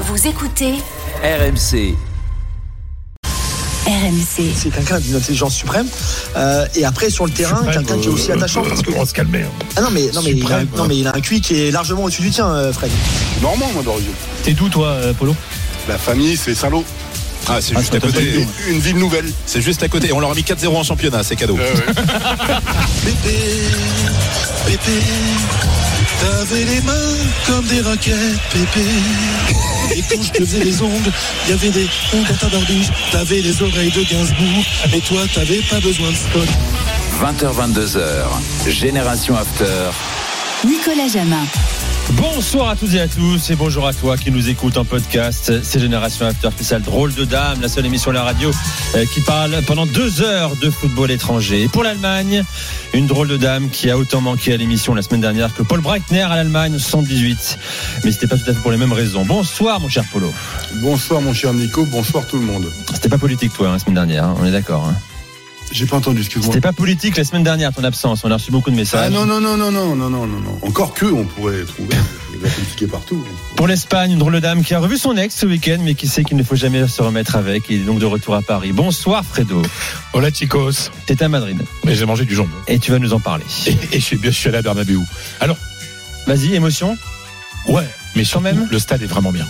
Vous écoutez RMC. RMC. C'est quelqu'un d'une intelligence suprême. Euh, et après, sur le terrain, quelqu'un qui est aussi euh, attachant. Parce que... On va se calmer. hein. Ah non, mais, non, mais, il a, non, mais il a un QI qui est largement au-dessus du tien, euh, Fred. Normand, moi, d'origine. T'es d'où, toi, Polo? La famille, c'est Saint-Lô. Ah, c'est Ah, juste à côté. possible. Une ville nouvelle. C'est juste à côté. On leur a mis 4-0 en championnat, c'est cadeau. Bébé, bébé, t'avais les mains comme des raquettes, bébé. Et quand je te faisais les ongles, il y avait des ongles dans ta barbiche. T'avais les oreilles de Gainsbourg, mais toi t'avais pas besoin de spot. 20h, 22h. Génération After. Nicolas Jamin. Bonsoir à toutes et à tous et bonjour à toi qui nous écoute en podcast. C'est Génération After spécial Drôle de Dame, la seule émission de la radio euh, qui parle pendant deux heures de football étranger. Et pour l'Allemagne, une drôle de dame qui a autant manqué à l'émission la semaine dernière que Paul Breitner à l'Allemagne en 78. Mais c'était pas tout à fait pour les mêmes raisons. Bonsoir mon cher Polo. Bonsoir, mon cher Nico. Bonsoir, tout le monde. C'était pas politique toi hein, la semaine dernière, hein, on est d'accord. hein. J'ai pas entendu, excuse-moi. C'était pas politique la semaine dernière, ton absence. On a reçu beaucoup de messages. Ah non, non, non, non, non, non, non, non. Encore que, on pourrait trouver. Il va compliquer partout. Pour l'Espagne, une drôle dame qui a revu son ex ce week-end, mais qui sait qu'il ne faut jamais se remettre avec. Il est donc de retour à Paris. Bonsoir, Fredo. Hola, chicos. T'es à Madrid. Mais j'ai mangé du jambon. Et tu vas nous en parler. Et, je suis bien, je suis allé à Bernabeu. Alors. Vas-y, émotion Ouais, mais quand même. Le stade est vraiment bien.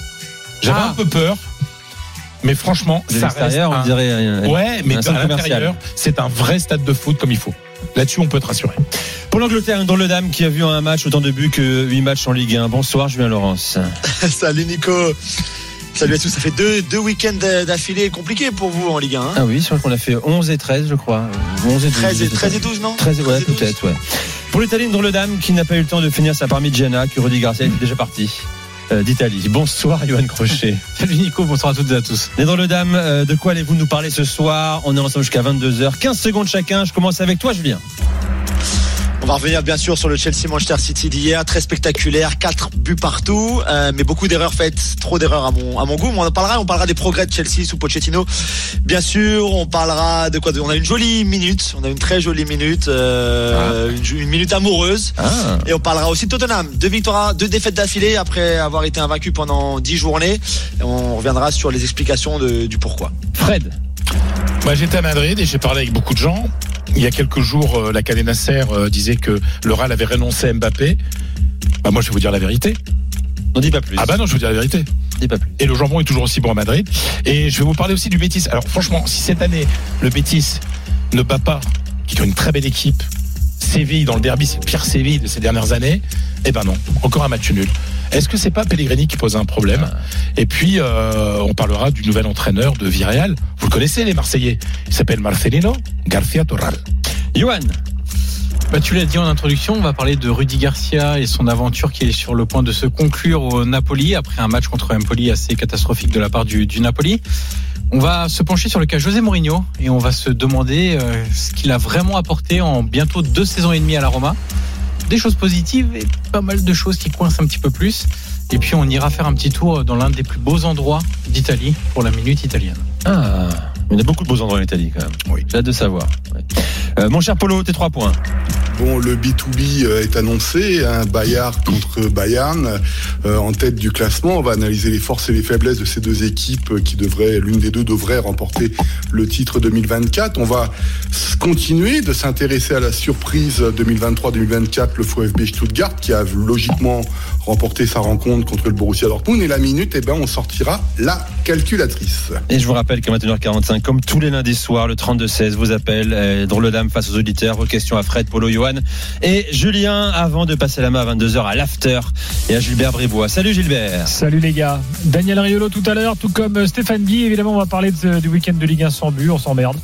J'avais ah. un peu peur mais franchement, De ça reste l'extérieur, un- on dirait. euh, Ouais, mais un à l'intérieur, c'est un vrai stade de foot comme il faut. Là-dessus, on peut être rassuré. Pour l'Angleterre, une drôle de dame qui a vu en un match autant de buts que 8 matchs en Ligue 1. Bonsoir, Julien Laurence. Salut Nico. Salut à tous. Ça fait deux, deux week-ends d'affilée compliqués pour vous en Ligue 1. hein. Ah oui, c'est vrai qu'on a fait 11 et 13, je crois. 11 et 12. 13, et, je sais 13 pas. et 12, non 13 ouais, 13 et 12. peut-être, ouais. Pour l'Italie, une drôle de dame qui n'a pas eu le temps de finir sa parmigiana, que Rudy Garcia était déjà parti d'Italie. Bonsoir, Johan Crochet. Salut Nico, bonsoir à toutes et à tous. Les drôles de dames, euh, de quoi allez-vous nous parler ce soir? On est ensemble jusqu'à 22h. 15 secondes chacun. Je commence avec toi, Julien. On va revenir bien sûr sur le Chelsea-Manchester City d'hier, très spectaculaire, quatre buts partout, euh, mais beaucoup d'erreurs faites, trop d'erreurs à mon, à mon goût. Mais on en parlera, on parlera des progrès de Chelsea sous Pochettino. Bien sûr, on parlera de quoi On a une jolie minute, on a une très jolie minute, euh, une, une minute amoureuse. Ah. Et on parlera aussi de Tottenham. Deux victoires, deux défaites d'affilée après avoir été invaincu pendant dix journées. Et on reviendra sur les explications de- du pourquoi. Fred. Moi, j'étais à Madrid et j'ai parlé avec beaucoup de gens. Il y a quelques jours, euh, la Cadena euh, disait que le Real avait renoncé à Mbappé. Bah, moi, je vais vous dire la vérité. N'en dis pas plus. Ah bah non, je vais vous dire la vérité. dis pas plus. Et le jambon est toujours aussi bon à Madrid. Et je vais vous parler aussi du Bétis. Alors franchement, si cette année, le Bétis ne bat pas, qui est une très belle équipe, Séville dans le derby, c'est le pire Séville de ces dernières années, eh ben non, encore un match nul. Est-ce que c'est pas Pellegrini qui pose un problème Et puis, euh, on parlera du nouvel entraîneur de Villarreal. Vous le connaissez, les Marseillais. Il s'appelle Marcelino García Toral. Johan. Bah, tu l'as dit en introduction, on va parler de Rudy Garcia et son aventure qui est sur le point de se conclure au Napoli après un match contre Empoli assez catastrophique de la part du, du Napoli. On va se pencher sur le cas José Mourinho et on va se demander euh, ce qu'il a vraiment apporté en bientôt deux saisons et demie à la Roma. Des choses positives et pas mal de choses qui coincent un petit peu plus. Et puis on ira faire un petit tour dans l'un des plus beaux endroits d'Italie pour la minute italienne. Ah. Il y a beaucoup de beaux endroits en Italie quand même. Oui. J'ai hâte de savoir. Ouais. Euh, mon cher Polo, tes trois points. Bon, le B2B euh, est annoncé, un Bayard contre Bayern euh, en tête du classement. On va analyser les forces et les faiblesses de ces deux équipes qui devraient, l'une des deux devrait remporter le titre 2024. On va continuer de s'intéresser à la surprise 2023-2024, le VfB Stuttgart qui a logiquement remporté sa rencontre contre le Borussia Dortmund. Et la minute, eh ben, on sortira la calculatrice. Et je vous rappelle qu'à 21h45, comme tous les lundis soirs, le 32-16 vous appelle. Euh, drôle de dame face aux auditeurs. Vos questions à Fred, Polo, Johan et Julien avant de passer la main à 22h à l'after et à Gilbert Bribois. Salut Gilbert. Salut les gars. Daniel Riolo tout à l'heure, tout comme euh, Stéphane Guy. Évidemment, on va parler de- du week-end de Ligue 1 sans but, on s'emmerde.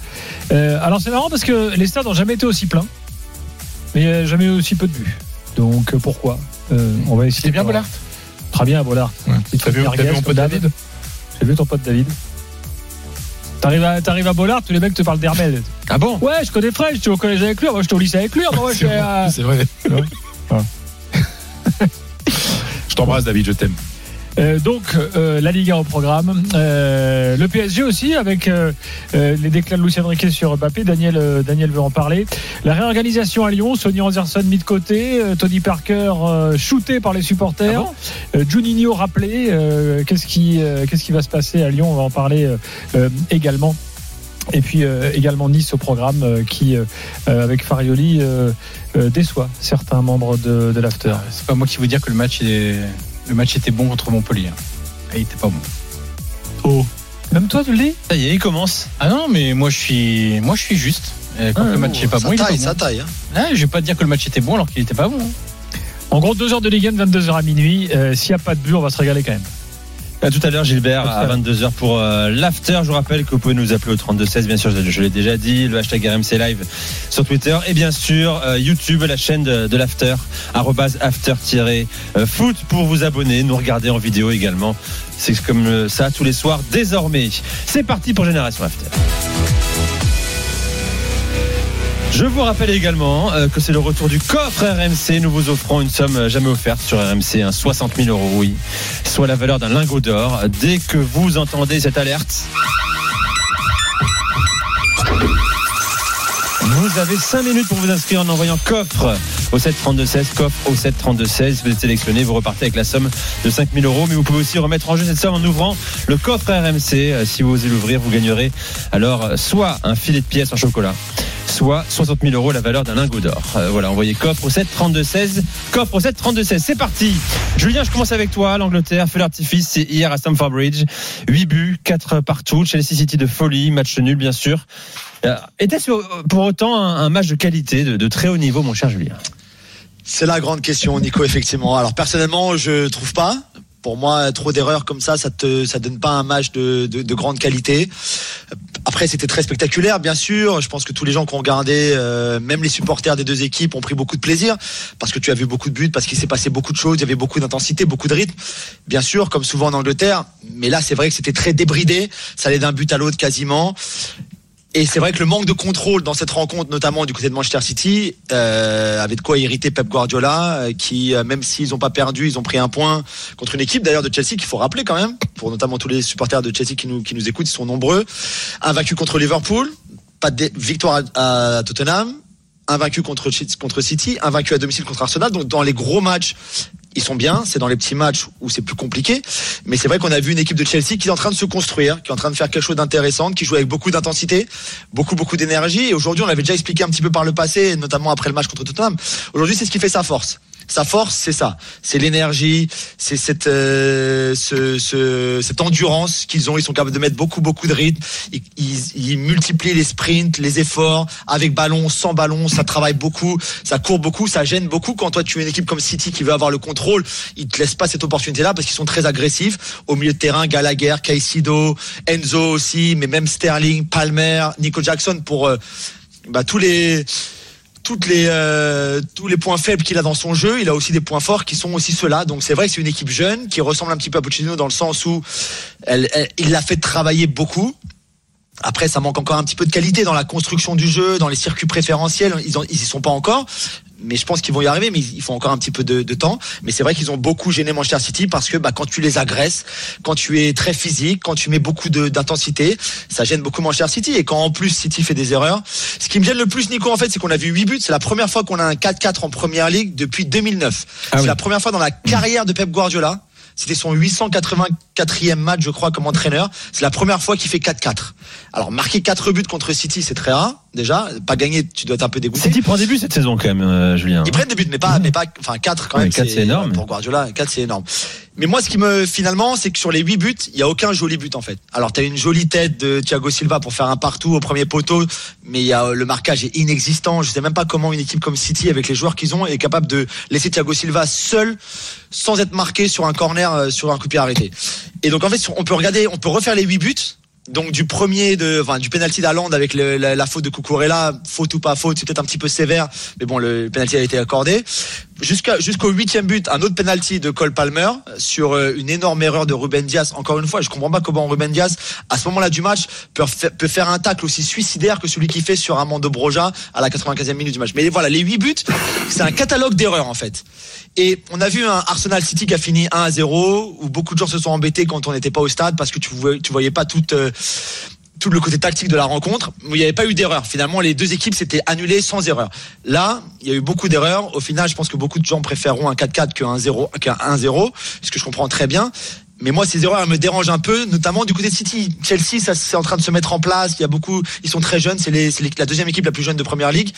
Euh, alors c'est marrant parce que les stades n'ont jamais été aussi pleins, mais jamais eu aussi peu de buts. Donc pourquoi? Euh, On va essayer. Bien Bollard? Très bien Bollard. Ouais. T'as vu, vu mon pote. David? J'ai vu ton pote David? T'arrives à, t'arrives à Bollard, tous les mecs te parlent d'Hermel. Ah bon? Ouais, je connais Fred, j'étais au collège avec lui. Moi, j'étais au lycée avec lui. Moi, C'est vrai, euh, c'est vrai. Je t'embrasse, David, je t'aime. Euh, donc euh, la Liga au programme, Euh, le PSG aussi avec les déclats de Lucien Riquet sur Mbappé. Daniel, Daniel veut en parler. La réorganisation à Lyon, Sonny Anderson mis de côté, Tony Parker shooté par les supporters, euh, Juninho rappelé. Qu'est-ce qui qu'est-ce qui va se passer à Lyon? On va en parler également. Et puis euh, également Nice au programme euh, qui, euh, avec Farioli, déçoit certains membres de, de l'after. C'est pas moi qui vous dire que le match, est... le match était bon contre Montpellier. hein. Et il était pas bon. Oh. Même toi, tu le dis Ça y est, il commence. Ah non, mais moi je suis, moi je suis juste. Et quand Ah, le match est pas bon, il est pas taille, bon. ça taille. hein. Ah, je vais pas te dire que le match était bon alors qu'il était pas bon. hein. En gros, 2 heures de Ligue 1, 22h à minuit. Euh, S'il n'y a pas de but, on va se régaler quand même. À tout à l'heure, Gilbert, À tout à à l'heure. 22h pour euh, l'after. Je vous rappelle que vous pouvez nous appeler au 3216, bien sûr, je, je l'ai déjà dit, le hashtag RMC Live sur Twitter et bien sûr euh, YouTube, la chaîne de, de l'after, after-foot pour vous abonner, nous regarder en vidéo également. C'est comme euh, ça tous les soirs désormais. C'est parti pour Génération After. Je vous rappelle également euh, que c'est le retour du coffre RMC. Nous vous offrons une somme euh, jamais offerte sur RMC, un 60 000 euros, oui, soit la valeur d'un lingot d'or. Dès que vous entendez cette alerte, vous avez 5 minutes pour vous inscrire en envoyant coffre au 732-16, coffre au 732-16. Vous êtes sélectionné, vous repartez avec la somme de 5 000 euros. Mais vous pouvez aussi remettre en jeu cette somme en ouvrant le coffre RMC. Euh, Si vous osez l'ouvrir, vous gagnerez alors soit un filet de pièces en chocolat soit 60 000 euros la valeur d'un lingot d'or. Euh, voilà, envoyez coffre au 7 32 16. Coffre au 7 32 16. C'est parti. Julien, je commence avec toi. L'Angleterre fait l'artifice hier à Stamford Bridge. 8 buts, 4 partout. Chelsea City de folie, match nul bien sûr. Euh, Était-ce pour autant un, un match de qualité, de, de très haut niveau, mon cher Julien? C'est la grande question, Nico, effectivement. Alors personnellement, je trouve pas. Pour moi, trop d'erreurs comme ça, ça te, ça donne pas un match de, de, de grande qualité. Après, c'était très spectaculaire, bien sûr. Je pense que tous les gens qui ont regardé, euh, même les supporters des deux équipes, ont pris beaucoup de plaisir parce que tu as vu beaucoup de buts, parce qu'il s'est passé beaucoup de choses, il y avait beaucoup d'intensité, beaucoup de rythme. Bien sûr, comme souvent en Angleterre. Mais là, c'est vrai que c'était très débridé. Ça allait d'un but à l'autre quasiment. Et c'est vrai que le manque de contrôle dans cette rencontre, notamment du côté de Manchester City, euh, avait de quoi irriter Pep Guardiola, euh, qui, euh, même s'ils n'ont pas perdu, ils ont pris un point contre une équipe d'ailleurs de Chelsea qu'il faut rappeler quand même, pour notamment tous les supporters de Chelsea qui nous, écoutent, ils sont nombreux. Invaincu contre Liverpool, pas de victoire à, Tottenham, invaincu contre, Ch- contre City, invaincu à domicile contre Arsenal. Donc dans les gros matchs, ils sont bien. C'est dans les petits matchs où c'est plus compliqué. Mais c'est vrai qu'on a vu une équipe de Chelsea qui est en train de se construire, qui est en train de faire quelque chose d'intéressant, qui joue avec beaucoup d'intensité, beaucoup, beaucoup d'énergie. Et aujourd'hui, on l'avait déjà expliqué un petit peu par le passé, notamment après le match contre Tottenham. Aujourd'hui, c'est ce qui fait sa force. Sa force, c'est ça. C'est l'énergie, c'est cette, euh, ce, ce- cette endurance qu'ils ont. Ils sont capables de mettre beaucoup, beaucoup de rythme. Ils multiplient les sprints, les efforts, avec ballon, sans ballon. Ça travaille beaucoup, ça court beaucoup, ça gêne beaucoup. Quand toi, tu es une équipe comme City qui veut avoir le contrôle, ils te laissent pas cette opportunité-là parce qu'ils sont très agressifs. Au milieu de terrain, Gallagher, Caicedo, Enzo aussi, mais même Sterling, Palmer, Nico Jackson pour euh, bah, tous les les euh, tous les points faibles qu'il a dans son jeu, il a aussi des points forts qui sont aussi ceux-là. Donc c'est vrai que c'est une équipe jeune qui ressemble un petit peu à Pochettino dans le sens où il l'a fait travailler beaucoup. Après, ça manque encore un petit peu de qualité dans la construction du jeu, dans les circuits préférentiels. Ils, en, ils y sont pas encore, mais je pense qu'ils vont y arriver. Mais il faut encore un petit peu de, de temps. Mais c'est vrai qu'ils ont beaucoup gêné Manchester City parce que bah, quand tu les agresses, quand tu es très physique, quand tu mets beaucoup de- d'intensité, ça gêne beaucoup Manchester City. Et quand en plus City fait des erreurs, ce qui me gêne le plus, Nico, en fait, c'est qu'on a vu 8 buts. C'est la première fois qu'on a un 4-4 en Première Ligue depuis 2009. Ah c'est oui. la première fois dans la carrière de Pep Guardiola. C'était son 884e match, je crois, comme entraîneur. C'est la première fois qu'il fait 4-4. Alors, marquer 4 buts contre City, c'est très rare, déjà. Pas gagner, tu dois être un peu dégoûté. City prend des buts cette saison quand même, euh, Julien. Ils prennent des buts, mais pas, mais pas, enfin, 4 quand Ouais, même. quatre, c'est énorme. Pour Guardiola, 4 c'est énorme. Mais moi, ce qui me, finalement, c'est que sur les 8 buts, il y a aucun joli but, en fait. Alors, t'as une jolie tête de Thiago Silva pour faire un partout au premier poteau, mais il y a, le marquage est inexistant. Je sais même pas comment une équipe comme City, avec les joueurs qu'ils ont, est capable de laisser Thiago Silva seul, sans être marqué sur un corner, euh, sur un coup de pied arrêté. Et donc, en fait, on peut regarder, on peut refaire les 8 buts. Donc du premier de, enfin du penalty d'Aland avec le- la, faute de Cucurella, faute ou pas faute, c'est peut-être un petit peu sévère, mais bon le penalty a été accordé. Jusqu'au huitième but, un autre penalty de Cole Palmer sur euh, une énorme erreur de Ruben Diaz. Encore une fois, je comprends pas comment Ruben Diaz, à ce moment-là du match, peut, fa- peut faire un tacle aussi suicidaire que celui qu'il fait sur Armando Broja à la 95e minute du match. Mais voilà, les huit buts, c'est un catalogue d'erreurs en fait. Et on a vu un Arsenal City qui a fini 1 à 0, où beaucoup de gens se sont embêtés quand on n'était pas au stade parce que tu voyais, voyais pas toute euh, tout le côté tactique de la rencontre, il n'y avait pas eu d'erreur. Finalement, les deux équipes s'étaient annulées sans erreur. Là, il y a eu beaucoup d'erreurs. Au final, je pense que beaucoup de gens préféreront un 4-4 qu'un 0, qu'un 1-0, ce que je comprends très bien. Mais moi, ces erreurs, elles me dérangent un peu, notamment du côté de City. Chelsea, ça, c'est en train de se mettre en place. Il y a beaucoup, ils sont très jeunes. C'est la deuxième équipe la plus jeune de première ligue.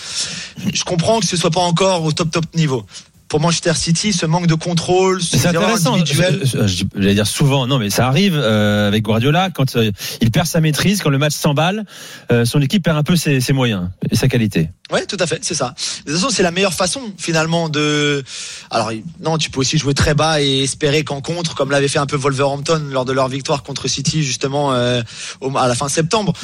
Je comprends que ce soit pas encore au top, top niveau. Pour Manchester City, ce manque de contrôle, ces C'est intéressant. J'allais dire souvent, non, mais ça arrive euh, avec Guardiola quand euh, il perd sa maîtrise, quand le match s'emballe, euh, son équipe perd un peu ses, ses moyens et sa qualité. Ouais, tout à fait, c'est ça. De toute façon, c'est la meilleure façon finalement de. Alors non, tu peux aussi jouer très bas et espérer qu'en contre, comme l'avait fait un peu Wolverhampton lors de leur victoire contre City justement euh, à la fin septembre,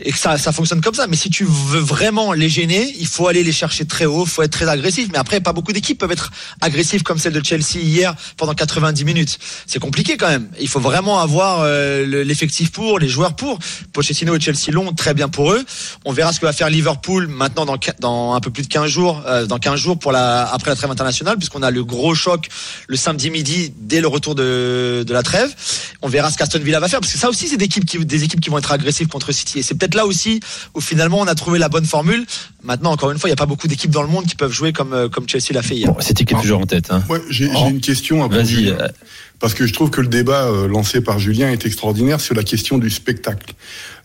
et que ça, ça fonctionne comme ça. Mais si tu veux vraiment les gêner, il faut aller les chercher très haut, faut être très agressif. Mais après, pas beaucoup d'équipes peuvent être agressives comme celle de Chelsea hier pendant 90 minutes. C'est compliqué quand même. Il faut vraiment avoir euh, le- l'effectif pour, les joueurs pour. Pochettino et Chelsea l'ont très bien pour eux. On verra ce que va faire Liverpool maintenant dans, dans un peu plus de 15 jours, euh, dans 15 jours pour la, après la trêve internationale, puisqu'on a le gros choc le samedi midi dès le retour de, de la trêve. On verra ce qu'Aston Villa va faire, parce que ça aussi c'est des équipes qui, des équipes qui vont être agressives contre City. Et c'est peut-être là aussi où finalement on a trouvé la bonne formule. Maintenant, encore une fois, il n'y a pas beaucoup d'équipes dans le monde qui peuvent jouer comme, euh, comme Chelsea l'a fait hier. Qui est toujours en tête. Hein. Ouais, j'ai j'ai Oh. une question. à Vas-y. Euh, Parce que je trouve que le débat euh, lancé par Julien est extraordinaire sur la question du spectacle.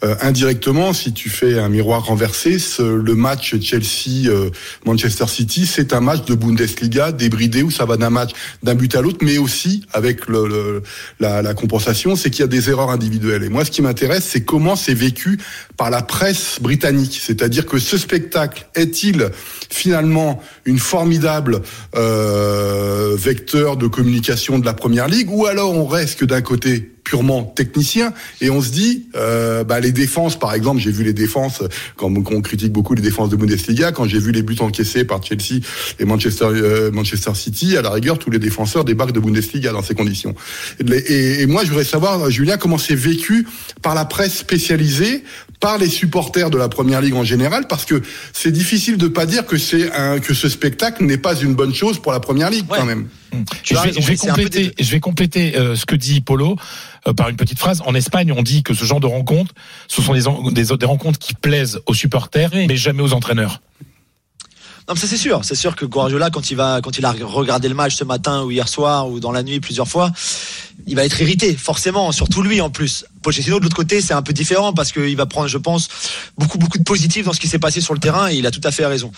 Euh, indirectement, si tu fais un miroir renversé, ce- le match Chelsea-Manchester City, c'est un match de Bundesliga débridé où ça va d'un match d'un but à l'autre, mais aussi avec le, le- la, la compensation, c'est qu'il y a des erreurs individuelles. Et moi, ce qui m'intéresse, c'est comment c'est vécu par la presse britannique. C'est-à-dire que ce spectacle est-il finalement une formidable euh, vecteur de communication de la première ligue, ou alors on reste que d'un côté purement technicien et on se dit euh, bah, les défenses par exemple j'ai vu les défenses quand on, critique beaucoup les défenses de Bundesliga quand j'ai vu les buts encaissés par Chelsea et Manchester euh, Manchester City à la rigueur tous les défenseurs débarquent de Bundesliga dans ces conditions et, et- et moi je voudrais savoir Julien comment c'est vécu par la presse spécialisée par les supporters de la première ligue en général parce que c'est difficile de pas dire que c'est que ce spectacle n'est pas une bonne chose pour la première ligue Ouais. quand même Tu je vais, raison, je compléter, des je vais compléter euh, ce que dit Polo euh, par une petite phrase. En Espagne, on dit que ce genre de rencontres, ce sont des, en- des, des rencontres qui plaisent aux supporters, mais jamais aux entraîneurs. Non, mais ça c'est sûr. C'est sûr que Guardiola, quand il va, quand il a regardé le match ce matin ou hier soir ou dans la nuit plusieurs fois, il va être irrité, forcément, surtout lui en plus. Pochettino de l'autre côté, c'est un peu différent parce qu'il va prendre, je pense, beaucoup beaucoup de positifs dans ce qui s'est passé sur le terrain et il a tout à fait raison.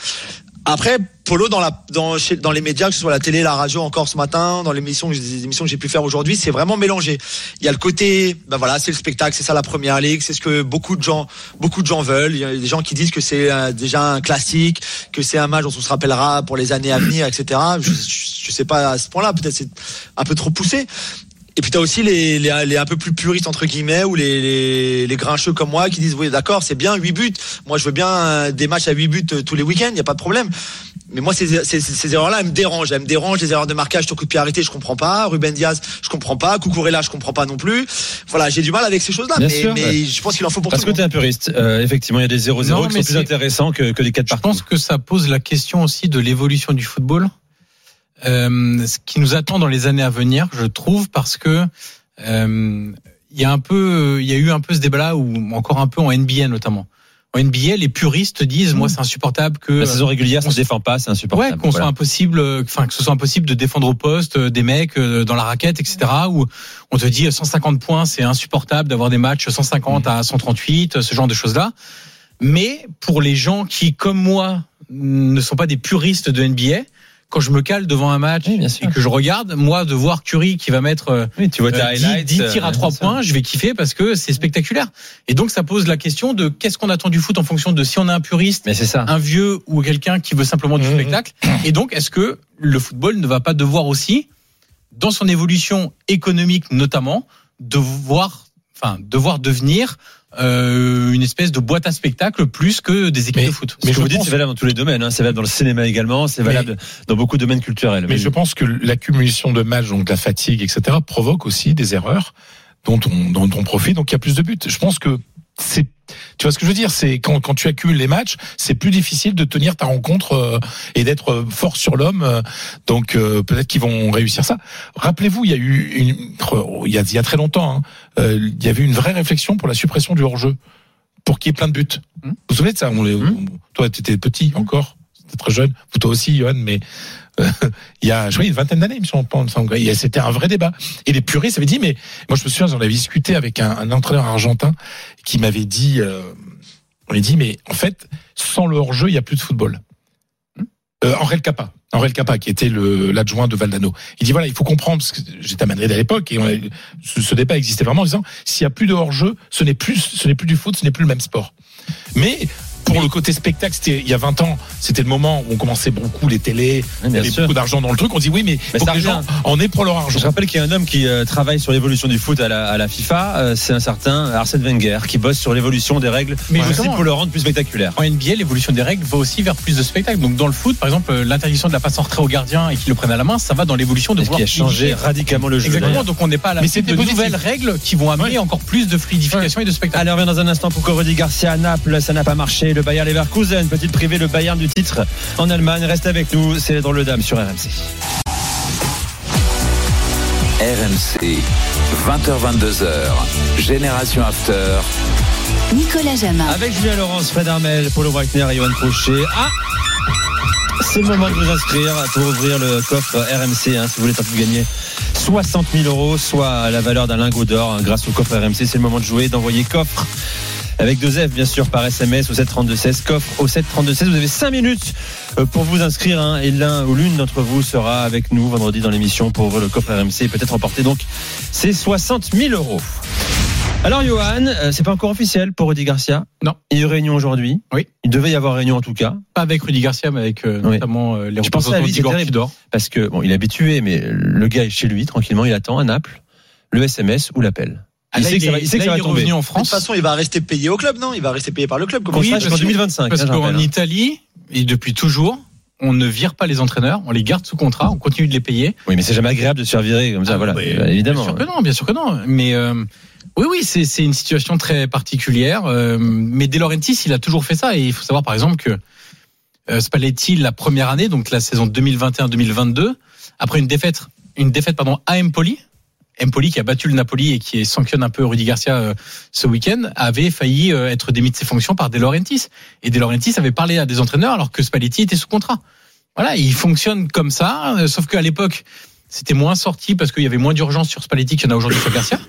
Après, Polo dans la dans chez- dans les médias, que ce soit la télé, la radio, encore ce matin, dans l'émission, les émissions que j'ai pu faire aujourd'hui, c'est vraiment mélangé. Il y a le côté, ben voilà, c'est le spectacle, c'est ça la première ligue, c'est ce que beaucoup de gens, beaucoup de gens veulent. Il y a des gens qui disent que c'est euh, déjà un classique, que c'est un match dont on se rappellera pour les années à venir, etc. Je, je, je sais pas à ce point-là, peut-être c'est un peu trop poussé. Et puis t'as aussi les, les, les un peu plus puristes entre guillemets ou les, les, les grincheux comme moi qui disent oui d'accord c'est bien 8 buts. Moi je veux bien euh, des matchs à 8 buts euh, tous les week-ends, il y a pas de problème. Mais moi ces, ces, ces erreurs-là elles me dérangent, elles me dérangent les erreurs de marquage sur coup de pied arrêté, je comprends pas. Ruben Diaz, je comprends pas. Cucurella, je comprends pas non plus. Voilà, j'ai du mal avec ces choses-là. Bien Mais, sûr, mais ouais. je pense qu'il en faut pour Parce tout que le tu es monde. un puriste. Euh, effectivement, il y a des 0-0 Non, qui sont plus intéressants que, que des 4 Je partout. pense que ça pose la question aussi de l'évolution du football, euh, ce qui nous attend dans les années à venir, je trouve, parce que euh, il y a un peu, il y a eu un peu ce débat-là, ou encore un peu en NBA notamment. En NBA, les puristes disent, moi, c'est insupportable que La saison régulière, on se défend pas, c'est Ouais, insupportable. qu'on soit impossible, enfin que ce soit impossible de défendre au poste euh, des mecs euh, dans la raquette, etc. Où on te dit euh, 150 points, c'est insupportable d'avoir des matchs 150 à 138, euh, ce genre de choses-là. Mais pour les gens qui, comme moi, ne sont pas des puristes de NBA, quand je me cale devant un match Oui, bien sûr. et que je regarde, moi, de voir Curry qui va mettre euh, Oui, tu vois tes euh, 10, highlights. 10 tirs à euh, 3 bien sûr. points, je vais kiffer parce que c'est spectaculaire. Et donc ça pose la question de qu'est-ce qu'on attend du foot en fonction de si on a un puriste Mais c'est ça. un vieux ou quelqu'un qui veut simplement du Mhm. spectacle. Et donc, est-ce que le football ne va pas devoir aussi, dans son évolution économique notamment, devoir, enfin, devoir devenir euh, une espèce de boîte à spectacle plus que des équipes Mais- de foot. Mais ce que je vous dites, c'est valable dans tous les domaines. hein. C'est valable dans le cinéma également. C'est valable dans beaucoup de domaines culturels. Mais je pense que l'accumulation de matchs, donc la fatigue, etc., provoque aussi des erreurs dont on, dont on profite, donc il y a plus de buts. Je pense que c'est, tu vois ce que je veux dire, c'est quand, quand tu accumules les matchs, c'est plus difficile de tenir ta rencontre euh, et d'être euh, fort sur l'homme. euh, donc euh, peut-être qu'ils vont réussir ça. Rappelez-vous, il y a eu une, il y a, il y a très longtemps, hein, il y avait une vraie réflexion pour la suppression du hors-jeu, pour qu'il y ait plein de buts. Hmm. Vous vous souvenez de ça on les- on- Toi, tu étais petit encore, t'étais très jeune. Vous toi aussi, Johan, mais euh, il y a, je crois, une vingtaine d'années, il me semble. C'était un vrai débat. Et les puristes avaient dit, mais moi je me souviens, j'en avais discuté avec un, un entraîneur argentin qui m'avait dit, euh, on lui dit, mais en fait, sans le hors-jeu, il n'y a plus de football. Euh, Henri Capa, Henri Capa, qui était l'adjoint de Valdano. Il dit voilà, il faut comprendre, parce que j'étais à Madrid à l'époque, et on a- ce, ce débat existait vraiment en disant, s'il y a plus de hors-jeu, ce n'est plus, ce n'est plus du foot, ce n'est plus le même sport. Mais pour le côté spectacle, c'était il y a 20 ans, c'était le moment où on commençait beaucoup les télés, il y avait sûr. beaucoup d'argent dans le truc. On dit oui, mais, Mais faut ça que les gens en aient pour leur argent. Je rappelle qu'il y a un homme qui euh, travaille sur l'évolution du foot à la, à la FIFA. euh, c'est un certain Arsène Wenger qui bosse sur l'évolution des règles, Mais aussi pour le rendre plus spectaculaire. En NBA, l'évolution des règles va aussi vers plus de spectacles. Donc dans le foot, par exemple, euh, l'interdiction de la passe en retrait au gardien et qu'il le prenne à la main, ça va dans l'évolution de ce qui a vouloir changé radicalement le jeu. Exactement. Donc on n'est pas à la Mais suite de positif. nouvelles règles qui vont amener encore plus de fluidification et de spectacle. Allez, on revient dans un instant pour Corodi Garcia à Naples. Ça n'a pas marché. Le Bayern Leverkusen, petite privée, le Bayern du titre en Allemagne. Reste avec nous. C'est les drôles de dames sur RMC. RMC, 20h22h, Génération After. Nicolas Jamin. Avec Julien Laurence, Fred Armel, Paulo Breitner et Johan Crochet. Ah c'est le moment de vous inscrire pour ouvrir le coffre RMC. hein, si vous voulez tenter de gagner 60 000 euros, soit la valeur d'un lingot d'or hein, grâce au coffre RMC. C'est le moment de jouer, d'envoyer coffre avec deux F bien sûr par SMS au 732-16 coffre au 732-16 vous avez 5 minutes euh, pour vous inscrire hein, et l'un ou l'une d'entre vous sera avec nous vendredi dans l'émission pour ouvrir le coffre RMC et peut-être remporter donc ces 60 000 euros alors Johan euh, c'est pas encore officiel pour Rudy Garcia? Non. il y a eu réunion aujourd'hui? Oui. il devait y avoir réunion en tout cas Pas avec Rudy Garcia, mais avec euh, Oui. notamment euh, les Je pensais à représentants d'Igor. Tudor. parce que bon il est habitué mais le gars est chez lui tranquillement il attend à Naples le SMS ou l'appel Ah, il là, sait que ça est- va, il sait que là, ça va il tomber revenu en De toute France. façon, il va rester payé au club, non? Il va rester payé par le club. Comment Contrat ça jusqu'en se passe? 2025 Parce qu'en hein. Italie, et depuis toujours, on ne vire pas les entraîneurs, on les garde sous contrat, on continue de les payer. oui mais c'est jamais agréable de se faire virer comme ça Ah, voilà Euh, évidemment Bien sûr que non, bien sûr que non. Mais euh, oui, oui, c'est c'est une situation très particulière. Euh, mais De Laurentiis, il a toujours fait ça. Et il faut savoir, par exemple, que euh, Spalletti, la première année, donc la saison 2021-2022, après une défaite, une défaite pardon, à Empoli, Empoli qui a battu le Napoli et qui sanctionne un peu Rudy Garcia euh, ce week-end, avait failli euh, être démis de ses fonctions par De Laurentiis. Et De Laurentiis avait parlé à des entraîneurs alors que Spalletti était sous contrat. Voilà, il fonctionne comme ça, euh, sauf qu'à l'époque, c'était moins sorti parce qu'il y avait moins d'urgence sur Spalletti qu'il y en a aujourd'hui sur Garcia.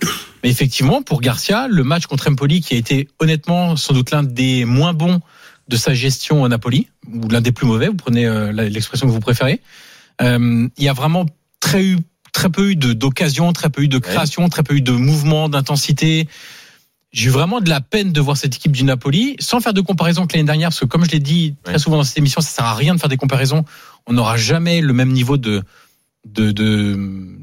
Mais effectivement, pour Garcia, le match contre Empoli, qui a été honnêtement sans doute l'un des moins bons de sa gestion au Napoli, ou l'un des plus mauvais, vous prenez l'expression que vous préférez, il y a vraiment très, eu, très peu eu de- d'occasions, très peu eu de création, très peu eu de mouvement, d'intensité. J'ai eu vraiment de la peine de voir cette équipe du Napoli, sans faire de comparaison que l'année dernière, parce que comme je l'ai dit très Ouais. souvent dans cette émission, ça sert à rien de faire des comparaisons. On n'aura jamais le même niveau de, de, de,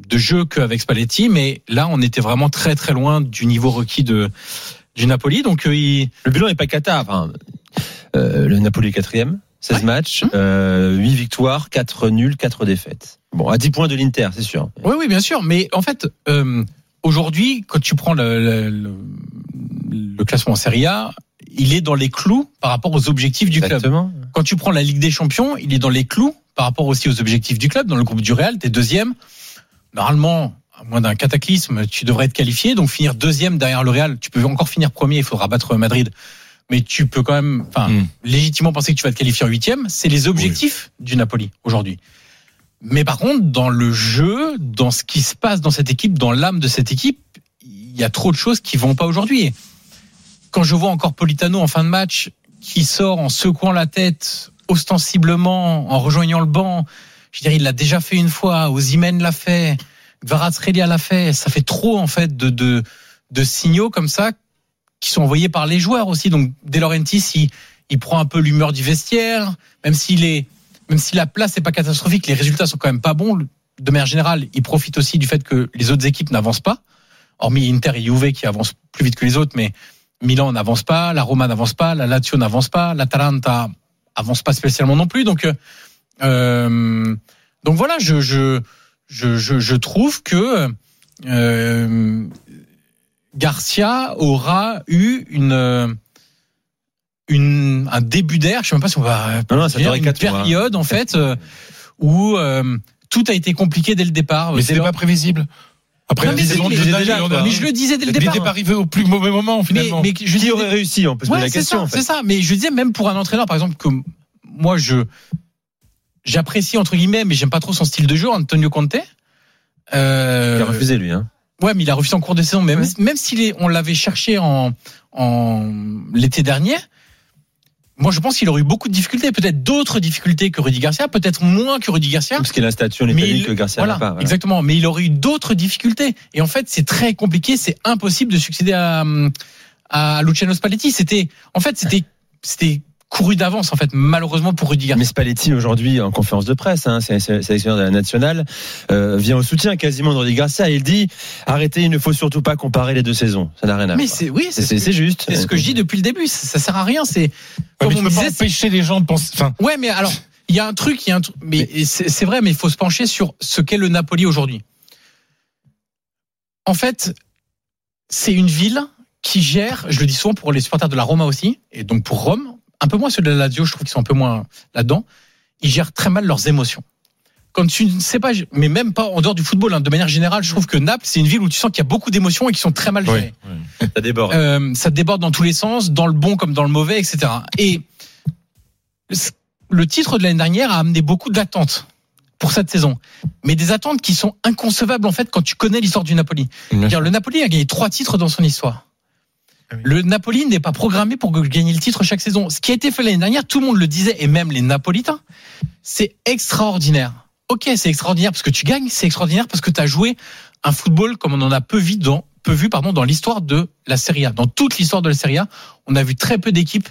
de jeu qu'avec Spalletti, mais là, on était vraiment très très loin du niveau requis de, du Napoli. Donc, euh, il, le bilan n'est pas cata enfin, euh, le Napoli est quatrième 16 Ouais. matchs Hum. euh, 8 victoires 4 nuls 4 défaites bon à 10 points de l'Inter c'est sûr Oui, oui, bien sûr. Mais en fait, euh, aujourd'hui, quand tu prends le, le, le- le classement en Serie A, il est dans les clous par rapport aux objectifs du club. exactement Quand tu prends la Ligue des Champions, il est dans les clous par rapport aussi aux objectifs du club. Dans le groupe du Real, t'es deuxième. Normalement, à moins d'un cataclysme, tu devrais être qualifié. Donc finir deuxième derrière le Real, tu peux encore finir premier. Il faudra battre Madrid. Mais tu peux quand même, enfin, Mm. légitimement penser que tu vas te qualifier en huitième. C'est les objectifs du Napoli aujourd'hui. Mais par contre, dans le jeu, dans ce qui se passe dans cette équipe, dans l'âme de cette équipe, il y a trop de choses qui vont pas aujourd'hui. Quand je vois encore Politano en fin de match qui sort en secouant la tête ostensiblement, en rejoignant le banc, je dirais, il l'a déjà fait une fois, Ozymen l'a fait, Kvaratskhelia l'a fait, ça fait trop en fait de, de, de signaux comme ça qui sont envoyés par les joueurs aussi. Donc De Laurentiis, il, il prend un peu l'humeur du vestiaire, même s'il est, même si la place n'est pas catastrophique, les résultats sont quand même pas bons. De manière générale, il profite aussi du fait que les autres équipes n'avancent pas, hormis Inter et Juve qui avancent plus vite que les autres, mais Milan n'avance pas, la Roma n'avance pas, la Lazio n'avance pas, l'Atalanta avance pas spécialement non plus. Donc, euh, euh, donc voilà, je, je, je, je trouve que euh, Garcia aura eu une, euh, une un début d'air. Je sais même pas si on va Non, non, ça dire, une quatre mois, hein. période en fait euh, où euh, tout a été compliqué dès le départ. Mais c'était pas prévisible. Après Non, mais si, mais- déjà, a- mais je le disais dès le départ. n'était pas arrivé au plus mauvais moment mais, finalement. mais je Qui aurait réussi On peut se poser Ouais, la c'est question. ça, en fait. c'est ça. Mais je disais même pour un entraîneur, par exemple, que moi je j'apprécie entre guillemets, mais j'aime pas trop son style de jeu, Antonio Conte. Euh, Il a refusé lui. Hein. Ouais, mais il a refusé en cours de saison. Même, même s'il est, on l'avait cherché en, en l'été dernier. Moi, je pense qu'il aurait eu beaucoup de difficultés, peut-être d'autres difficultés que Rudy Garcia, peut-être moins que Rudy Garcia. Parce qu'il a un statut en Mais Italie que Garcia voilà, n'a pas. voilà. exactement. Mais il aurait eu d'autres difficultés. Et en fait, c'est très compliqué. C'est impossible de succéder à, à Luciano Spalletti. C'était, en fait, c'était, c'était couru d'avance, en fait, malheureusement pour Rudy Garcia. Mais Spalletti aujourd'hui en conférence de presse, hein, c'est c'est- sélectionneur de la nationale, euh, vient au soutien quasiment de Rudy Garcia. Il dit arrêtez, il ne faut surtout pas comparer les deux saisons. Ça n'a rien à Mais voir. c'est, oui, C'est- juste. c'est ce que je dis depuis le début. Ça, ça sert à rien. C'est, Ouais, comme mais on disait, empêcher les gens de penser. Enfin, Ouais, mais alors, il y a un truc, il y a un truc, mais et c'est vrai, mais il faut se pencher sur ce qu'est le Napoli aujourd'hui. En fait, c'est une ville qui gère, je le dis souvent pour les supporters de la Roma aussi, et donc pour Rome, un peu moins ceux de la Lazio, je trouve qu'ils sont un peu moins là-dedans, ils gèrent très mal leurs émotions. Quand tu ne sais pas, mais même pas en dehors du football, hein, de manière générale, je trouve que Naples, c'est une ville où tu sens qu'il y a beaucoup d'émotions et qui sont très mal gérées. Ça déborde. Euh, ça déborde dans tous les sens, dans le bon comme dans le mauvais, etc. Et le titre de l'année dernière a amené beaucoup d'attentes pour cette saison, mais des attentes qui sont inconcevables en fait quand tu connais l'histoire du Napoli. C'est-à-dire, le Napoli a gagné trois titres dans son histoire. Le Napoli n'est pas programmé pour gagner le titre chaque saison. Ce qui a été fait l'année dernière, tout le monde le disait, et même les Napolitains, c'est extraordinaire. Ok, c'est extraordinaire parce que tu gagnes, c'est extraordinaire parce que tu as joué un football comme on en a peu vu dans, peu vu, pardon, dans l'histoire de la Serie A. Dans toute l'histoire de la Serie A, on a vu très peu d'équipes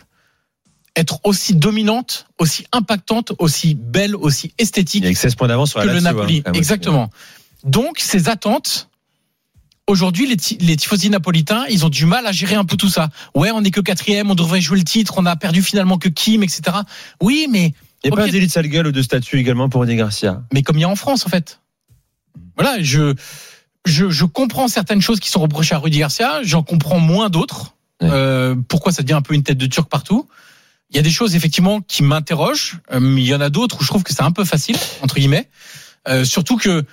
être aussi dominantes, aussi impactantes, aussi belles, aussi esthétiques Il y a que 16 points d'avance sur que le Napoli. hein, quand même. Exactement. Donc, ces attentes, aujourd'hui, les, les tifosi napolitains, ils ont du mal à gérer un peu tout ça. Ouais, on n'est que quatrième, on devrait jouer le titre, on a perdu finalement que Kim, etc. Oui, mais, Il n'y a pas un délit de sale gueule ou de statut également pour Rudy Garcia? mais comme il y a en France, en fait. Voilà, je, je, je comprends certaines choses qui sont reprochées à Rudy Garcia, j'en comprends moins d'autres. Ouais. Euh, pourquoi ça devient un peu une tête de turc partout? Il y a des choses effectivement qui m'interrogent, euh, mais il y en a d'autres où je trouve que c'est un peu facile entre guillemets. Euh, surtout que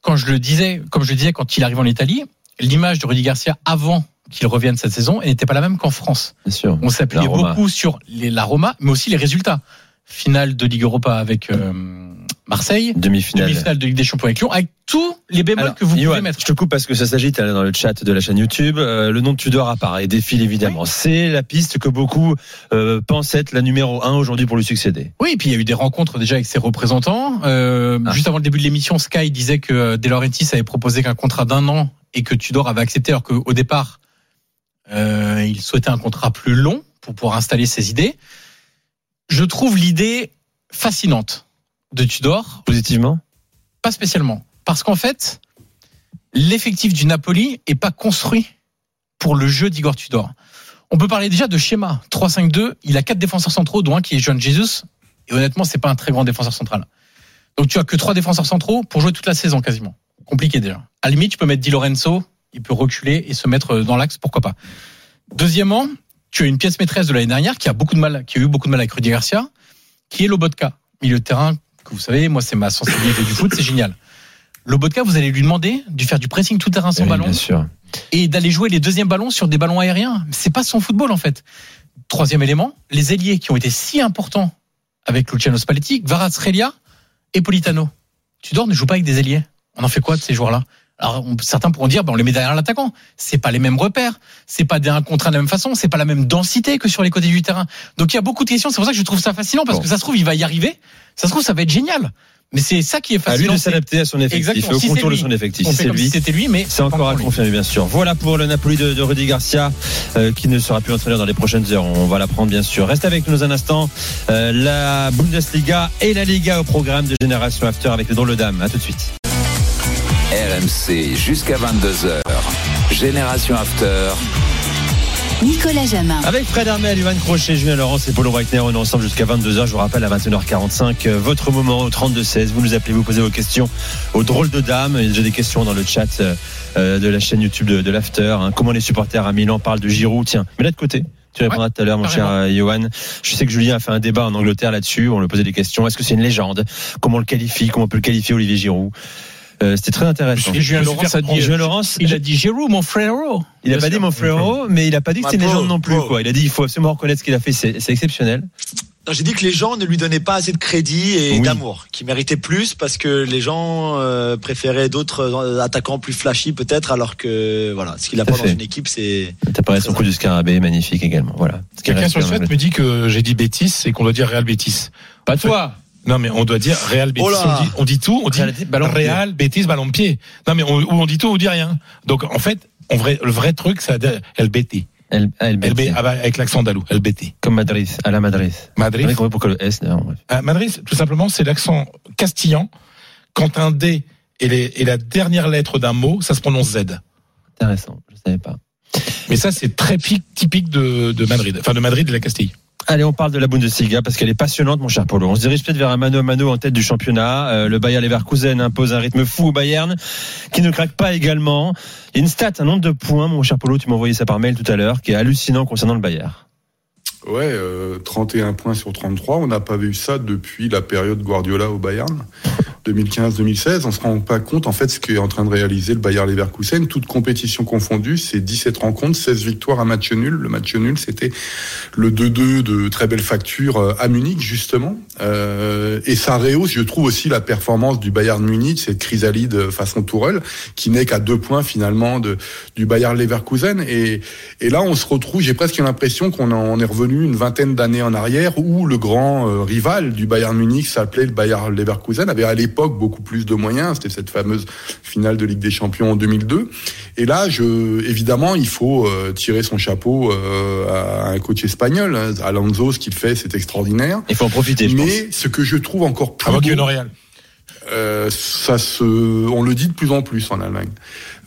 quand je le disais, comme je le disais quand il arrive en Italie, l'image de Rudy Garcia avant qu'il revienne cette saison, n'était pas la même qu'en France. Bien sûr. On s'appuyait beaucoup sur les, la Roma, mais aussi les résultats. Finale de Ligue Europa avec euh, Marseille, Demi-finale. demi-finale de Ligue des Champions avec Lyon, avec tous les bémols Alors, que vous pouvez mettre. Je te coupe parce que ça s'agit dans le chat de la chaîne YouTube. Euh, le nom de Tudor apparaît défile évidemment. C'est la piste que beaucoup euh, pensent être la numéro un aujourd'hui pour lui succéder. Oui, et puis il y a eu des rencontres déjà avec ses représentants. Euh, Ah. Juste avant le début de l'émission, Sky disait que euh, De Laurentiis avait proposé qu'un contrat d'un an et que Tudor avait accepté, alors qu'au départ, euh, il souhaitait un contrat plus long pour pouvoir installer ses idées. Je trouve l'idée fascinante de Tudor, Positivement pas spécialement, parce qu'en fait, l'effectif du Napoli est pas construit pour le jeu d'Igor Tudor. On peut parler déjà de schéma 3-5-2. Il a quatre défenseurs centraux, dont un qui est John Jesus. Et honnêtement, c'est pas un très grand défenseur central. Donc tu as que trois défenseurs centraux pour jouer toute la saison quasiment. Compliqué déjà. À la limite, tu peux mettre Di Lorenzo, il peut reculer et se mettre dans l'axe, pourquoi pas? Deuxièmement, tu as une pièce maîtresse de l'année dernière qui a beaucoup de mal, qui a eu beaucoup de mal avec Rudy Garcia, qui est Lobotka, milieu de terrain que vous savez, moi c'est ma sensibilité du foot, c'est génial. Lobotka, vous allez lui demander de faire du pressing tout terrain sans Oui, ballon Bien sûr. et d'aller jouer les deuxièmes ballons sur des ballons aériens. C'est pas son football en fait. Troisième élément, les ailiers qui ont été si importants avec Luciano Spalletti, Kvaratskhelia et Politano. Tudor ne joue pas avec des ailiers. On en fait quoi de ces joueurs-là? Alors certains pourront dire, ben, on les met derrière l'attaquant. C'est pas les mêmes repères, c'est pas des un contre un de la même façon, c'est pas la même densité que sur les côtés du terrain. Donc il y a beaucoup de questions. C'est pour ça que je trouve ça fascinant parce Bon. que ça se trouve il va y arriver. Ça se trouve ça va être génial. Mais c'est ça qui est À lui de s'adapter à son effectif, Exactement. au Si contour de son effectif. Si c'est lui. si c'était lui, mais C'est encore à confirmer, bien sûr. Voilà pour le Napoli de, de Rudy Garcia, euh, qui ne sera plus entraîneur dans les prochaines heures. On va l'apprendre, bien sûr. Reste avec nous un instant. Euh, la Bundesliga et la Liga au programme de Génération After avec les drôles de dames. À tout de suite. RMC jusqu'à 22h. Génération After. Nicolas Jamin. Avec Fred Armel, Yoann Crochet, Julien Laurence et Paulo Breitner, on est ensemble jusqu'à 22h. Je vous rappelle à 21h45, euh, votre moment au 32-16. Vous nous appelez, vous posez vos questions aux drôles de dames. Il y a déjà des questions dans le chat euh, de la chaîne YouTube de, de l'After. hein. Comment les supporters à Milan parlent de Giroud? Tiens, mais là de côté. Tu répondras tout à l'heure, mon cher carrément. euh, Johan. Je sais que Julien a fait un débat en Angleterre là-dessus. On lui posait des questions. Est-ce que c'est une légende? Comment on le qualifie? Comment on peut le qualifier Olivier Giroud? Euh, C'était très intéressant. Et Julien Laurence a dit. Julien Laurence, Il a dit Giroud, mon frérot. il a pas dit mon frérot, mais il a pas dit que c'est une légende non plus. Quoi. Il a dit il faut absolument reconnaître ce qu'il a fait, c'est exceptionnel. J'ai dit que les gens ne lui donnaient pas assez de crédit et Oui. d'amour, qu'il méritait plus parce que les gens euh, préféraient d'autres euh, attaquants plus flashy peut-être, alors que voilà, ce qu'il a pas dans fait. une équipe, c'est T'as parlé son coup du scarabée, magnifique également. Voilà. Quelqu'un sur le chat me dit que j'ai dit bêtise et qu'on doit dire Real Bétis. Pas toi. Non, mais on doit dire Real Bétis. Oh on, dit, on dit tout, on dit Real ballon de pied. Real Bétis, ballon pied. Non, mais on, ou on dit tout, ou on dit rien. Donc, en fait, on vrai, le vrai truc, c'est El Bétis. El, El El Betis. B, avec l'accent andalou. Bétis. Comme Madrid, à la Madrid. Madrid. Pourquoi le S d'ailleurs. À Madrid, tout simplement, c'est l'accent castillan. Quand un D est, les- la dernière lettre d'un mot, ça se prononce Z. Intéressant, je savais pas. Mais ça, c'est très pi- typique de, de Madrid. Enfin, de Madrid et de la Castille. Allez, on parle de la Bundesliga parce qu'elle est passionnante, mon cher Polo. On se dirige peut-être vers un mano à mano en tête du championnat. Euh, le Bayer Leverkusen impose un rythme fou au Bayern, qui ne craque pas également. A une stat, un nombre de points, mon cher Polo, tu m'as envoyé ça par mail tout à l'heure, qui est hallucinant concernant le Bayer. Ouais, euh, 31 points sur 33. On n'a pas vu ça depuis la période Guardiola au Bayern, 2015-2016. On se rend pas compte, en fait, ce qu'est en train de réaliser le Bayer Leverkusen. Toute compétition confondue, c'est 17 rencontres, 16 victoires, un match nul. Le match nul, c'était le 2-2 de très belle facture euh, à Munich, justement. Euh, et ça rehausse, je trouve aussi, la performance du Bayern Munich, cette chrysalide façon Tourelle, qui n'est qu'à deux points, finalement, de, du Bayer Leverkusen. Et, et là, on se retrouve, j'ai presque l'impression qu'on en est revenu une vingtaine d'années en arrière, où le grand euh, rival du Bayern Munich s'appelait le Bayer Leverkusen, avait à l'époque beaucoup plus de moyens. C'était cette fameuse finale de Ligue des Champions en 2002. Et là, je, évidemment, il faut euh, tirer son chapeau euh, à un coach espagnol, hein, Alonso, ce qu'il fait, c'est extraordinaire. Il faut en profiter, je pense. Mais ce que je trouve encore plus Avant beau, euh, ça se, on le dit de plus en plus en Allemagne.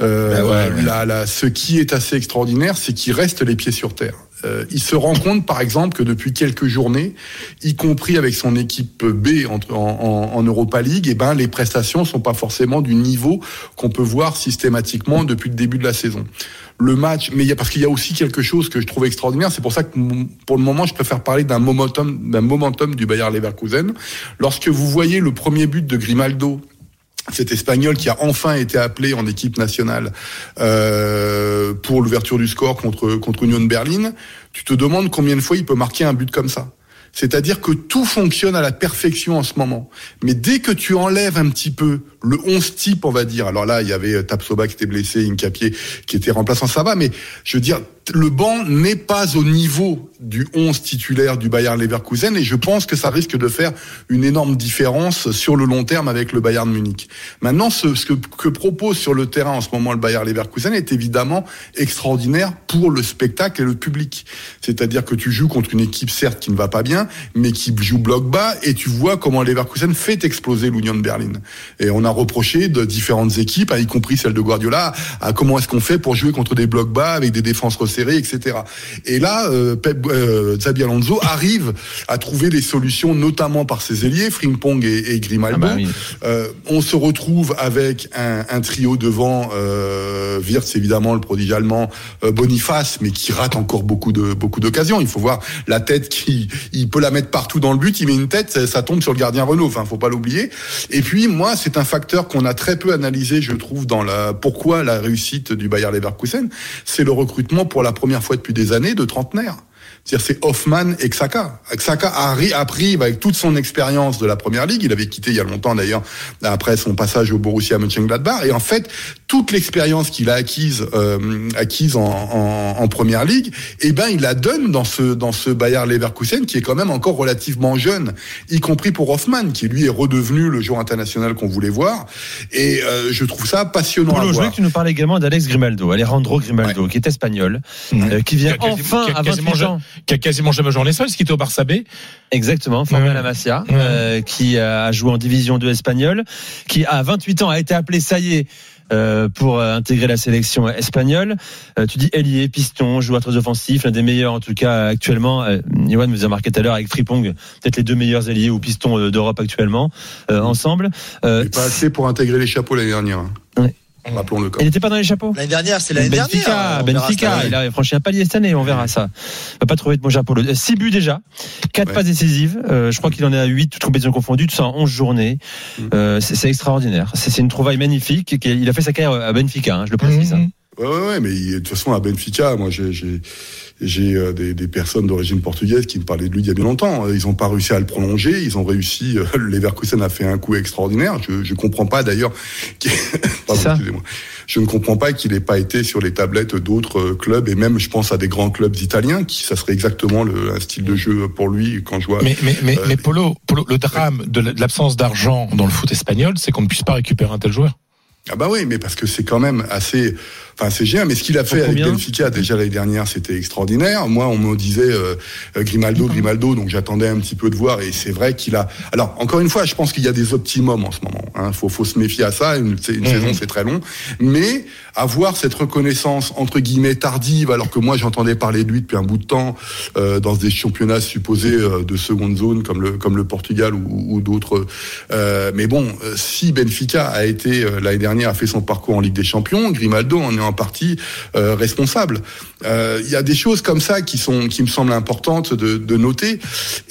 Euh, Bah ouais, ce qui est assez extraordinaire, c'est qu'il reste les pieds sur terre. Euh, il se rend compte, par exemple, que depuis quelques journées, y compris avec son équipe B en, en, en Europa League, eh ben, les prestations sont pas forcément du niveau qu'on peut voir systématiquement depuis le début de la saison. Le match, mais il y a parce qu'il y a aussi quelque chose que je trouve extraordinaire. C'est pour ça que pour le moment, je préfère parler d'un momentum, d'un momentum du Bayer Leverkusen. Lorsque vous voyez le premier but de Grimaldo cet Espagnol qui a enfin été appelé en équipe nationale euh, pour l'ouverture du score contre contre Union Berlin, tu te demandes combien de fois il peut marquer un but comme ça. C'est-à-dire que tout fonctionne à la perfection en ce moment. Mais dès que tu enlèves un petit peu le 11 type, on va dire, alors là, il y avait euh, Tapsoba qui était blessé, Incapié qui était remplaçant, ça va, mais je veux dire, le banc n'est pas au niveau du 11 titulaire du Bayern Leverkusen et je pense que ça risque de faire une énorme différence sur le long terme avec le Bayern Munich. Maintenant, ce, que, que propose sur le terrain en ce moment le Bayern Leverkusen est évidemment extraordinaire pour le spectacle et le public. C'est-à-dire que tu joues contre une équipe certes qui ne va pas bien, mais qui joue bloc bas et tu vois comment Leverkusen fait exploser l'Union de Berlin. Et on a reproché de différentes équipes, hein, y compris celle de Guardiola, à comment est-ce qu'on fait pour jouer contre des blocs bas avec des défenses resserrées, etc. Et là, euh, Pep, euh, Xabi Alonso arrive à trouver des solutions, notamment par ses ailiers, Frimpong et, et Grimaldo. Ah bah oui. Euh, on se retrouve avec un, un trio devant euh, Wirtz évidemment le prodige allemand euh, Boniface mais qui rate encore beaucoup de beaucoup d'occasions il faut voir la tête qui il peut la mettre partout dans le but il met une tête ça, ça tombe sur le gardien Renault enfin faut pas l'oublier et puis moi c'est un facteur qu'on a très peu analysé je trouve dans la pourquoi la réussite du Bayer Leverkusen c'est le recrutement pour la première fois depuis des années de trentenaires. C'est-à-dire c'est Hoffman et Xhaka. Xhaka a, a avec toute son expérience de la première ligue, il avait quitté il y a longtemps d'ailleurs après son passage au Borussia Mönchengladbach. Et en fait toute l'expérience qu'il a acquise euh, acquise en, en, en première ligue, eh ben il la donne dans ce dans ce Bayer Leverkusen qui est quand même encore relativement jeune, y compris pour Hoffman qui lui est redevenu le joueur international qu'on voulait voir et euh, je trouve ça passionnant Polo, à je voulais voir. que tu nous parles également d'Alex Grimaldo, Alejandro Grimaldo, qui est espagnol, euh, qui vient Qui a quasi- enfin qui a à quasiment 28 ans. qui a quasiment jamais joué en Espagne, ce qui était au Barça B. Exactement, formé Ouais. à la Masia, Ouais. euh, qui a joué en division 2 espagnole, qui à 28 ans a été appelé, ça y est, pour euh, intégrer la sélection espagnole. Euh, tu dis ailier, piston, joueur très offensif, l'un des meilleurs en tout cas actuellement. Euh, Yoann nous a marqué tout à l'heure avec Fripong, peut-être les deux meilleurs ailiers ou pistons euh, d'Europe actuellement euh, ensemble. Euh, pas assez pour intégrer les chapeaux l'année dernière. Ouais. Rappelons-le quand il n'était pas dans les chapeaux L'année dernière, c'est l'année Benfica, dernière. verra Benfica, cette il a franchi un palier cette année, on verra ça. Il va pas trouver de bon chapeau. 6 buts déjà, 4 Ouais. passes décisives. Euh, je crois qu'il en est à 8, toutes compétitions confondues, tout ça en 11 journées. Mm. Euh, c'est extraordinaire. C'est une trouvaille magnifique. Il a fait sa carrière à Benfica, hein, je le précise. hein. Ouais, ouais, ouais, mais de toute façon, à Benfica, moi, j'ai, j'ai, euh, des, des personnes d'origine portugaise qui me parlaient de lui il y a bien longtemps. Ils n'ont pas réussi à le prolonger. Ils ont réussi. Euh, Leverkusen a fait un coup extraordinaire. Je, je comprends pas d'ailleurs. Pardon. Je ne comprends pas qu'il n'ait pas été sur les tablettes d'autres euh, clubs et même, je pense à des grands clubs italiens qui, ça serait exactement le, un style de jeu pour lui quand je vois. Mais, mais, mais, Euh, mais Polo, Polo, le drame de l'absence d'argent dans le foot espagnol, c'est qu'on ne puisse pas récupérer un tel joueur. Ah bah oui, mais parce que c'est quand même assez, enfin c'est génial. Mais ce qu'il a fait avec Benfica déjà l'année dernière, c'était extraordinaire. Moi, on me disait euh, euh, Grimaldo, Grimaldo, donc j'attendais un petit peu de voir. Et c'est vrai qu'il a. Alors encore une fois, je pense qu'il y a des optimums en ce moment. Hein. Faut, faut se méfier à ça. Une, une saison, c'est très long. Mais avoir cette reconnaissance entre guillemets tardive, alors que moi j'entendais parler de lui depuis un bout de temps euh, dans des championnats supposés euh, de seconde zone comme le comme le Portugal ou, ou d'autres. Mais bon, si Benfica a été l'année dernière a fait son parcours en Ligue des Champions, Grimaldo en est en partie euh, responsable. Euh, Il y a des choses comme ça qui sont qui me semblent importantes de, noter.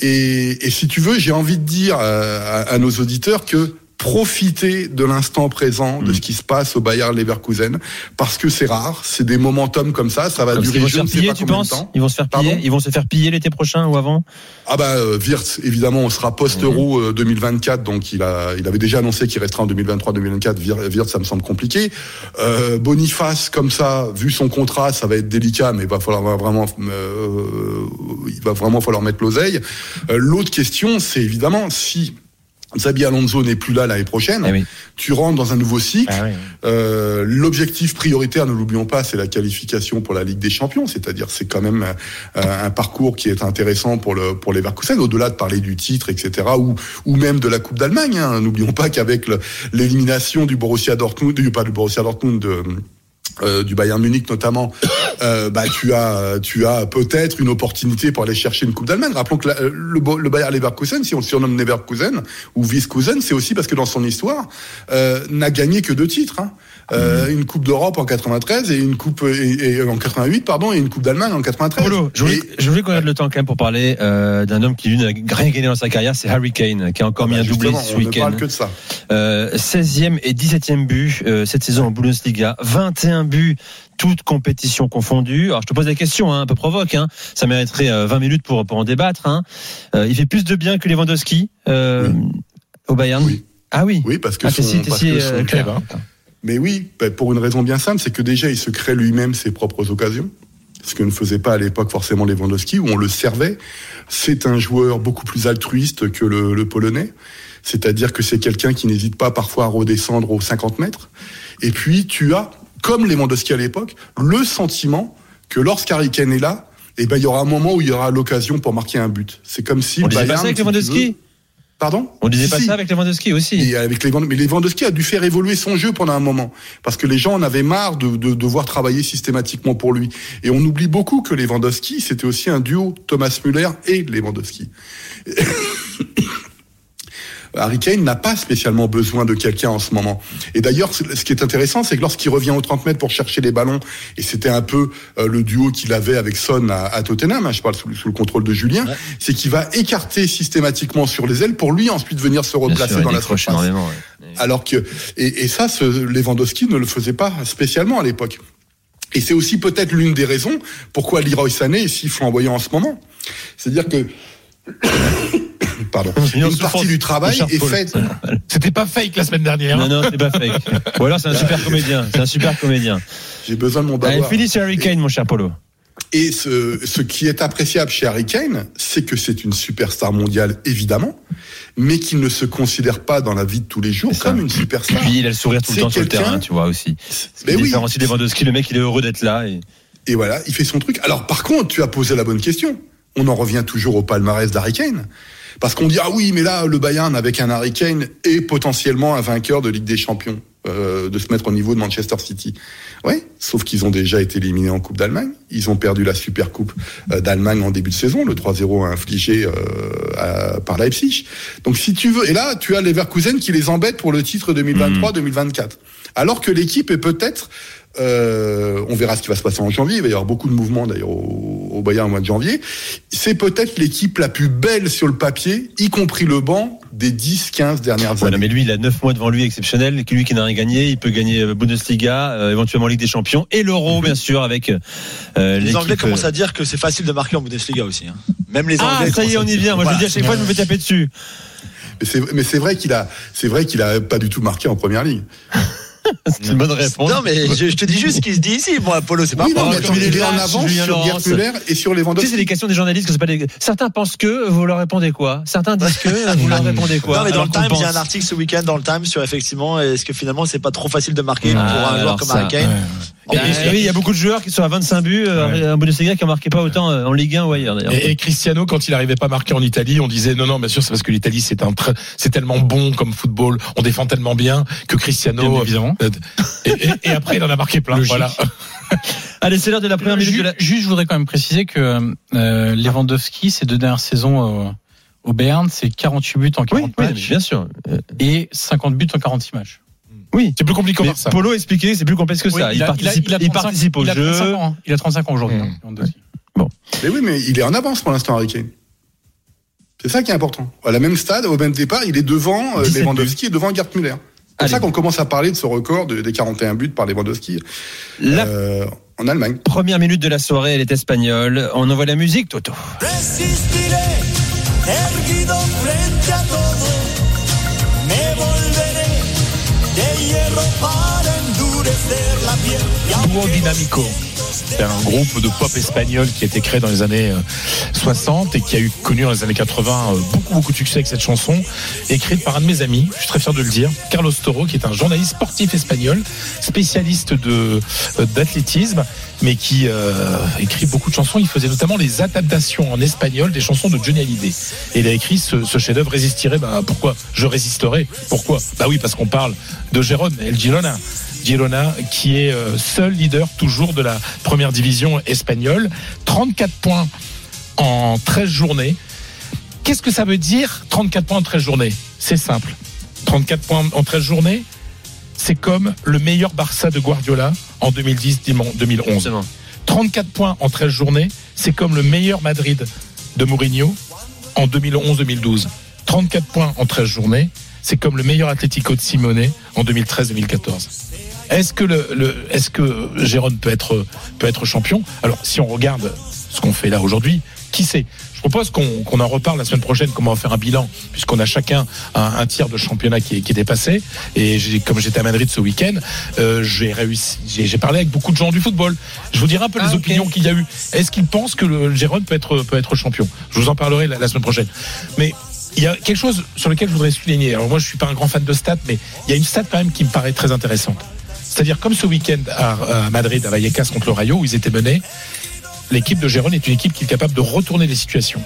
Et, si tu veux, j'ai envie de dire euh, à nos auditeurs que profiter de l'instant présent, de ce qui se passe au Bayern Leverkusen, parce que c'est rare, c'est des momentum comme ça, ça va Comme durer ils vont se faire piller, tu penses. Ils vont se faire piller Ils vont se faire piller l'été prochain ou avant Ah bah euh, Wirtz, évidemment, on sera post-euro euh, 2024, donc il a, il avait déjà annoncé qu'il restera en 2023-2024. Wir- Wirtz, ça me semble compliqué. Euh, Boniface, comme ça, vu son contrat, ça va être délicat, mais il va falloir vraiment, euh, il va vraiment falloir mettre l'oseille. Euh, L'autre question, c'est évidemment si Xabi Alonso n'est plus là l'année prochaine, Eh oui. tu rentres dans un nouveau cycle. Ah Euh, L'objectif prioritaire, ne l'oublions pas, c'est la qualification pour la Ligue des Champions. C'est-à-dire, c'est quand même euh, un parcours qui est intéressant pour le pour les Leverkusen, au-delà de parler du titre, etc., ou ou même de la Coupe d'Allemagne. Hein. N'oublions pas qu'avec l'élimination du Borussia Dortmund, du, pas du Borussia Dortmund. de- euh, du Bayern Munich notamment, euh, bah tu as tu as peut-être une opportunité pour aller chercher une Coupe d'Allemagne. Rappelons que le, le Bayern Leverkusen, si on le surnomme Leverkusen ou Wieskusen, c'est aussi parce que dans son histoire euh, n'a gagné que deux titres, hein. Euh, une Coupe d'Europe en 93 et une Coupe et, et- en 88 pardon et une Coupe d'Allemagne en 93. Polo, je voulais, je voulais qu'on ait le temps quand même pour parler euh, d'un homme qui n'a rien gagné dans sa carrière, c'est Harry Kane, qui a encore mis bah, un doublé justement, ce on ne week-end. parle que de ça. Euh, 16e et 17e but euh, cette saison en Bundesliga, 21 buts toutes compétitions confondues. Alors je te pose la question, hein, un peu provoque, hein. ça mériterait euh, 20 minutes pour, pour en débattre. Hein. Euh, il fait plus de bien que Lewandowski euh, au Bayern. Oui. Ah oui. Oui, parce que Ah, son- parce que euh, son-. Mais oui, bah, pour une raison bien simple, c'est que déjà, il se crée lui-même ses propres occasions. Ce que ne faisait pas à l'époque forcément Lewandowski, où on le servait. C'est un joueur beaucoup plus altruiste que le, le Polonais. C'est-à-dire que c'est quelqu'un qui n'hésite pas parfois à redescendre aux 50 mètres. Et puis, tu as, comme Lewandowski à l'époque, le sentiment que lorsqu'Harry Kane est là, eh ben, il y aura un moment où il y aura l'occasion pour marquer un but. C'est comme si On disait pas Bayern, ça avec Lewandowski? Pardon On disait pas si. ça avec Lewandowski aussi. Et avec Lewand- mais Lewandowski a dû faire évoluer son jeu pendant un moment parce que les gens en avaient marre de, de devoir travailler systématiquement pour lui. Et on oublie beaucoup que Lewandowski, c'était aussi un duo Thomas Müller et Lewandowski. Harry Kane n'a pas spécialement besoin de quelqu'un en ce moment. Et d'ailleurs, ce qui est intéressant, c'est que lorsqu'il revient aux 30 mètres pour chercher les ballons, et c'était un peu euh, le duo qu'il avait avec Son à, à Tottenham, hein, je parle sous, sous le contrôle de Julien, c'est qu'il va écarter systématiquement sur les ailes pour lui ensuite venir se replacer sûr, dans la surface. ouais. Alors que et, et ça, ce, Lewandowski ne le faisait pas spécialement à l'époque. Et c'est aussi peut-être l'une des raisons pourquoi Leroy Sané est si flamboyant en ce moment. C'est-à-dire que pardon, une partie du travail est faite. C'était pas fake la semaine dernière. Non, non, c'est pas fake. Ou alors c'est un super comédien. C'est un super comédien. J'ai besoin de mon Allez, bavoir. finis sur Harry Kane, mon cher Polo. Et ce, ce qui est appréciable chez Harry Kane, c'est que c'est une superstar mondiale, évidemment, mais qu'il ne se considère pas dans la vie de tous les jours comme une superstar. Puis il a le sourire tout le temps sur le terrain, tu vois aussi. Mais oui. différencie Lewandowski, le mec il est heureux d'être là. Et... Et voilà, il fait son truc. Alors par contre, tu as posé la bonne question. On en revient toujours au palmarès d'Harry Kane. Parce qu'on dit, ah oui, mais là, le Bayern avec un Harry Kane est potentiellement un vainqueur de Ligue des Champions. euh, de se mettre au niveau de Manchester City. Ouais, sauf qu'ils ont déjà été éliminés en Coupe d'Allemagne. Ils ont perdu la Super Coupe euh, d'Allemagne en début de saison, le 3-0 infligé euh, à- par Leipzig. Donc si tu veux, et là tu as Leverkusen qui les embête pour le titre 2023-2024, alors que l'équipe est peut-être euh, on verra ce qui va se passer en janvier. Il va y avoir beaucoup de mouvements d'ailleurs au, au Bayern au mois de janvier. C'est peut-être l'équipe la plus belle sur le papier, y compris le banc, des 10-15 dernières Voilà, années. mais lui, il a 9 mois devant lui exceptionnel. Lui qui n'a rien gagné, il peut gagner euh, Bundesliga, euh, éventuellement Ligue des Champions et l'Euro, bien sûr, avec euh, Les Anglais commencent à dire que c'est facile de marquer en Bundesliga aussi. hein. Même les Ah, Anglais. ça y est, on y dire. vient. Moi, je Voilà. le dis à chaque fois, je me fais taper dessus. Mais c'est, mais c'est vrai qu'il a, c'est vrai qu'il a pas du tout marqué en première ligne. C'est une bonne réponse. Non, mais je, je te dis juste ce qui se dit ici, moi, Apollo, c'est pas Oui, non, moi. mais attends, il est en lâche, avance sur et sur Tu sais, c'est les questions des journalistes que c'est pas des... Certains pensent que, vous leur répondez quoi? Certains disent que, vous leur répondez quoi Non, mais dans Alors le Times, il y a un article ce week-end dans le Times sur effectivement, est-ce que finalement, c'est pas trop facile de marquer Ah, pour un joueur comme ça, Oui, il y a beaucoup de joueurs qui sont à 25 buts, euh, un Bundesliga qui en marqué pas autant euh, en Ligue 1 ou ailleurs d'ailleurs. Et, et Cristiano, quand il n'arrivait pas à marquer en Italie, on disait non, non, bien sûr, c'est parce que l'Italie c'est un c'est tellement bon comme football, on défend tellement bien que Cristiano. Bien évidemment. euh, Et, et- et après, il en a marqué plein. Logique. Voilà. Allez, c'est l'heure de la première minute Ju- de la. Juste, je voudrais quand même préciser que euh, Lewandowski, ces deux dernières saisons euh, au Bern, c'est 48 buts en 40 Oui, oui, mais matchs bien sûr. Et 50 buts en 46 matchs. Oui. C'est plus compliqué voir ça. Polo expliqué, c'est plus complexe que ça. Oui, il, a- participe, il a- il a il 35 participe au il a jeu. 35 ans, hein. Il a 35 ans aujourd'hui. Mmh. hein, Lewandowski. Mais oui, mais il est en avance pour l'instant, Harry Kane. C'est ça qui est important. À la même stade, au même départ, il est devant euh, 17 Lewandowski et devant Gerd Müller. C'est pour ça qu'on commence à parler de ce record de- des 41 buts par Lewandowski La euh, en Allemagne. première minute de la soirée, elle est espagnole. On envoie la musique, Toto. Para endurecer la piel. Y Duo C'est un groupe de pop espagnol qui a été créé dans les années euh, 60 et qui a connu dans les années 80 euh, beaucoup beaucoup de succès avec cette chanson, écrite par un de mes amis, je suis très fier de le dire, Carlos Toro, qui est un journaliste sportif espagnol, spécialiste euh, d'athlétisme, mais qui euh, écrit beaucoup de chansons. Il faisait notamment les adaptations en espagnol des chansons de Johnny Hallyday. Et il a écrit ce, chef-d'œuvre Résistirai. Bah, pourquoi Je résisterai? Pourquoi? Bah oui, parce qu'on parle de Gérone, El Girona. Girona, qui est euh, seul leader toujours de la première division espagnole. 34 points en 13 journées. Qu'est-ce que ça veut dire 34 points en 13 journées? C'est simple. 34 points en 13 journées, c'est comme le meilleur Barça de Guardiola en 2010-2011. Exactement. 34 points en 13 journées, c'est comme le meilleur Madrid de Mourinho en 2011-2012. 34 points en 13 journées, c'est comme le meilleur Atlético de Simone en 2013-2014. Est-ce que le, le- est-ce que Gérone peut être peut être champion? Alors si on regarde ce qu'on fait là aujourd'hui, qui sait? Je propose qu'on qu'on en reparle la semaine prochaine, comment faire un bilan, puisqu'on a chacun un, un tiers de championnat qui est, qui est dépassé. Et comme j'étais à Madrid ce week-end, euh, j'ai réussi, j'ai parlé avec beaucoup de gens du football. Je vous dirai un peu les Ah, opinions qu'il y a eu. Est-ce qu'ils pensent que le Gérone peut être peut être champion? Je vous en parlerai la, la semaine prochaine. Mais il y a quelque chose sur lequel je voudrais souligner. Alors moi, je suis pas un grand fan de stats, mais il y a une stat quand même qui me paraît très intéressante. C'est-à-dire comme ce week-end à, Madrid, à Vallecas contre le Rayo, où ils étaient menés, l'équipe de Gérone est une équipe qui est capable de retourner les situations.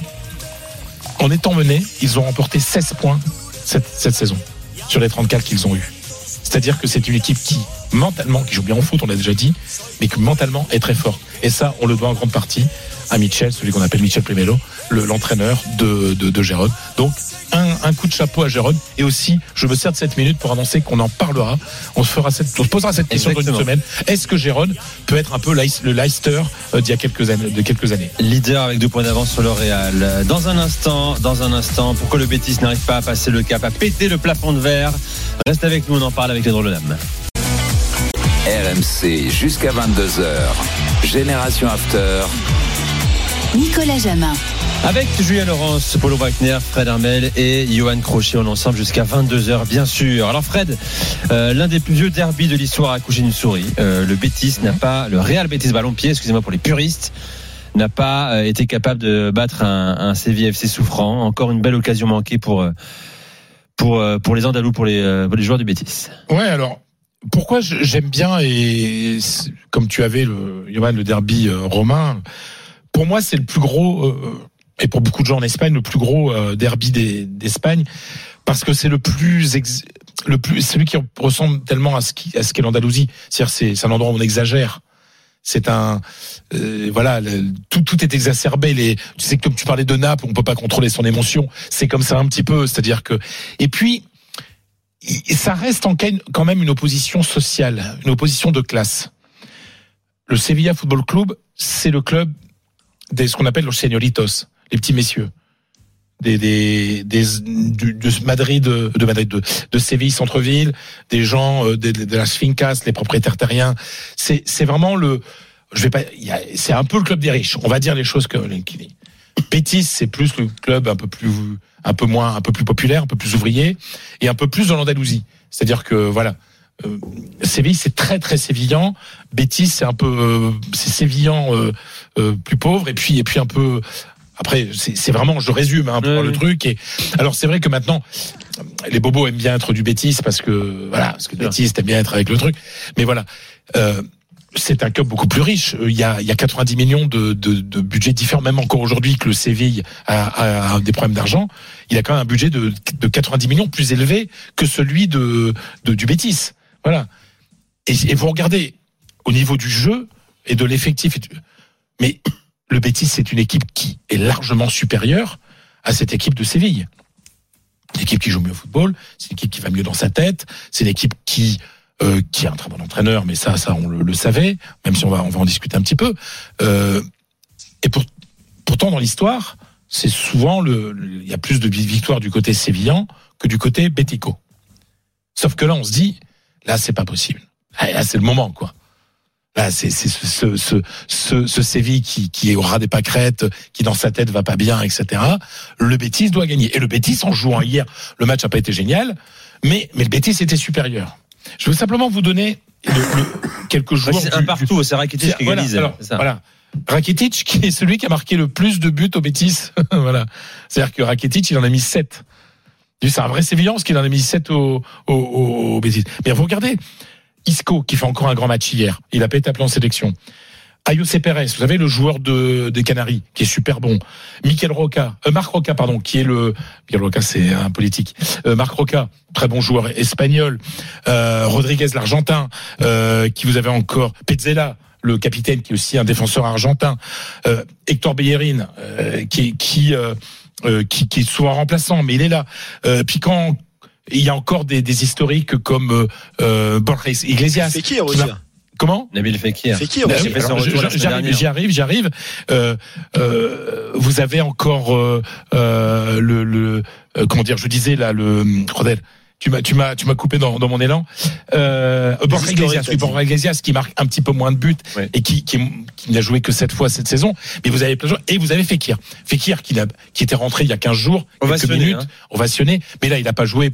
En étant menés, ils ont remporté 16 points cette, saison sur les 34 qu'ils ont eu. C'est-à-dire que c'est une équipe qui, mentalement, qui joue bien au foot, on l'a déjà dit, mais qui mentalement est très forte. Et ça, on le doit en grande partie à Michel, celui qu'on appelle Michel Primelo, le- l'entraîneur de, de, de Gérone. Donc, un, un coup de chapeau à Gérone. Et aussi, je me sers de cette minute pour annoncer qu'on en parlera. On se, fera cette, on se posera cette question dans une semaine. Est-ce que Gérone peut être un peu le Leicester euh, d'il y a quelques années, de quelques années? Leader avec deux points d'avance sur le Real. Dans un instant, dans un instant, pourquoi le Betis n'arrive pas à passer le cap, à péter le plafond de verre? Reste avec nous, on en parle avec les drôles de dames. RMC jusqu'à 22h. Génération After. Nicolas Jamin. Avec Julien Laurence, Paulo Wagner, Fred Hermel et Johan Crochet, on est ensemble jusqu'à 22h, bien sûr. Alors Fred, euh, l'un des plus vieux derbys de l'histoire a accouché d'une souris. Euh, le Betis n'a pas, le Real Betis Ballon-Pied, excusez-moi pour les puristes, n'a pas euh, été capable de battre un, un CVFC souffrant. Encore une belle occasion manquée pour, pour, pour les Andalous, pour les, pour les joueurs du Betis. Ouais, alors pourquoi j'aime bien et comme tu avais le Johan, le derby euh, romain, pour moi c'est le plus gros euh, et pour beaucoup de gens en Espagne le plus gros euh, derby des- d'Espagne parce que c'est le plus ex- le plus, celui qui ressemble tellement à ce qui, à ce qu'est l'Andalousie. C'est, c'est un endroit où on exagère. C'est un, euh, voilà, tout, tout est exacerbé. Les, tu sais, comme tu parlais de Naples, on peut pas contrôler son émotion. C'est comme ça un petit peu. C'est-à-dire que, et puis, ça reste en quand même une opposition sociale, une opposition de classe. Le Sevilla Football Club, c'est le club des ce qu'on appelle los señoritos, les petits messieurs. Des, des, des du, de Madrid, de Madrid, de, de Séville centre-ville, des gens euh, de, de, de las fincas, les propriétaires terriens. C'est, c'est vraiment le, je vais pas, c'est un peu le club des riches. On va dire les choses que qui- Betis, c'est plus le club un peu plus, un peu moins, un peu plus populaire, un peu plus ouvrier et un peu plus dans l'Andalousie. C'est-à-dire que voilà, Séville c'est très très sévillan. Betis c'est un peu, euh, c'est sévillan euh, euh, plus pauvre et puis et puis un peu. Après, c'est vraiment, je résume hein, pour Ouais, le oui. truc. Et alors, c'est vrai que maintenant, les bobos aiment bien être du Betis parce que voilà, parce que Betis t'aimes bien être avec le truc. Mais voilà, euh, c'est un club beaucoup plus riche. Euh, Il y a, il y a 90 millions de, de, de budget différents. Même encore aujourd'hui que le Séville a, a- a des problèmes d'argent, il a quand même un budget de, de 90 millions plus élevé que celui de, de du Betis. Voilà. Et, vous regardez au niveau du jeu et de l'effectif. Mais le Betis, c'est une équipe qui est largement supérieure à cette équipe de Séville. C'est une équipe qui joue mieux au football, c'est une équipe qui va mieux dans sa tête, c'est une équipe qui euh, qui a un très bon entraîneur, mais ça, ça on le, savait, même si on va on va en discuter un petit peu. Euh, et pour, pourtant dans l'histoire, c'est souvent le- il y a plus de victoires du côté sévillan que du côté bético. Sauf que là, on se dit, là, c'est pas possible. Ah, Là, c'est le moment, quoi. Là, c'est ce, ce, ce, ce, Séville qui, qui aura des pâquerettes, qui dans sa tête va pas bien, etc. Le Bétis doit gagner. Et le Bétis, en jouant hier, le match a pas été génial, mais, mais le Bétis était supérieur. Je veux simplement vous donner le- le- quelques joueurs. c'est un partout, c'est Rakitic qui voilà, égalise. alors, c'est ça. voilà. Rakitic, qui est celui qui a marqué le plus de buts au Bétis. voilà. C'est-à-dire que Rakitic, il en a mis 7. C'est un vrai Sévillan, parce qu'il en a mis 7 au, au, au, au Bétis. Mais vous regardez, Isco, qui fait encore un grand match hier. Il a pas été appelé en sélection. Ayose Perez, vous savez, le joueur de, des Canaries, qui est super bon. Mikel Roca, euh, Marc Roca, pardon, qui est le, Mikel Roca, c'est un politique. Euh, Marc Roca, très bon joueur espagnol. Euh, Rodriguez, l'Argentin, euh, qui vous avez encore. Petzela, le capitaine, qui est aussi un défenseur argentin. Euh, Hector Bellerin, euh, qui, qui, euh, qui, qui souvent remplaçant, mais il est là. Euh, puis quand il y a encore des, des historiques comme euh, euh, Borges Iglesias. Fekir qui aussi. Comment? Nabil Fekir. Fekir bah oui, J'arrive, j'y arrive, j'y arrive. Euh, euh, vous avez encore euh, euh, le, le euh, comment dire, je disais là le Rodel. Tu m'as, tu m'as, tu m'as coupé dans, dans mon élan. Euh, Borja Iglesias, t'as oui, dit. Borja Iglesias qui marque un petit peu moins de buts Ouais. et qui, qui, qui n'a joué que sept fois cette saison. Mais vous avez plein de joueurs. et vous avez Fekir, Fekir qui, n'a- qui était rentré il y a 15 jours, quelques minutes, hein. ovationné. Mais là, il n'a pas joué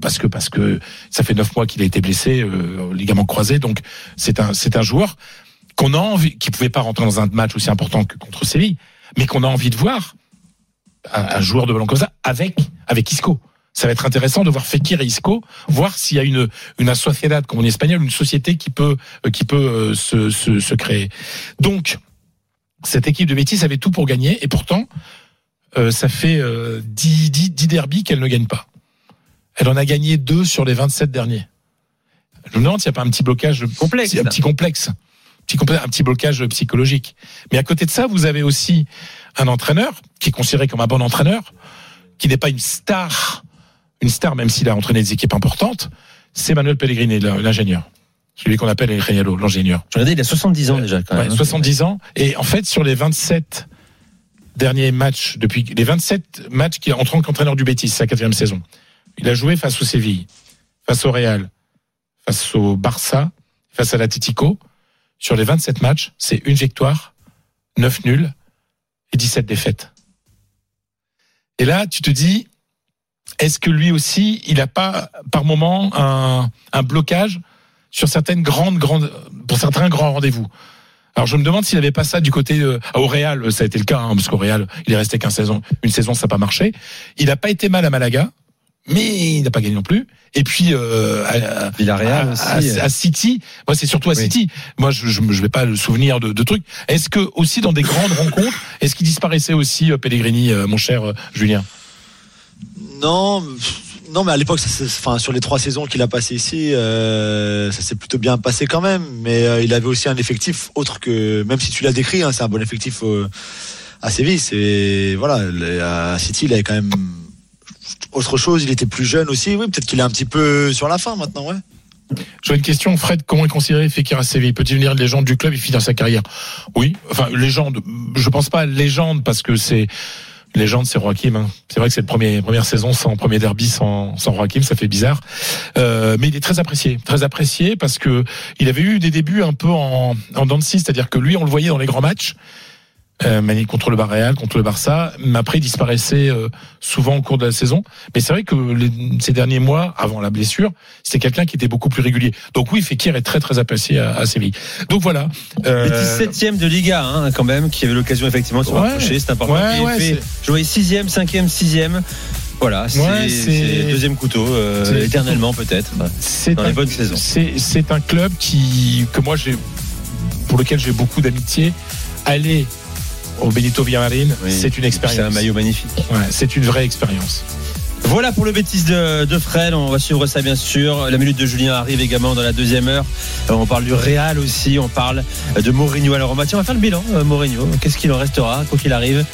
parce que parce que ça fait neuf mois qu'il a été blessé, euh, ligament croisé. Donc c'est un c'est un joueur qu'on a envie, qui pouvait pas rentrer dans un match aussi important que contre Séville, mais qu'on a envie de voir un, un joueur de ballon comme ça avec avec Isco. Ça va être intéressant de voir Fekir et Isco, voir s'il y a une une sociedad, comme en espagnol, une société qui peut euh, qui peut euh, se, se se créer. Donc cette équipe de Betis avait tout pour gagner et pourtant euh, ça fait euh, 10, 10, 10 derbies qu'elle ne gagne pas. Elle en a gagné deux sur les 27 derniers. Je me demande s'il n'y a pas un petit blocage Complexe. un petit complexe, un petit, complexe, un petit blocage psychologique. Mais à côté de ça, vous avez aussi un entraîneur qui est considéré comme un bon entraîneur, qui n'est pas une star, une star même s'il a entraîné des équipes importantes. C'est Manuel Pellegrini, l'ingénieur, celui qu'on appelle El l'ingénieur. Je regardais, il a 70 ans déjà quand même. hein. 70 ans. Et en fait, sur les 27 derniers matchs, depuis les 27 matchs qu'il a en tant qu'entraîneur du Betis, sa quatrième saison, il a joué face au Séville, face au Real, face au Barça, face à l'Atletico. Sur les 27 matchs, c'est une victoire, 9 nuls et 17 défaites. Et là, tu te dis, est-ce que lui aussi, il n'a pas par moment un, un blocage sur certaines grandes, grandes, pour certains grands rendez-vous? Alors je me demande s'il n'avait pas ça du côté euh, au Real, ça a été le cas, hein, parce qu'au Real, il est resté qu'une saison, une saison, ça n'a pas marché. Il n'a pas été mal à Malaga, mais il n'a pas gagné non plus. Et puis euh, à, Villarreal à- aussi. à- à City, moi c'est surtout à Oui. City. Moi je je, je vais pas le souvenir de, de trucs. Est-ce que aussi dans des grandes rencontres, est-ce qu'il disparaissait aussi euh, Pellegrini, euh, mon cher euh, Julien? Non, Non, mais à l'époque, enfin, sur les trois saisons qu'il a passé ici, euh, ça s'est plutôt bien passé quand même. Mais euh, il avait aussi un effectif autre que, même si tu l'as décrit, hein, c'est un bon effectif euh, à Séville. C'est voilà, à City, il avait quand même autre chose. Il était plus jeune aussi. Oui, peut-être qu'il est un petit peu sur la fin maintenant. Ouais. J'aurais une question, Fred, comment est considéré Fekir à Séville? Peut-il devenir légende du club et finir sa carrière? Oui, enfin légende, je pense pas légende parce que c'est légende c'est Joachim. Hein. C'est vrai que c'est la première, première saison sans premier derby sans, sans Joachim, ça fait bizarre. Euh, mais il est très apprécié, très apprécié parce que il avait eu des débuts un peu en, en c'est-à-dire que lui on le voyait dans les grands matchs. Euh, Mani contre le Barreal, contre le Barça, mais après il disparaissait euh, souvent au cours de la saison. Mais c'est vrai que les- ces derniers mois, avant la blessure, c'était quelqu'un qui était beaucoup plus régulier. Donc oui, Fekir est très très apprécié à, à Séville. Donc voilà. Euh, Betis 7 de Liga, hein, quand même, qui avait l'occasion effectivement de se Ouais. rapprocher. C'est important. Ouais, ouais, fait c'est- jouer 6ème, 5ème, 6ème. Voilà, c'est Ouais, deuxième couteau, euh, éternellement peut-être, c'est dans un, les bonnes saisons. c'est un club qui que moi j'ai pour lequel j'ai beaucoup d'amitié. Aller au Benito Villamarin, Oui. c'est une expérience. C'est un maillot magnifique. Ouais, c'est une vraie expérience. Voilà pour le bêtise de, de Fred. On va suivre ça bien sûr. La minute de Julien arrive également dans la deuxième heure. Euh, On parle du Real aussi. On parle de Mourinho à la Roma. Tiens, on va faire le bilan. euh, Mourinho, qu'est-ce qu'il en restera quoi qu'il arrive?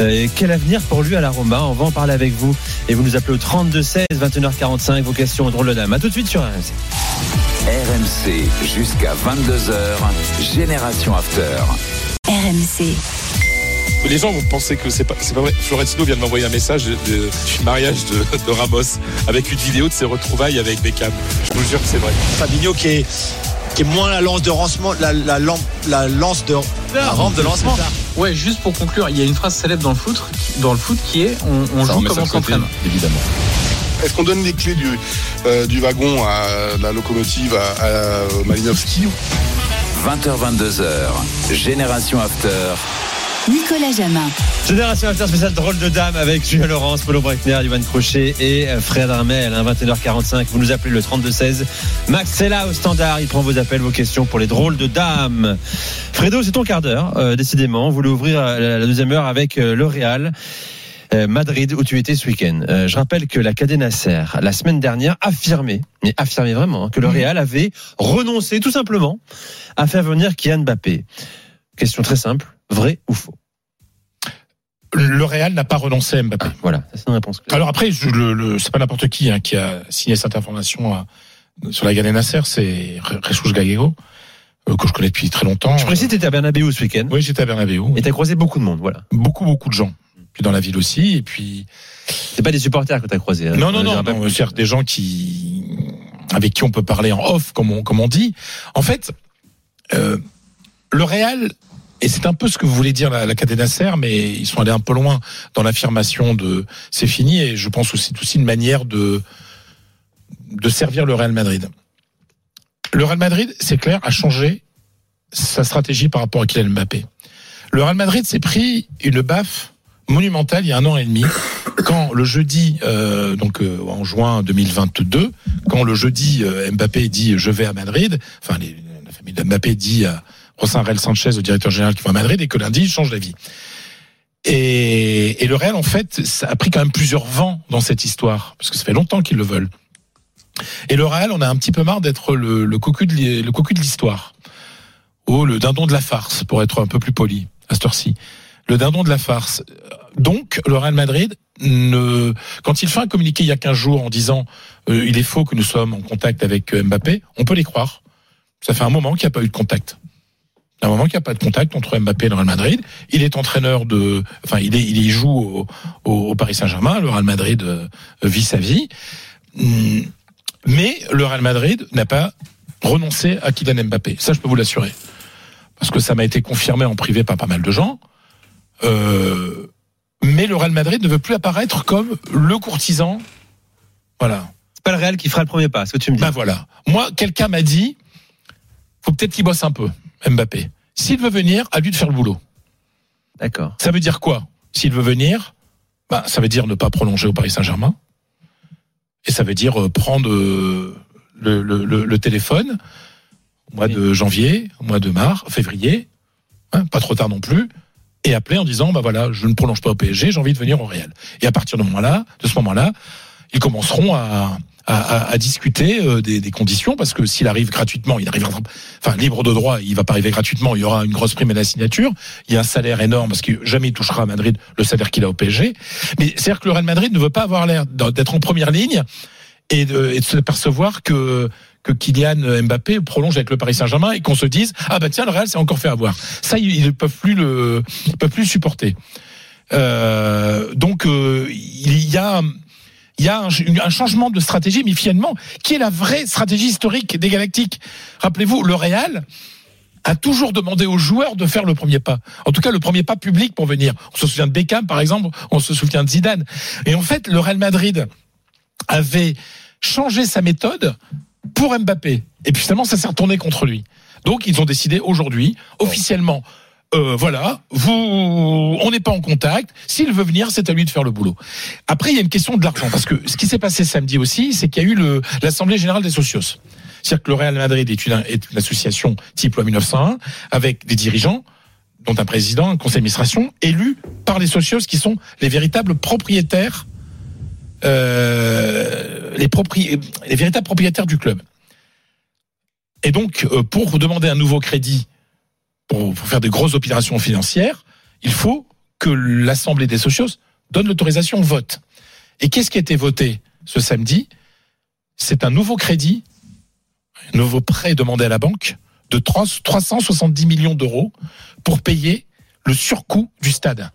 Euh, et Quel avenir pour lui à la Roma? On va en parler avec vous. Et vous nous appelez au 32 16 21h45. Vos questions au drôle de dame. À tout de suite sur RMC. RMC jusqu'à 22h. Génération After. RMC. Les gens vont penser que c'est pas, c'est pas vrai. Florentino vient de m'envoyer un message de, de- du mariage de, de Ramos avec une vidéo de ses retrouvailles avec Beckham. Je vous jure que c'est vrai. Fabinho qui est qui est moins la lance de lancement, la, la, lampe- la lance de la rampe de lancement. Ouais, juste pour conclure, il y a une phrase célèbre dans le foot, dans le foot qui est on, joue comme on s'entraîne. évidemment. Est-ce qu'on donne les clés du, euh, du wagon à la locomotive à, à Malinowski 20h, 22h. Génération After. Nicolas Jamin. Génération After spéciale drôle de dame avec Julien Laurence, Paulo Breitner, Yovan Crochet et euh, Fred Armel. À 21h45, vous nous appelez le 3216. Max, c'est là au standard. Il prend vos appels, vos questions pour les drôles de dames. Fredo, c'est ton quart d'heure, euh, décidément. Vous voulez ouvrir euh, la, deuxième heure avec euh, le Real. Madrid où tu étais ce week-end. Je rappelle que la Cadena Ser, la semaine dernière, affirmait, mais affirmait vraiment, hein, que le Real avait renoncé tout simplement à faire venir Kylian Mbappé. Question très simple, vrai ou faux Le Real n'a pas renoncé à Mbappé. Voilà, ça, c'est une réponse. claire. Alors après, je, le, le- c'est pas n'importe qui hein, qui a signé cette information à- sur la Galena Nasser, c'est Rechouch Gallego, euh, que je connais depuis très longtemps. Je précise, tu étais à Bernabéu ce week-end Oui, j'étais à Bernabéu. et tu as croisé beaucoup de monde. Voilà. Beaucoup, beaucoup de gens. Puis dans la ville aussi. Et puis. C'est pas des supporters que tu as croisés. hein. Non, non, Je non. non c'est des gens qui, avec qui on peut parler en off, comme on, comme on dit. En fait, euh, le Real, et c'est un peu ce que vous voulez dire la, la Cadena Ser, mais ils sont allés un peu loin dans l'affirmation de c'est fini, et je pense aussi c'est aussi une manière de de servir le Real Madrid. Le Real Madrid, c'est clair, a changé sa stratégie par rapport à Kylian Mbappé. Le Real Madrid s'est pris une baffe monumentale il y a un an et demi quand le jeudi, euh, donc euh, en juin 2022, quand le jeudi euh, Mbappé dit je vais à Madrid, enfin la famille de Mbappé dit à Rosanrel Sanchez, le directeur général qui va à Madrid, et que lundi il change d'avis. Et, le Real, en fait, ça a pris quand même plusieurs vents dans cette histoire, parce que ça fait longtemps qu'ils le veulent. Et le Real, on a un petit peu marre d'être le, cocu de l'histoire, ou le dindon de la farce, pour être un peu plus poli à cette heure-ci. Le dindon de la farce. Donc, le Real Madrid, quand il fait un communiqué il y a 15 jours en disant euh, il est faux que nous sommes en contact avec euh, Mbappé, on peut les croire. Ça fait un moment qu'il n'y a pas eu de contact. Un moment qu'il n'y a pas de contact entre Mbappé et le Real Madrid. Il est entraîneur de, enfin, il est, il y joue au, au- au Paris Saint-Germain. Le Real Madrid vit sa vie. Mais le Real Madrid n'a pas renoncé à Kylian Mbappé. Ça, je peux vous l'assurer. Parce que ça m'a été confirmé en privé par pas mal de gens. Euh, mais le Real Madrid ne veut plus apparaître comme le courtisan. Voilà. C'est pas le Real qui fera le premier pas, ce que tu me dis. Ben voilà. Moi, quelqu'un m'a dit, faut peut-être qu'il bosse un peu, Mbappé. S'il veut venir, à lui de faire le boulot. D'accord. Ça veut dire quoi? S'il veut venir, bah, ça veut dire ne pas prolonger au Paris Saint-Germain. Et ça veut dire euh, prendre euh, le, le- le- le téléphone au mois de janvier, au mois de mars, février, hein, pas trop tard non plus, et appeler en disant bah voilà, je ne prolonge pas au PSG, j'ai envie de venir au Real. Et à partir de, moment-là, de ce moment-là, ils commenceront à, à, à- à discuter euh, des, des conditions parce que s'il arrive gratuitement, il arrivera, enfin libre de droit, il va pas arriver gratuitement. Il y aura une grosse prime à la signature. Il y a un salaire énorme parce que jamais il touchera à Madrid le salaire qu'il a au PSG. Mais c'est-à-dire que le Real Madrid ne veut pas avoir l'air d'être en première ligne et de, et de se percevoir que que Kylian Mbappé prolonge avec le Paris Saint-Germain et qu'on se dise ah bah tiens le Real s'est encore fait avoir. Ça ils ne peuvent plus le ils peuvent plus le supporter. Euh, donc euh, il y a il y a un, changement de stratégie, mais finalement, qui est la vraie stratégie historique des Galactiques Rappelez-vous, le Real a toujours demandé aux joueurs de faire le premier pas. En tout cas, le premier pas public pour venir. On se souvient de Beckham, par exemple, on se souvient de Zidane. Et en fait, le Real Madrid avait changé sa méthode pour Mbappé. Et puis finalement, ça s'est retourné contre lui. Donc, ils ont décidé aujourd'hui, officiellement, euh, voilà, vous, on n'est pas en contact. S'il veut venir, c'est à lui de faire le boulot. Après, il y a une question de l'argent, parce que ce qui s'est passé samedi aussi, c'est qu'il y a eu l'Assemblée générale des socios. C'est-à-dire que le Real Madrid est une, association type loi 1901, avec des dirigeants, dont un président, un conseil d'administration, élus par les socios, qui sont les véritables propriétaires, euh, les véritables propriétaires du club. Et donc, euh, pour demander un nouveau crédit pour, faire des grosses opérations financières, il faut que l'Assemblée des socios donne l'autorisation au vote. Et qu'est-ce qui a été voté ce samedi? C'est un nouveau crédit, un nouveau prêt demandé à la banque de 3 370 millions d'euros pour payer le surcoût du stade.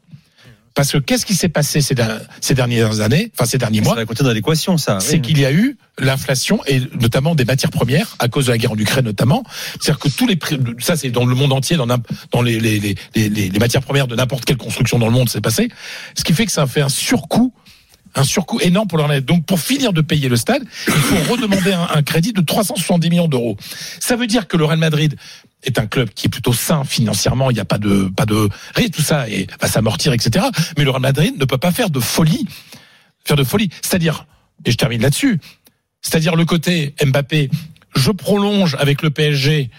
Parce que qu'est-ce qui s'est passé ces, der- ces dernières années, enfin ces derniers mois dans l'équation, ça. c'est qu'il y a eu l'inflation et notamment des matières premières à cause de la guerre en Ukraine notamment. C'est-à-dire que tous les prix, ça c'est dans le monde entier, dans, n'im- dans les, les, les, les, les matières premières de n'importe quelle construction dans le monde, c'est passé. Ce qui fait que ça fait un surcoût un surcoût énorme pour leur Donc, pour finir de payer le stade, il faut redemander un, crédit de 370 millions d'euros. Ça veut dire que le Real Madrid est un club qui est plutôt sain financièrement. Il n'y a pas de, pas de, rien, tout ça et va s'amortir, etc. Mais le Real Madrid ne peut pas faire de folie, faire de folie. C'est-à-dire, et je termine là-dessus, c'est-à-dire le côté Mbappé, je prolonge avec le PSG.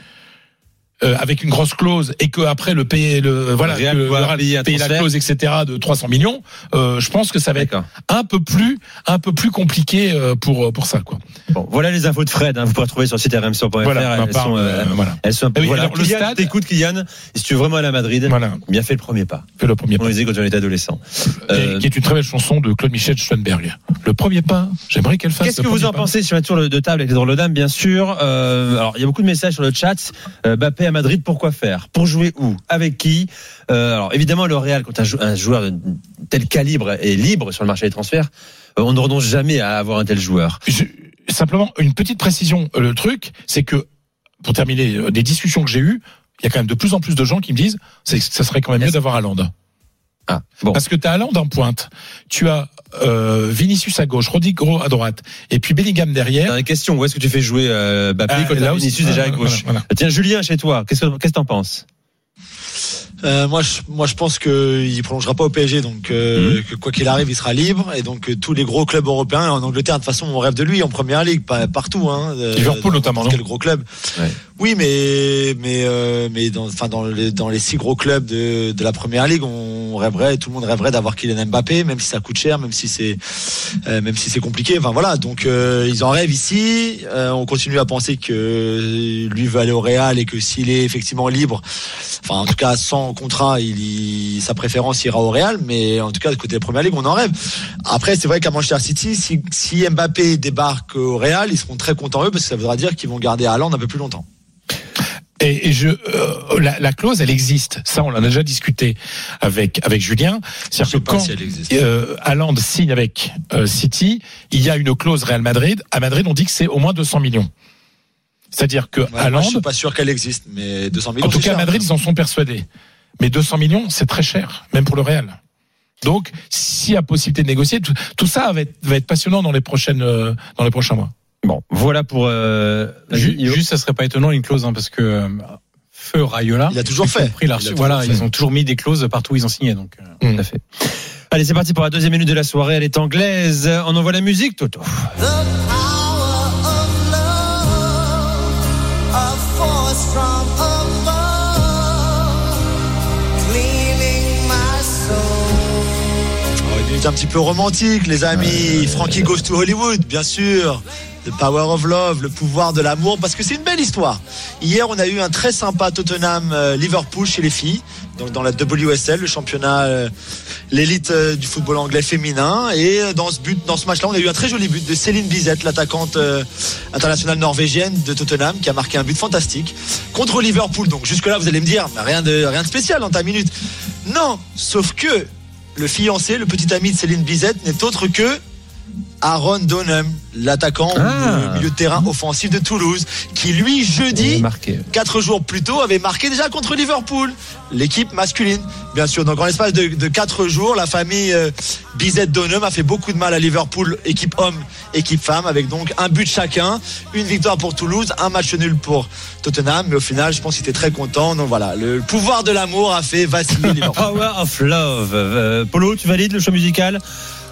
Euh, avec une grosse clause et que après le payer le voilà que le Real payer un paye la clause etc de 300 millions euh, je pense que ça va être un peu plus un peu plus compliqué euh, pour pour ça quoi Bon, voilà les infos de Fred. hein, vous pourrez retrouver sur le site rmc.fr. voilà elles, sont, euh, euh, voilà elles sont un peu. Et oui, voilà. alors, le Kylian, stade- T'écoutes Kylian. Et si tu veux vraiment aller à Madrid, voilà bien fait le premier pas. fais le premier On pas le disait quand on était adolescent. qui, Euh, est, qui est une très belle chanson de Claude Michel Schoenberg le premier pas j'aimerais qu'elle fasse Qu'est-ce le que vous en pas. pensez sur un tour de table avec les drôles de dames, bien sûr Euh, Alors, il y a beaucoup de messages sur le chat. Euh, Mbappé à Madrid, pourquoi faire? Pour jouer où? Avec qui? Euh, Alors, évidemment, le Real, quand un, jou- un joueur de tel calibre est libre sur le marché des transferts, euh, on ne renonce jamais à avoir un tel joueur. Je- simplement une petite précision. Euh, Le truc, c'est que pour terminer, des discussions que j'ai eues, il y a quand même de plus en plus de gens qui me disent, que ça serait quand même mieux d'avoir Haaland. Ah, bon. Parce que tu as Haaland en pointe, tu as euh, Vinicius à gauche, Rodrigo à droite, et puis Bellingham derrière. Dernière question, où est-ce que tu fais jouer euh, Mbappé Ah, quand là t'as aussi, Vinicius déjà à voilà, gauche voilà. Tiens, Julien, chez toi, qu'est-ce que qu'est-ce que t'en penses? Euh, moi, je, moi, je pense qu'il prolongera pas au PSG, donc euh, que quoi qu'il arrive, il sera libre, et donc euh, tous les gros clubs européens en Angleterre, de toute façon, on rêve de lui en première ligue, pas partout, hein. Liverpool notamment, Quel gros club Ouais. Oui, mais mais euh, mais dans, enfin dans les dans les six gros clubs de de la première ligue, on rêverait, tout le monde rêverait d'avoir Kylian Mbappé, même si ça coûte cher, même si c'est même si c'est compliqué. Enfin voilà, donc ils en rêvent ici. On continue à penser que lui veut aller au Real et que s'il est effectivement libre, enfin en tout cas sans contrat, il, sa préférence ira au Real. Mais en tout cas, du côté de la Première Ligue, on en rêve. Après, c'est vrai qu'à Manchester City, si, si Mbappé débarque au Real, ils seront très contents eux parce que ça voudra dire qu'ils vont garder Haaland un peu plus longtemps. Et, je, euh, la, la clause, elle existe. Ça, on en a déjà discuté avec avec Julien. C'est-à-dire que quand si euh, signe avec euh, City, il y a une clause Real Madrid. À Madrid, on dit que c'est au moins 200 millions. C'est-à-dire que Ouais, moi, Haaland, je suis pas sûr qu'elle existe, mais 200 millions. en tout cas à cher. Madrid, ils en sont persuadés. Mais 200 millions, c'est très cher, même pour le Real. Donc, s'il y a possibilité de négocier, tout, tout ça va être, va être passionnant dans les prochaines, euh, dans les prochains mois. Bon, voilà pour. Euh. Juste, ça serait pas étonnant une clause, hein, parce que euh, feu Rayola. Il a toujours fait. compris, il a toujours voilà, fait. ils ont toujours mis des clauses partout où ils ont signé. Donc, euh, Tout à fait. Allez, c'est parti pour la deuxième minute de la soirée. Elle est anglaise. On envoie la musique, Toto. But un petit peu romantique, les amis. Frankie goes to Hollywood, bien sûr. The Power of Love, le pouvoir de l'amour, parce que c'est une belle histoire. Hier, on a eu un très sympa Tottenham-Liverpool chez les filles, donc dans la WSL, le championnat, euh, l'élite euh, du football anglais féminin. Et euh, dans ce but, dans ce match-là, on a eu un très joli but de Céline Bizet, l'attaquante euh, internationale norvégienne de Tottenham, qui a marqué un but fantastique contre Liverpool. Donc jusque-là, vous allez me dire, rien de rien de spécial dans ta minute. Non, sauf que le fiancé, le petit ami de Céline Bizet, n'est autre que Aaron Donham, l'attaquant Ah. milieu de terrain offensif de Toulouse, qui lui jeudi, quatre jours plus tôt, avait marqué déjà contre Liverpool, l'équipe masculine, bien sûr. Donc en l'espace de, de quatre jours, la famille euh, Bizet Donham a fait beaucoup de mal à Liverpool, équipe homme, équipe femme, avec donc un but chacun, une victoire pour Toulouse, un match nul pour Tottenham, mais au final, je pense qu'il était très content. Donc voilà, le pouvoir de l'amour a fait vaciller Liverpool. Power of Love. Euh, Polo, tu valides le choix musical?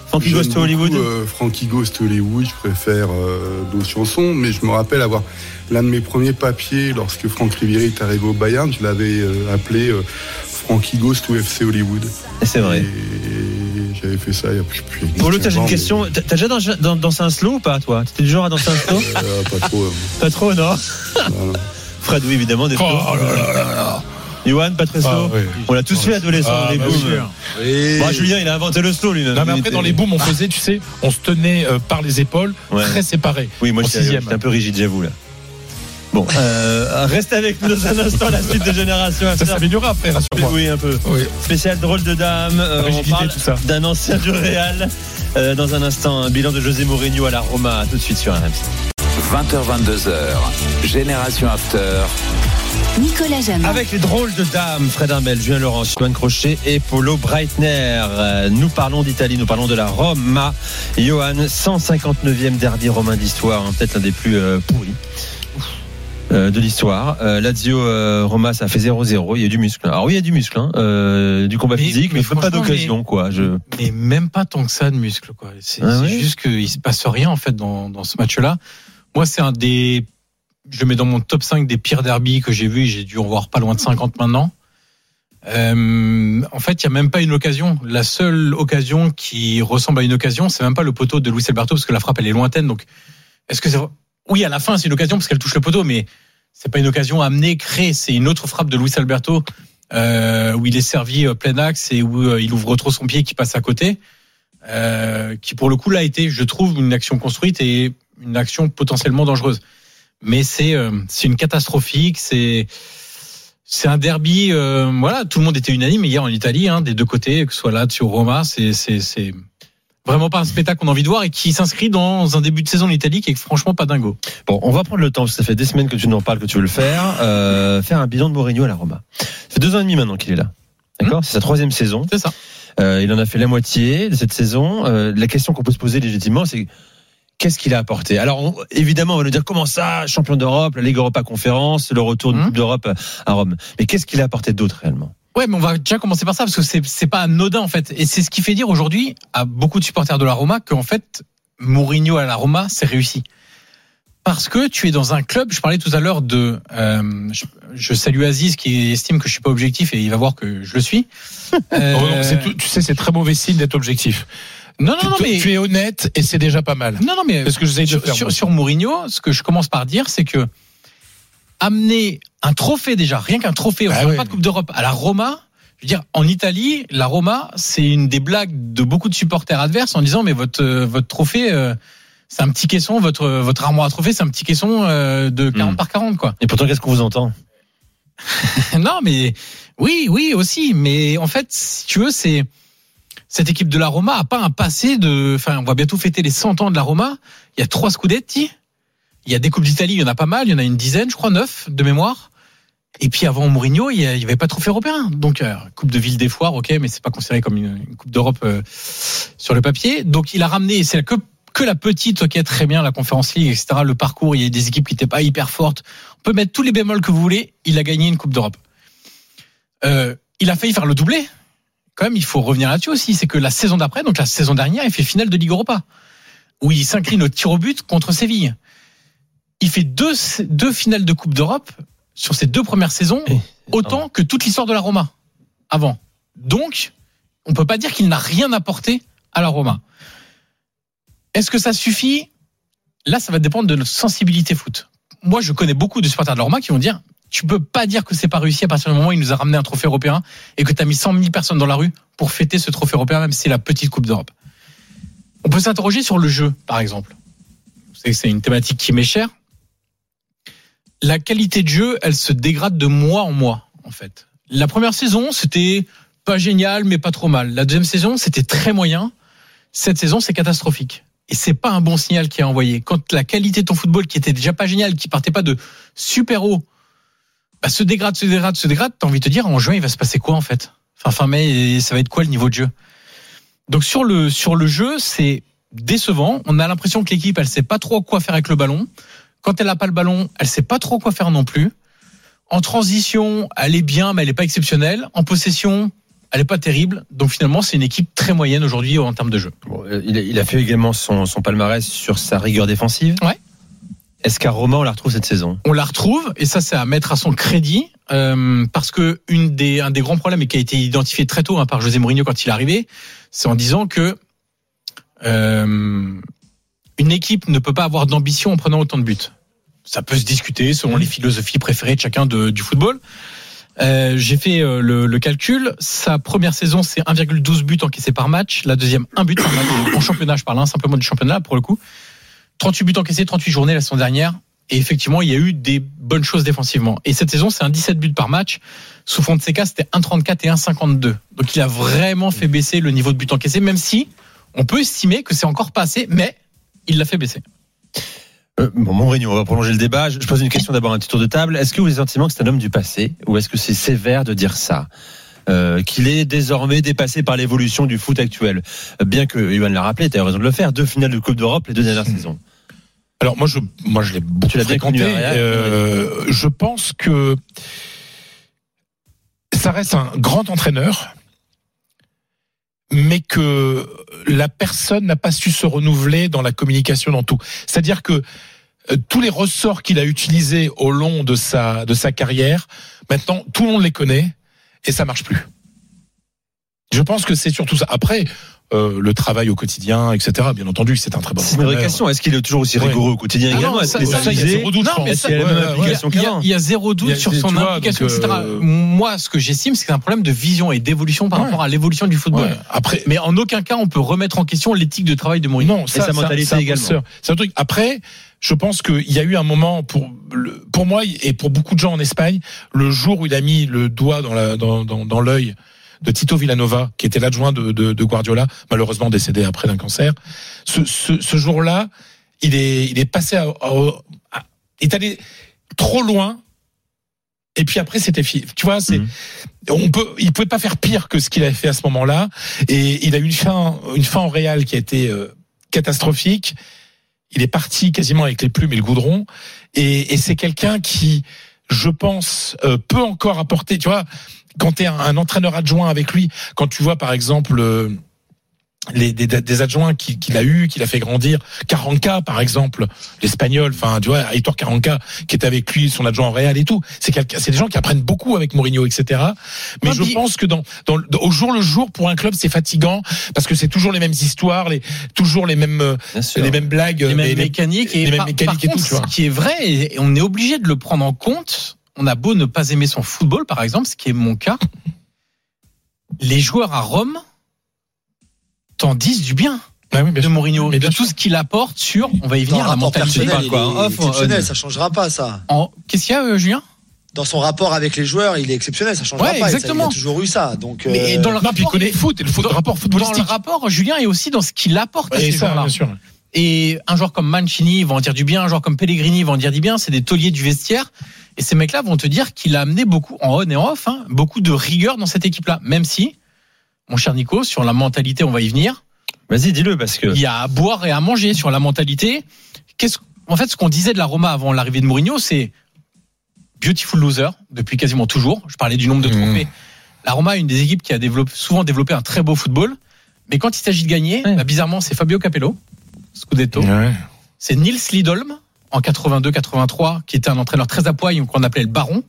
Frankie to Hollywood euh, Frankie Goes to Hollywood, je préfère euh, d'autres chansons, mais je me rappelle avoir l'un de mes premiers papiers lorsque Franck Ribéry est arrivé au Bayern, je l'avais euh, appelé euh, Frankie Goes to FC Hollywood. C'est vrai. Et j'avais fait ça il y a plus. plus Polo, t'as j'ai une question. T'as t'as déjà dansé dans, dansé un slow ou pas, toi? T'étais du genre à danser un slow? Euh, pas trop. euh, Pas trop, non? Voilà. Fred, oui, évidemment, des Oh là là là. Johan, pas très slow Ah, oui. On l'a tous fait adolescent, Ah, les bah, booms. Oui. Bah, Julien, il a inventé le slow lui-même. Non, mais après, était- dans les booms, on faisait, tu sais, on se tenait euh, par les épaules, Ouais. très séparés. Oui, moi j'étais un peu rigide, j'avoue là. Bon, euh, reste avec nous dans un instant la suite de Génération Ça After. s'améliorera après, rassure-moi. Oui, un peu. Oui. Spécial drôle de dame. euh, on parle ça. d'un ancien du Real. Euh, dans un instant, un bilan de José Mourinho à la Roma. Tout de suite sur RMC. 20h22h, Génération After. Nicolas Jamin. Avec les drôles de dames, Fred Hermel, Julien Laurent, Johan Crochet et Polo Breitner. Euh, Nous parlons d'Italie, nous parlons de la Roma. Johan, 159e derby romain d'histoire, hein, peut-être l'un des plus euh, pourris. euh, de l'histoire. Euh, Lazio euh, Roma ça fait 0-0, il y a du muscle. Alors oui, il y a du muscle, hein, euh, du combat Mais- physique, mais, mais pas d'occasion quoi. Je... Mais même pas tant que ça de muscles, quoi. C'est Ah ouais juste qu'il se passe rien, en fait, dans, dans ce match-là. Moi, c'est un des, je mets dans mon top 5 des pires derbies que j'ai vu. J'ai dû en voir pas loin de 50 maintenant. Euh, en fait, il y a même pas une occasion. La seule occasion qui ressemble à une occasion, c'est même pas le poteau de Luis Alberto parce que la frappe elle est lointaine. Donc, est-ce que c'est oui à la fin c'est une occasion parce qu'elle touche le poteau, mais c'est pas une occasion amenée, créée. C'est une autre frappe de Luis Alberto euh, où il est servi euh, plein axe et où euh, il ouvre trop son pied qui passe à côté. Euh, qui pour le coup là a été, je trouve, une action construite et une action potentiellement dangereuse. Mais c'est euh, c'est une catastrophique. C'est c'est un derby. euh, voilà, tout le monde était unanime hier en Italie, hein, des deux côtés, que ce soit là, sur Roma. C'est c'est c'est vraiment pas un spectacle qu'on a envie de voir et qui s'inscrit dans un début de saison en Italie qui est franchement pas dingo. Bon, on va prendre le temps, parce que ça fait des semaines que tu nous en parles, que tu veux le faire, euh, faire un bilan de Mourinho à la Roma. Ça fait deux ans et demi maintenant qu'il est là. D'accord? C'est sa troisième saison. C'est ça. Euh, il en a fait la moitié de cette saison. Euh, la question qu'on peut se poser légitimement, c'est qu'est-ce qu'il a apporté? Alors, on- évidemment, on va nous dire comment ça, champion d'Europe, la Ligue Europa Conférence, le retour de Mhm. Coupe d'Europe à Rome. Mais qu'est-ce qu'il a apporté d'autre réellement? Ouais, mais on va déjà commencer par ça parce que c'est c'est pas anodin en fait, et c'est ce qui fait dire aujourd'hui à beaucoup de supporters de la Roma qu'en fait Mourinho à la Roma c'est réussi. Parce que tu es dans un club. Je parlais tout à l'heure de. euh, je, je salue Aziz qui estime que je suis pas objectif et il va voir que je le suis. Euh, Oh non, c'est tout- tu sais, c'est très mauvais signe d'être objectif. Non, non, non, tu- mais tu es honnête et c'est déjà pas mal. non, non, mais C'est ce que de sur, faire. sur, sur Mourinho, ce que je commence par dire, c'est que amener un trophée déjà, rien qu'un trophée, on Ah ouais. pas de Coupe d'Europe, à la Roma. Je veux dire, en Italie, la Roma, c'est une des blagues de beaucoup de supporters adverses en disant mais votre euh, votre trophée, euh, c'est un petit caisson, votre votre armoire à trophée, c'est un petit caisson euh, de 40 Hmm. par 40 quoi. Et pourtant, qu'est-ce qu'on vous entend? Non, mais oui, oui aussi, mais en fait, si tu veux, c'est cette équipe de la Roma a pas un passé de. Enfin, on va bientôt fêter les 100 ans de la Roma. Il y a trois scudetti. Il y a des coupes d'Italie, il y en a pas mal. Il y en a une dizaine, je crois, neuf de mémoire. Et puis avant Mourinho, il y a- il y avait pas de trophée européen. Donc euh, coupe de ville des foires, ok, mais c'est pas considéré comme une, coupe d'Europe euh, sur le papier. Donc il a ramené, c'est que que la petite, ok, très bien, la conférence League, etc. Le parcours, il y a des équipes qui n'étaient pas hyper fortes. On peut mettre tous les bémols que vous voulez. Il a gagné une coupe d'Europe. Euh, il a failli faire le doublé. Quand même, il faut revenir là-dessus aussi. C'est que la saison d'après, donc la saison dernière, il fait finale de Ligue Europa, où il s'incline au tir au but contre Séville. Il fait deux, deux finales de Coupe d'Europe sur ses deux premières saisons, autant que toute l'histoire de la Roma avant. Donc, on peut pas dire qu'il n'a rien apporté à la Roma. Est-ce que ça suffit? Là, ça va dépendre de notre sensibilité foot. Moi, je connais beaucoup de supporters de la Roma qui vont dire tu peux pas dire que c'est pas réussi à partir du moment où il nous a ramené un trophée européen et que tu as mis 100 000 personnes dans la rue pour fêter ce trophée européen, même si c'est la petite Coupe d'Europe. On peut s'interroger sur le jeu, par exemple. C'est une thématique qui m'est chère. La qualité de jeu, elle se dégrade de mois en mois, en fait. La première saison, c'était pas génial, mais pas trop mal. La deuxième saison, c'était très moyen. Cette saison, c'est catastrophique. Et c'est pas un bon signal qui est envoyé. Quand la qualité de ton football, qui était déjà pas génial, qui partait pas de super haut, bah, se dégrade, se dégrade, se dégrade, t'as envie de te dire, en juin, il va se passer quoi, en fait? Enfin, fin mai, ça va être quoi le niveau de jeu? Donc, sur le, sur le jeu, c'est décevant. On a l'impression que l'équipe, elle sait pas trop quoi faire avec le ballon. Quand elle a pas le ballon, elle sait pas trop quoi faire non plus. En transition, elle est bien, mais elle est pas exceptionnelle. En possession, elle est pas terrible. Donc finalement, c'est une équipe très moyenne aujourd'hui en termes de jeu. Bon, euh, il, a, il a fait également son, son palmarès sur sa rigueur défensive. Ouais. Est-ce qu'à Roma, on la retrouve cette saison? On la retrouve et ça, c'est à mettre à son crédit euh, parce que une des, un des grands problèmes et qui a été identifié très tôt hein, par José Mourinho quand il est arrivé, c'est en disant que euh, une équipe ne peut pas avoir d'ambition en prenant autant de buts. Ça peut se discuter selon les philosophies préférées de chacun de, du football. Euh, J'ai fait euh, le, le calcul. Sa première saison, c'est 1,12 buts encaissés par match. La deuxième, 1 but par match. En championnat, je parle hein, simplement du championnat pour le coup. 38 buts encaissés, 38 journées la saison dernière. Et effectivement, il y a eu des bonnes choses défensivement. Et cette saison, c'est un 17 buts par match. Sous Fonseca, c'était 1,34 et 1,52. Donc il a vraiment fait baisser le niveau de buts encaissés, même si on peut estimer que c'est encore pas assez, mais il l'a fait baisser. Euh, Bon, Mourinho, on va prolonger le débat. Je je pose une question d'abord, un petit tour de table. Est-ce que vous avez le sentiment que c'est un homme du passé ou est-ce que c'est sévère de dire ça? Euh, qu'il est désormais dépassé par l'évolution du foot actuel. Euh, Bien que Yohan l'a rappelé, tu as raison de le faire, deux finales de Coupe d'Europe les deux dernières saisons. Alors moi je moi je l'ai beaucoup Tu l'as bien fréquenté. Real, Euh, je pense que ça reste un grand entraîneur, mais que la personne n'a pas su se renouveler dans la communication dans tout. C'est-à-dire que euh, tous les ressorts qu'il a utilisés au long de sa de sa carrière, maintenant tout le monde les connaît et ça marche plus. Je pense que c'est surtout ça. Après, euh, le travail au quotidien, etc. Bien entendu, c'est un très bon C'est une vraie question. Est-ce qu'il est toujours aussi Ouais. rigoureux au quotidien Ah également non, Est-ce ça- qu'il est y a zéro doute, Non, mais ça, qu'il a Ouais, Il y, a, il y a zéro doute y a- sur son vois, implication, etc. euh, Moi, ce que j'estime, c'est que c'est un problème de vision et d'évolution par Ouais. rapport à l'évolution du football. Ouais. Après, Mais en aucun cas, on peut remettre en question l'éthique de travail de Mourinho. non, ça, sa mentalité ça, également. C'est un truc. Après, je pense qu'il y a eu un moment pour le- pour moi et pour beaucoup de gens en Espagne, le jour où il a mis le doigt dans la dans dans, dans l'œil de Tito Villanova, qui était l'adjoint de, de, de Guardiola, malheureusement décédé après d'un cancer. Ce, ce, ce jour-là, il est il est passé à, à- à- est allé trop loin. Et puis après, c'était fini. Tu vois, c'est Mhm. on peut, il pouvait pas faire pire que ce qu'il avait fait à ce moment-là. Et il a eu une fin, une fin au Real qui a été euh, catastrophique. Il est parti quasiment avec les plumes et le goudron. Et, et c'est quelqu'un qui, je pense, euh, peut encore apporter. Tu vois, quand tu es un, entraîneur adjoint avec lui, quand tu vois par exemple. euh, les, des, des adjoints qu'il qu'il a eu, qu'il a fait grandir. Caranca, par exemple, l'espagnol, enfin, tu vois, Aitor Caranca, qui était avec lui, son adjoint en Real et tout. C'est des gens qui apprennent beaucoup avec Mourinho, etc. Mais Non, je puis- pense que dans, dans, au jour le jour, pour un club, c'est fatigant parce que c'est toujours les mêmes histoires, les, toujours les mêmes, euh, les mêmes blagues, les mêmes les- les- mécaniques et les mêmes par, mécaniques par et tout, tu vois. ce qui est vrai et on est obligé de le prendre en compte. On a beau ne pas aimer son football, par exemple, ce qui est mon cas. Les joueurs à Rome t'en disent du bien Ah oui, bien de. Mourinho, Mais de tout ce qu'il apporte sur, on va y venir, Dans la rapport mentalité. quoi, exceptionnel, on ça changera pas ça. En- Qu'est-ce qu'il y a, euh, Julien? Dans son rapport avec les joueurs, il est exceptionnel, ça changera Ouais, pas. ça, exactement. il a toujours eu ça. Donc, Mais euh, dans le Non, puis il rapport, connaît le foot et le foot, dans- rapport dans footballistique. le rapport, Julien est aussi dans ce qu'il apporte à ces ça, joueurs-là. Et un joueur comme Mancini va en dire du bien, un joueur comme Pellegrini va en dire du bien. C'est des tauliers du vestiaire. Et ces mecs-là vont te dire qu'il a amené beaucoup, en on et en off, hein, beaucoup de rigueur dans cette équipe-là. Même si, mon cher Nico, sur la mentalité, on va y venir. Vas-y, dis-le parce que. Il y a à boire et à manger sur la mentalité. Qu'est-ce, en fait, ce qu'on disait de la Roma avant l'arrivée de Mourinho, c'est beautiful loser depuis quasiment toujours. Je parlais du nombre de Mmh. trophées. La Roma est une des équipes qui a développé, souvent développé un très beau football. Mais quand il s'agit de gagner, Ouais. bah, bizarrement, c'est Fabio Capello, Scudetto. Ouais. C'est Nils Lidolm en 82-83 qui était un entraîneur très à poil qu'on appelait le Baron.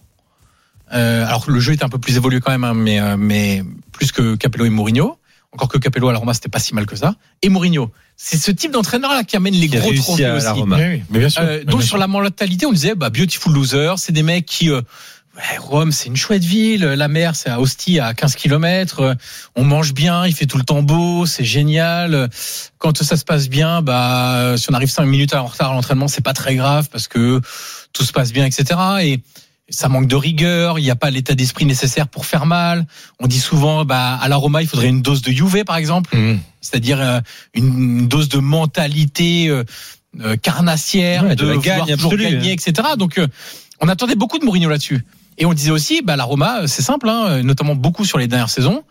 Euh, alors le jeu était un peu plus évolué quand même, hein, mais, euh, mais plus que Capello et Mourinho. Encore que Capello à la Roma, c'était pas si mal que ça. Et Mourinho. C'est ce type d'entraîneur-là qui amène les Qui gros trophées à aussi. la Roma. Oui, oui, mais bien sûr. Euh, Mais donc bien sur la mentalité, on disait bah beautiful loser, c'est des mecs qui ouais, Rome, c'est une chouette ville, la mer c'est à Ostie à 15 km, on mange bien, il fait tout le temps beau, c'est génial. Quand ça se passe bien, bah si on arrive 5 minutes en retard à l'entraînement, c'est pas très grave parce que tout se passe bien, etc. Et ça manque de rigueur, il n'y a pas l'état d'esprit nécessaire pour faire mal. On dit souvent, bah, à la Roma, il faudrait une dose de Juve, par exemple, Mhm. c'est-à-dire euh, une dose de mentalité euh, euh, carnassière, Ouais, de, de la vouloir gagne toujours gagner, hein. etc. Donc, on attendait beaucoup de Mourinho là-dessus. Et on disait aussi, bah, la Roma, euh, c'est simple, hein, notamment beaucoup sur les dernières saisons.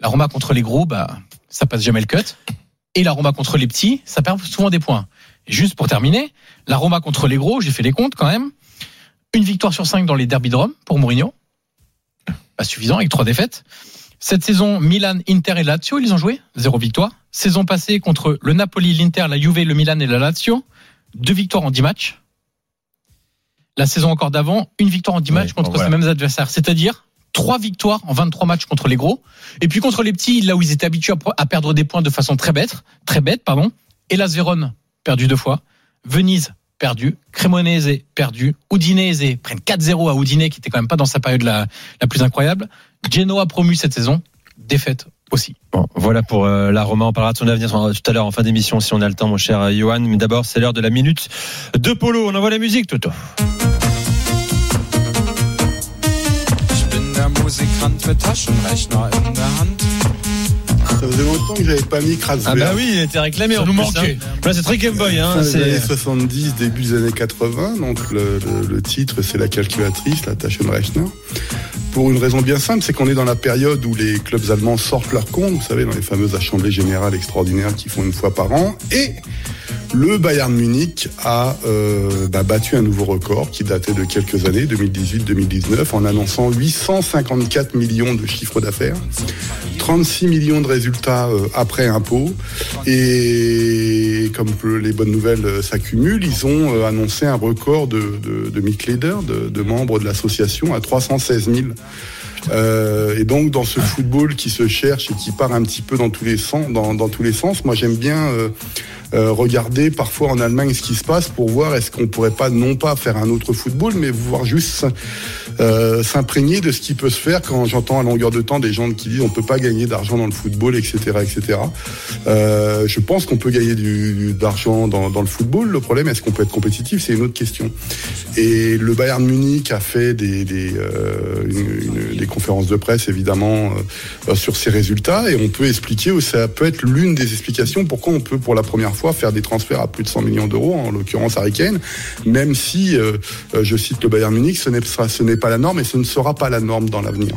La Roma contre les gros, bah, ça passe jamais le cut. Et la Roma contre les petits, ça perd souvent des points. Juste pour terminer, la Roma contre les gros, j'ai fait les comptes quand même. Une victoire sur cinq dans les derby de Rome pour Mourinho. Pas suffisant avec trois défaites. Cette saison, Milan, Inter et Lazio, ils ont joué. Zéro victoire. Saison passée contre le Napoli, l'Inter, la Juve, le Milan et la Lazio. Deux victoires en dix matchs. La saison encore d'avant, une victoire en dix Ouais, matchs contre voilà. ces mêmes adversaires. C'est-à-dire trois victoires en 23 matchs contre les gros. Et puis contre les petits, là où ils étaient habitués à perdre des points de façon très bête, très bête, pardon. Hellas Vérone, perdu deux fois. Venise, perdu. Cremonese, perdu. Udinese, prennent 4-0 à Udine, qui était quand même pas dans sa période la, la plus incroyable. Genoa promu cette saison, défaite aussi. Bon, voilà pour euh, la Roma. On parlera de son avenir tout à l'heure en fin d'émission si on a le temps, mon cher euh, Johan. Mais d'abord, c'est l'heure de la minute de Polo. On envoie la musique, Toto. Ça faisait longtemps que j'avais pas mis Kratzberg. Ah bah oui, il était réclamé Ça en nous plus, manquait. hein. Là, c'est très Game Boy. Hein. Des années C'est 70, début des années 80. Donc le, le- le titre, c'est la calculatrice, la Taschenrechner. Pour une raison bien simple, c'est qu'on est dans la période où les clubs allemands sortent leur compte, vous savez, dans les fameuses assemblées générales extraordinaires qu'ils font une fois par an. Et le Bayern Munich a euh, bah, battu un nouveau record qui datait de quelques années, 2018-2019, en annonçant 854 millions de chiffres d'affaires, 36 millions de résultats euh, après impôts. Et comme les bonnes nouvelles euh, s'accumulent, ils ont annoncé un record de, de, de de, de membres de l'association, à 316 000. Euh, et donc dans ce football qui se cherche et qui part un petit peu dans tous les sens, dans, dans tous les sens, moi j'aime bien euh, regarder parfois en Allemagne ce qui se passe pour voir est-ce qu'on pourrait pas non pas faire un autre football, mais voir juste euh, s'imprégner de ce qui peut se faire quand j'entends à longueur de temps des gens qui disent on peut pas gagner d'argent dans le football, etc., etc. Euh, je pense qu'on peut gagner du, d'argent dans, le football. Le problème, est-ce qu'on peut être compétitif? C'est une autre question. Et le Bayern Munich a fait des, des, conférences de presse, évidemment, sur ses résultats. Et on peut expliquer, ou ça peut être l'une des explications pourquoi on peut, pour la première fois, faire des transferts à plus de 100 millions d'euros, en l'occurrence Harry Kane, même si, euh, euh, je cite le Bayern Munich, ce n'est pas, ce n'est pas la norme et ce ne sera pas la norme dans l'avenir.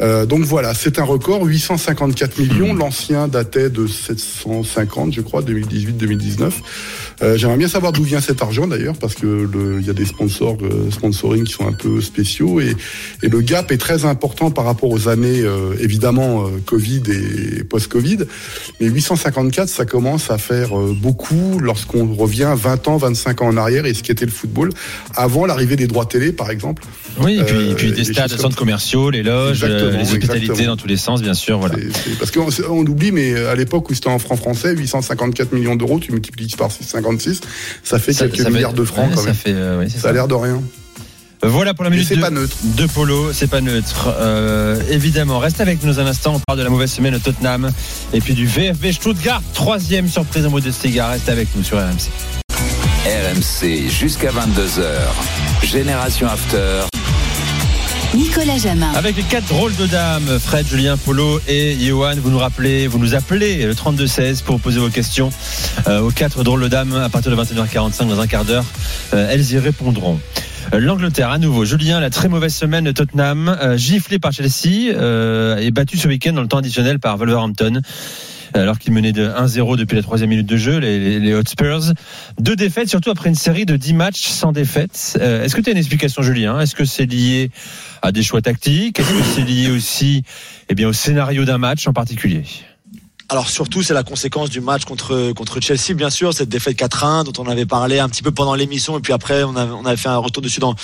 Euh, donc voilà, c'est un record, 854 millions. L'ancien datait de 750, je crois, 2018-2019. Euh, J'aimerais bien savoir d'où vient cet argent d'ailleurs, parce que il y a des sponsors, euh, sponsoring qui sont un peu spéciaux et, et le gap est très important par rapport aux années euh, évidemment euh, Covid et post-Covid. Mais 854, ça commence à faire beaucoup lorsqu'on revient 20 ans, 25 ans en arrière et ce qu'était le football avant l'arrivée des droits télé, par exemple. Oui, et puis, et puis des des stades, des centres commerciaux, les loges, les hospitalités exactement. dans tous les sens, bien sûr. Voilà. Parce qu'on on oublie, mais à l'époque où c'était en francs français, 854 millions d'euros, tu multiplies par 6,56, ça fait Ça- quelques ça fait- milliards de francs ouais, quand ça même. fait, euh, oui, c'est ça a l'air de rien. Voilà pour la minute c'est de, pas neutre. de Polo, c'est pas neutre. Euh, évidemment, reste avec nous un instant. On parle de la mauvaise semaine au Tottenham et puis du VfB Stuttgart, troisième surprise en Bundesliga. Reste avec nous sur RMC. RMC jusqu'à 22h. Génération After. Nicolas Jamin. Avec les quatre drôles de dames, Fred, Julien, Polo et Johan, vous nous rappelez, vous nous appelez le 32-16 pour poser vos questions euh, aux quatre drôles de dames à partir de 21h45 dans un quart d'heure. Euh, elles y répondront. Euh, L'Angleterre, à nouveau. Julien, la très mauvaise semaine de Tottenham, giflé par Chelsea et battu ce week-end dans le temps additionnel par Wolverhampton. Alors qu'il menait de 1-0 depuis la troisième minute de jeu, les, les, les Hotspurs. Deux défaites, surtout après une série de 10 matchs sans défaite. Euh, Est-ce que tu as une explication, Julien? Est-ce que c'est lié à des choix tactiques? Est-ce que c'est lié aussi eh bien, au scénario d'un match en particulier? Alors surtout, c'est la conséquence du match contre contre Chelsea, bien sûr, cette défaite 4-1 dont on avait parlé un petit peu pendant l'émission et puis après on avait, on avait fait un retour dessus dans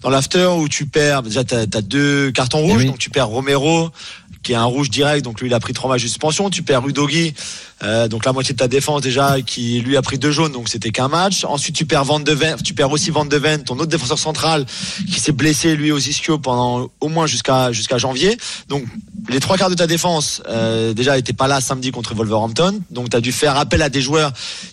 dans l'after où tu perds déjà t'as as deux cartons rouges, Eh oui. donc tu perds Romero qui est un rouge direct, donc lui il a pris trois matchs de suspension. Tu perds Udogi, euh, donc la moitié de ta défense déjà, qui lui a pris deux jaunes, donc c'était qu'un match. Ensuite tu perds Van de Ven, tu perds aussi Van de Ven, ton autre défenseur central, qui s'est blessé lui aux ischio pendant au moins jusqu'à janvier. Donc les trois quarts de ta défense euh, déjà n'étaient pas là samedi contre Wolverhampton, donc tu as dû faire appel à des joueurs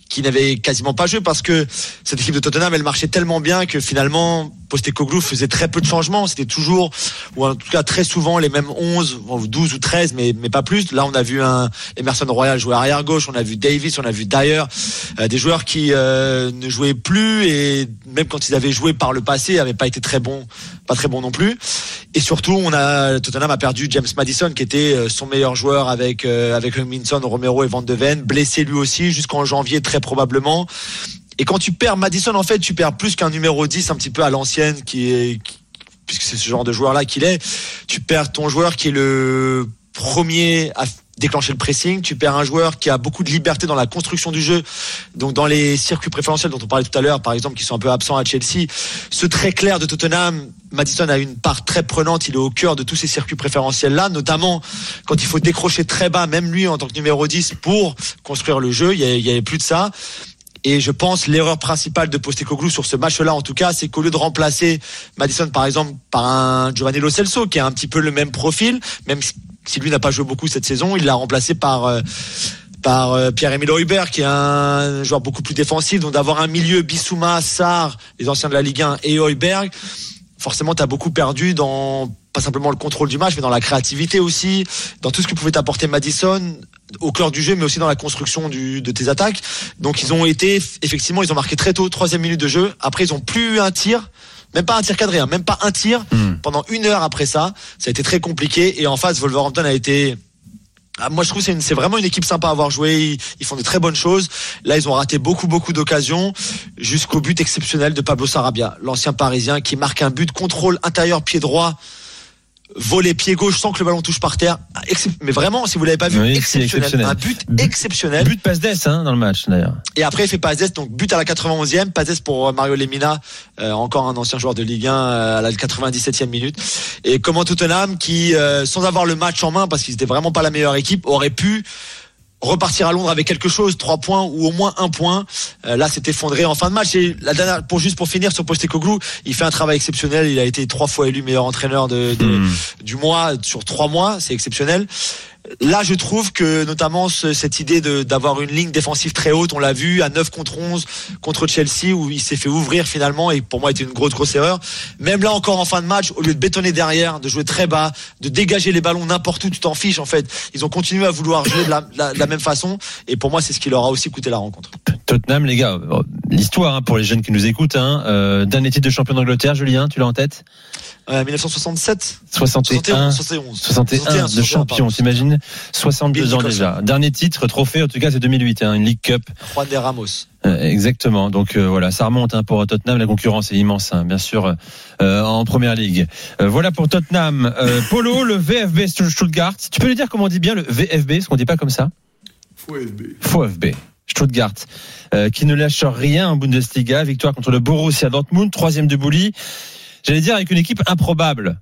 qui n'avaient quasiment pas joué parce que cette équipe de Tottenham elle marchait tellement bien que finalement Postecoglou faisait très peu de changements. C'était toujours, ou en tout cas très souvent, les mêmes 11, ou 12 ou 13, mais, mais pas plus. Là, on a vu un Emerson Royal jouer arrière gauche, on a vu Davis, on a vu Dyer, euh, des joueurs qui euh, ne jouaient plus et même quand ils avaient joué par le passé, n'avaient pas été très bons, pas très bons non plus. Et surtout, on a Tottenham a perdu James Madison, qui était euh, son meilleur joueur avec euh, avec Romero et Van de Ven, blessé lui aussi jusqu'en janvier très probablement. Et quand tu perds Madison, en fait, tu perds plus qu'un numéro 10 un petit peu à l'ancienne, qui est, puisque c'est ce genre de joueur-là qu'il est. Tu perds ton joueur qui est le premier à déclencher le pressing. Tu perds un joueur qui a beaucoup de liberté dans la construction du jeu. Donc dans les circuits préférentiels dont on parlait tout à l'heure, par exemple, qui sont un peu absents à Chelsea, ce très clair de Tottenham, Madison a une part très prenante. Il est au cœur de tous ces circuits préférentiels-là, notamment quand il faut décrocher très bas, même lui en tant que numéro 10 pour construire le jeu. Il y avait- plus de ça. Et je pense l'erreur principale de Postecoglou sur ce match-là, en tout cas, c'est qu'au lieu de remplacer Madison, par exemple, par un Giovanni Lo Celso, qui a un petit peu le même profil, même si lui n'a pas joué beaucoup cette saison, il l'a remplacé par euh, par euh, Pierre-Emile Heuber, qui est un joueur beaucoup plus défensif. Donc d'avoir un milieu Bissouma, Sarr, les anciens de la Ligue 1 et forcément, tu as beaucoup perdu dans pas simplement le contrôle du match, mais dans la créativité aussi, dans tout ce que pouvait t'apporter Madison au cœur du jeu, mais aussi dans la construction de tes attaques. Donc ils ont été, effectivement, ils ont marqué très tôt, troisième minute de jeu. Après, ils ont plus eu un tir. Même pas un tir cadré, hein, même pas un tir pendant une heure après ça. Ça a été très compliqué. Et en face, Wolverhampton a été ah, moi, je trouve que c'est c'est vraiment une équipe sympa à avoir joué. Ils, ils font de très bonnes choses. Là, ils ont raté beaucoup, beaucoup d'occasions jusqu'au but exceptionnel de Pablo Sarabia, l'ancien Parisien, qui marque un but contrôle intérieur pied droit, volé pied gauche sans que le ballon touche par terre. Ah, Mais vraiment, si vous l'avez pas vu, Oui, exceptionnel. exceptionnel. Un but exceptionnel. But passe hein, dans le match d'ailleurs. Et après, il fait passe d'ess, donc but à la 91e, passe d'ess pour Mario Lemina, euh, encore un ancien joueur de Ligue 1 euh, à la 97e minute. Et comment Tottenham, qui euh, sans avoir le match en main, parce qu'ils étaient vraiment pas la meilleure équipe, aurait pu repartir à Londres avec quelque chose, trois points ou au moins un point. Euh, là, s'est effondré en fin de match. Et la dernière, pour juste pour finir sur Postecoglou, il fait un travail exceptionnel. Il a été trois fois élu meilleur entraîneur de, de- du mois sur trois mois. C'est exceptionnel. Là, je trouve que notamment ce- cette idée d'avoir une ligne défensive très haute, on l'a vu à 9 contre 11 contre Chelsea où il s'est fait ouvrir finalement et pour moi c'était une grosse grosse erreur. Même là encore en fin de match, au lieu de bétonner derrière, de jouer très bas, de dégager les ballons n'importe où, tu t'en fiches en fait. Ils ont continué à vouloir jouer de la, la- de la même façon et pour moi c'est ce qui leur a aussi coûté la rencontre. Tottenham, les gars, euh, l'histoire hein, pour les jeunes qui nous écoutent, hein, euh, dernier titre de champion d'Angleterre, Julien, tu l'as en tête? Euh, 1967 61, 71 61 de champion, t'imagines? 62 Bill ans Nicholson. déjà. Dernier titre, trophée, en tout cas c'est 2008, hein, une League Cup. Juan de Ramos. Euh, exactement. Donc euh, voilà, ça remonte hein, pour Tottenham. La concurrence est immense, hein, bien sûr, euh, en première ligue. Euh, voilà pour Tottenham. Euh, Polo, le VFB Stuttgart. Tu peux lui dire comment on dit bien le VFB, parce qu'on dit pas comme ça? Faux FB. VfB Stuttgart, euh, qui ne lâche rien en Bundesliga. Victoire contre le Borussia Dortmund, troisième de Bouli. J'allais dire avec une équipe improbable.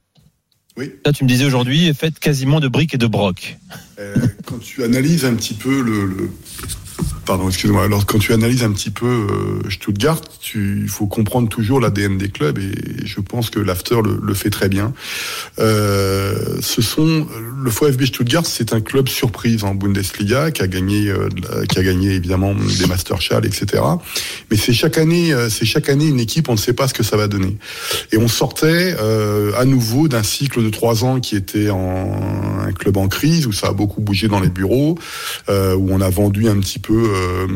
Oui. Là, tu me disais aujourd'hui, faite quasiment de briques et de brocs. Euh, quand tu analyses un petit peu le, le- pardon, excuse-moi. Alors quand tu analyses un petit peu euh, Stuttgart, tu, il faut comprendre toujours l'ADN des clubs et je pense que l'After le, fait très bien. Euh, ce sont le VfB Stuttgart, c'est un club surprise en Bundesliga qui a gagné, euh, qui a gagné évidemment des Masterschall, etc. Mais c'est chaque année, c'est chaque année une équipe, on ne sait pas ce que ça va donner. Et on sortait à nouveau d'un cycle de trois ans qui était en un club en crise où ça a beaucoup bougé dans les bureaux, où on a vendu un petit peu euh,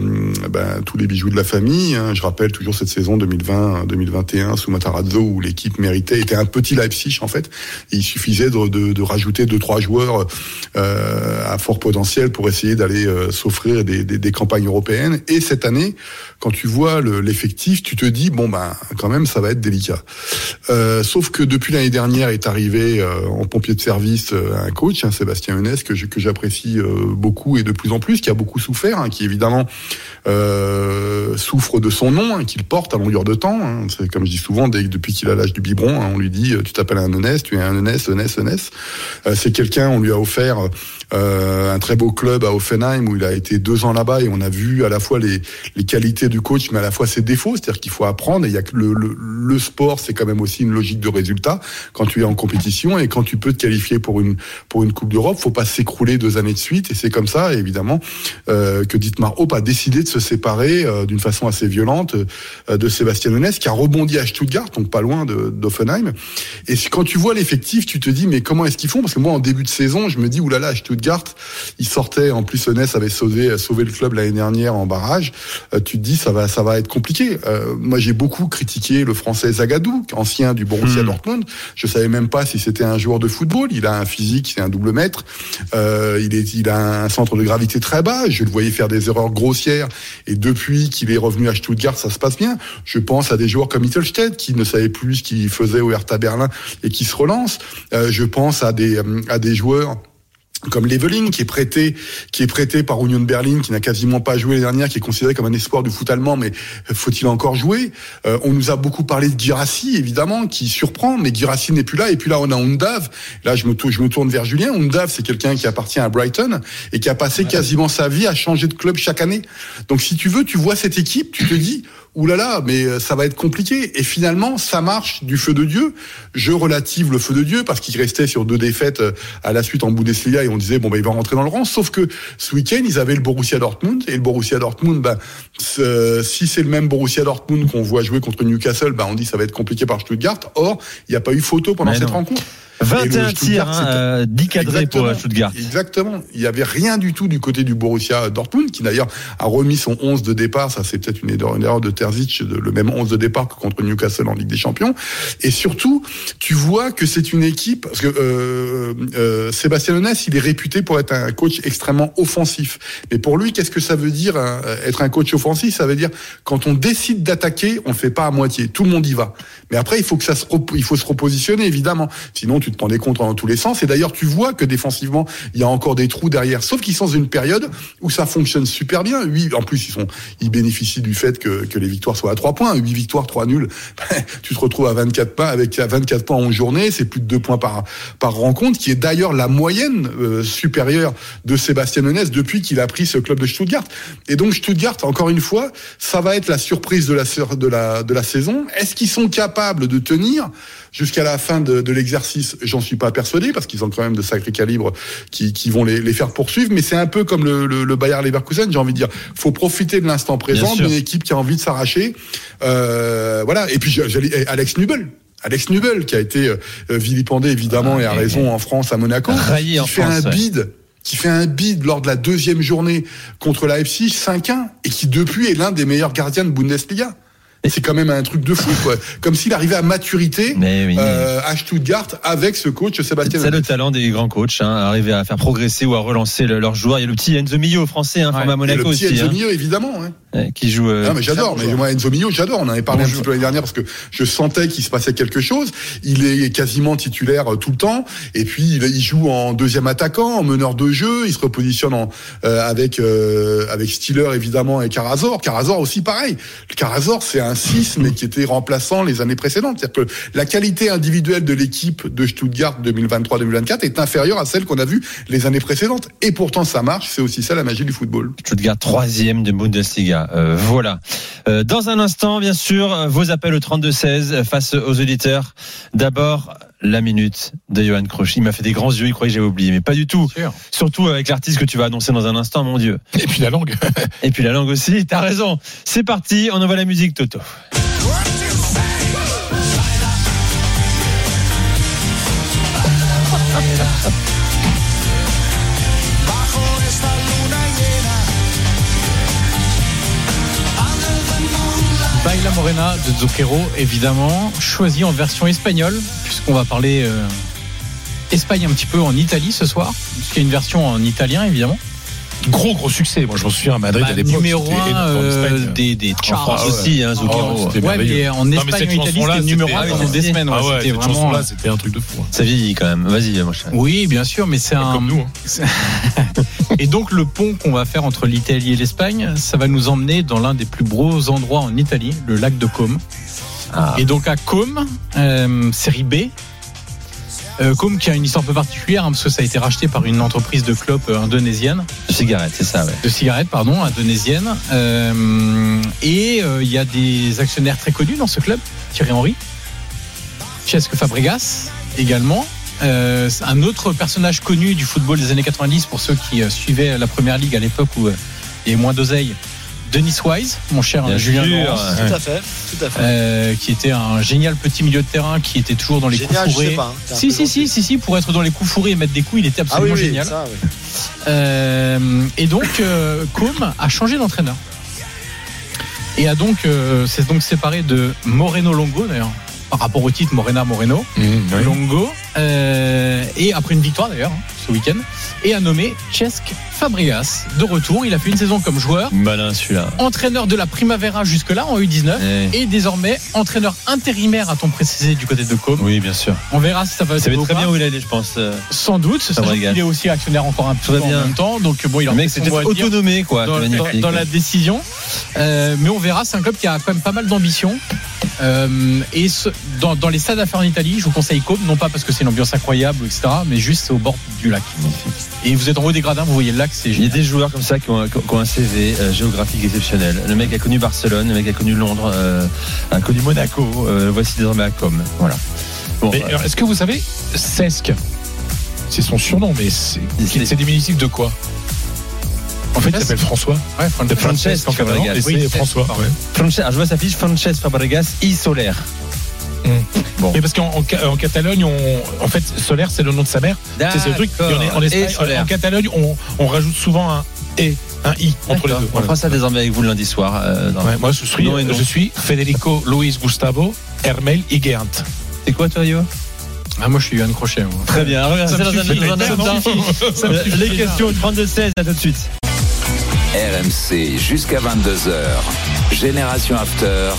ben, tous les bijoux de la famille. hein. Je rappelle toujours cette saison 2020-2021 sous Matarazzo où l'équipe méritait était un petit Leipzig en fait. Il suffisait de, de, de rajouter deux trois joueurs euh, à fort potentiel pour essayer d'aller euh, s'offrir des campagnes européennes. Et cette année, quand tu vois le- l'effectif, tu te dis bon ben quand même ça va être délicat. Euh, sauf que depuis l'année dernière est arrivé euh, en pompier de service euh, un coach, hein, Sébastien Eunès, que j'apprécie euh, beaucoup et de plus en plus, qui a beaucoup souffert, hein, qui évidemment euh, souffre de son nom, hein, qu'il porte à longueur de temps. hein. C'est comme je dis souvent, dès, depuis qu'il a l'âge du biberon, hein, on lui dit, euh, tu t'appelles un Eunès, tu es un Eunès, Eunès. Euh, c'est quelqu'un, on lui a offert un très beau club à Offenheim où il a été deux ans là-bas et on a vu à la fois les, les qualités du coach, mais à la fois ses défauts. C'est-à-dire qu'il faut apprendre. Et il y a que le, le, sport, c'est quand même aussi une logique de résultat quand tu es en compétition et quand tu peux te qualifier pour une pour une Coupe d'Europe, faut pas s'écrouler deux années de suite. Et c'est comme ça, évidemment, euh, que Dietmar Hopp a décidé de se séparer euh, d'une façon assez violente euh, de Sébastien Honès, qui a rebondi à Stuttgart, donc pas loin d'Offenheim. Et quand tu vois l'effectif, tu te dis mais comment est-ce qu'ils font? Parce que moi, en début de saison, je me dis oulala, à Stuttgart, ils sortaient. En plus, Honès avait sauvé sauvé le club l'année dernière en barrage. Tu te dis ça va ça va être compliqué. Euh, moi, j'ai beaucoup critiqué le Français Zagadou, ancien du Borussia Dortmund. Je savais même pas si c'était un joueur de football. Il a un physique, c'est un double mètre. Euh, il est, il a un centre de gravité très bas. Je le voyais faire des erreurs grossières. Et depuis qu'il est revenu à Stuttgart, ça se passe bien. Je pense à des joueurs comme Mittelstedt qui ne savait plus ce qu'il faisait au Hertha Berlin et qui se relance. Euh, je pense à des, à des joueurs comme Leveling qui est prêté qui est prêté par Union Berlin qui n'a quasiment pas joué l'année dernière qui est considéré comme un espoir du foot allemand mais faut-il encore jouer? Euh, on nous a beaucoup parlé de Girassi évidemment qui surprend mais Girassi n'est plus là et puis là on a Undav là je me tourne je me tourne vers Julien. Undav c'est quelqu'un qui appartient à Brighton et qui a passé quasiment sa vie à changer de club chaque année. Donc si tu veux tu vois cette équipe tu te dis Ouh là là, mais euh, ça va être compliqué. Et finalement, ça marche du feu de Dieu. Je relative le feu de Dieu parce qu'il restait sur deux défaites euh, à la suite en Bundesliga et on disait bon bah il va rentrer dans le rang. Sauf que ce week-end ils avaient le Borussia Dortmund et le Borussia Dortmund, c'est- si c'est le même Borussia Dortmund qu'on voit jouer contre Newcastle, bah on dit ça va être compliqué par Stuttgart. Or il n'y a pas eu photo pendant Mais cette non. rencontre. 21 Et le tirs, hein, c'était- euh, 10 cadrés pour euh, Stuttgart. Exactement. Il n'y avait rien du tout du côté du Borussia Dortmund, qui d'ailleurs a remis son 11 de départ. Ça, c'est peut-être une erreur, de Terzic, le même 11 de départ que contre Newcastle en Ligue des Champions. Et surtout, tu vois que c'est une équipe, parce que euh, euh, Sébastien Honès, il est réputé pour être un coach extrêmement offensif. Mais pour lui, qu'est-ce que ça veut dire hein, être un coach offensif? Ça veut dire quand on décide d'attaquer, on ne fait pas à moitié. Tout le monde y va. Mais après, il faut que ça se, il faut se repositionner évidemment. Sinon, tu te prends des contres dans tous les sens. Et d'ailleurs, tu vois que défensivement, il y a encore des trous derrière. Sauf qu'ils sont dans une période où ça fonctionne super bien. Oui, en plus, ils sont, ils bénéficient du fait que, que les victoires soient à 3 points. 8 victoires, 3 nuls. tu te retrouves à 24 points avec à 24 points en journée. C'est plus de 2 points par, par rencontre, qui est d'ailleurs la moyenne euh, supérieure de Sébastien Honès depuis qu'il a pris ce club de Stuttgart. Et donc, Stuttgart, encore une fois, ça va être la surprise de la, de la, de la saison. Est-ce qu'ils sont capables de tenir jusqu'à la fin de, de l'exercice J'en suis pas persuadé parce qu'ils ont quand même de sacrés calibres qui, qui vont les, les faire poursuivre. Mais c'est un peu comme le, le, le Bayer Leverkusen, j'ai envie de dire. Faut profiter de l'instant présent d'une équipe qui a envie de s'arracher. Euh, voilà. Et puis j'allais Alex Nubel. Alex Nubel qui a été euh, vilipendé évidemment et a et- raison en France à Monaco, qui en fait France, un ouais. bid qui fait un bid lors de la deuxième journée contre la FC 5-1 et qui depuis est l'un des meilleurs gardiens de Bundesliga. C'est quand même un truc de fou, quoi. Comme s'il arrivait à maturité oui. euh, à Stuttgart avec ce coach Sébastien. C'est le talent des grands coachs, hein, arriver à faire progresser ou à relancer le- leurs joueurs. Il y a le petit Enzo Millo français, hein, Et Monaco le petit aussi, Enzo hein, Mio, évidemment. hein. Ouais, qui joue. euh, Ah, mais j'adore, mais moi Enzo Mio, j'adore. On en avait parlé un petit peu l'année dernière parce que je sentais qu'il se passait quelque chose. Il est quasiment titulaire euh, tout le temps, et puis il, joue en deuxième attaquant, en meneur de jeu. Il se repositionne en, euh, avec euh, avec Stiller évidemment et Carazor. Carazor aussi pareil. Carazor c'est un 6 mais qui était remplaçant les années précédentes. C'est-à-dire que la qualité individuelle de l'équipe de Stuttgart 2023-2024 est inférieure à celle qu'on a vue les années précédentes. Et pourtant ça marche. C'est aussi ça la magie du football. Stuttgart troisième de Bundesliga. Euh, voilà. Euh, dans un instant, bien sûr, euh, vos appels au 32-16 euh, face aux auditeurs. D'abord, la minute de Johan Kroch. Il m'a fait des grands yeux, il croyait que j'avais oublié, mais pas du tout. Surtout avec l'artiste que tu vas annoncer dans un instant, mon Dieu. Et puis la langue. Et puis la langue aussi, t'as raison. C'est parti, on envoie la musique, Toto. De Zucchero, évidemment, choisi en version espagnole, puisqu'on va parler euh, Espagne un petit peu en Italie ce soir, puisqu'il y a une version en italien, évidemment. Gros gros succès. Moi je me souviens à Madrid Bah, à l'époque. numéro c'était 1 énorme en Espagne. des, des charts. France Ah aussi, hein, Oh, Zucchero. c'était Ouais, mais en Non, mais Espagne, cette en Italie, c'était numéro c'était- 1 ah, pendant des c'était- semaines. ouais, Ah ouais, c'était cette vraiment. chanson-là, c'était un truc de fou. hein. Ça vieillit quand même. Vas-y, cher. Oui, bien sûr, mais c'est un. Comme nous. hein. Et donc le pont qu'on va faire entre l'Italie et l'Espagne, ça va nous emmener dans l'un des plus beaux endroits en Italie, le lac de Côme. Ah. Et donc à Côme, euh, série B. Euh, Côme qui a une histoire un peu particulière hein, parce que ça a été racheté par une entreprise de clopes euh, indonésienne, De cigarette, c'est ça, ouais. de cigarettes pardon, indonésienne. Euh, et il y a des actionnaires très connus dans ce club, Thierry Henry, Cesque Fabregas également. Euh, un autre personnage connu du football des années 90 pour ceux qui euh, suivaient la première ligue à l'époque où euh, il y avait moins d'oseille. Denis Wise, mon cher Bien Julien sûr. Laurence, Tout à fait, tout à fait. euh, qui était un génial petit milieu de terrain qui était toujours dans les Génial, coups je sais fourrés. pas. hein, Si, si, si, si, si, pour être dans les coups fourrés et mettre des coups, il était Ah oui, absolument oui, génial. ça, oui. Euh, et donc, euh, a changé d'entraîneur. Et a donc, euh, s'est donc séparé de Moreno Longo, d'ailleurs, par rapport au titre Morena Moreno. Longo. euh, et après une victoire, d'ailleurs, hein, ce week-end. Et a nommé Cesc Fabregas de retour. Il a fait une saison comme joueur, Malin celui-là. entraîneur de la Primavera jusque-là en U19. Eh. Et désormais entraîneur intérimaire, a-t-on précisé, du côté de Côme. Oui, bien sûr. On verra si ça va savez ou très bien où il allait, je pense. euh, Sans doute, Fabregas. qu'il est aussi actionnaire encore un peu en même temps. Donc bon, il en mec dire autonomé, quoi. dans la décision. Euh, mais on verra, c'est un club qui a quand même pas mal d'ambition. Euh, et ce- dans, dans les stades à faire en Italie, je vous conseille Côme, non pas parce que c'est une ambiance incroyable, etc., mais juste c'est au bord du lac. Et vous êtes en haut des gradins, vous voyez le lac, c'est Il y a génial. des joueurs comme ça qui ont, qui ont un CV euh, géographique exceptionnel. Le mec a connu Barcelone, le mec a connu Londres, euh, a connu Monaco. voici désormais à Com. Voilà. Bon, est-ce que vous savez, Cesc, c'est son surnom, mais c'est c'est diminutif de quoi? En fait, il s'appelle François. Ouais, Fran- Fabregas. Oui, François. ouais. Frances- alors, je vois sa fiche Frances Fabregas y Soler. Bon. Mais parce qu'en en, Ca- en Catalogne, on, en fait, Solaire, c'est le nom de sa mère. C'est ce truc. En, Espagne, Soler. en Catalogne, on, on rajoute souvent un et, un i entre les deux. On Voilà. fera ça désormais avec vous le lundi soir. euh, Ouais, moi, je suis, Non et non. je suis Federico Luis Gustavo Hermel Higuernt. C'est quoi, toi, Yo? Ah, moi je suis Yann Crochet. moi. Très bien. Ça me dans un- dans Les questions 32-16, à tout de suite. RMC jusqu'à 22h. Génération After.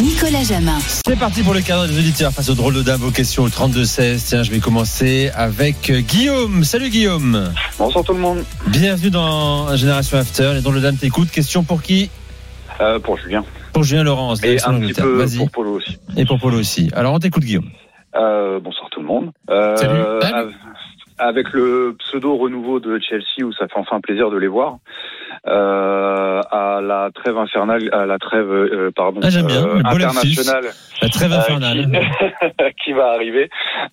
Nicolas Jamin. C'est parti pour le cadre des auditeurs face aux drôles de dames aux questions au 32-16. Tiens, je vais commencer avec euh, Guillaume. Salut Guillaume. Bonsoir tout le monde. Bienvenue dans Génération After. Les drôles de dames t'écoutent. Question pour qui? Euh, pour Julien. Pour Julien Laurence. Et un petit peu pour Polo aussi. Et pour Polo aussi. Alors on t'écoute Guillaume. Euh, bonsoir tout le monde. Euh, Salut. Av- Avec le pseudo renouveau de Chelsea où ça fait enfin plaisir de les voir. Euh, à la trêve infernale, à la trêve, euh, pardon, Ah, bien. euh, internationale La trêve euh, infernale. qui, qui va arriver.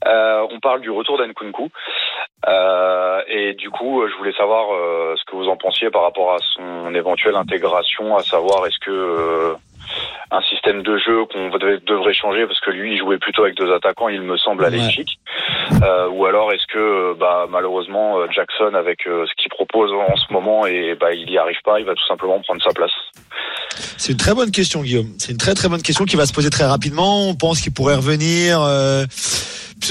Euh, on parle du retour d'Ankunku. Euh, et du coup, je voulais savoir euh, ce que vous en pensiez par rapport à son éventuelle intégration, à savoir est-ce que euh, un système de jeu qu'on devrait, changer parce que lui il jouait plutôt avec deux attaquants, il me semble à Ouais. Euh, ou alors est-ce que euh, bah, malheureusement euh, Jackson avec euh, ce qu'il propose en ce moment et bah, il y arrive pas, il va tout simplement prendre sa place. C'est une très bonne question, Guillaume. C'est une très très bonne question qui va se poser très rapidement. On pense qu'il pourrait revenir euh,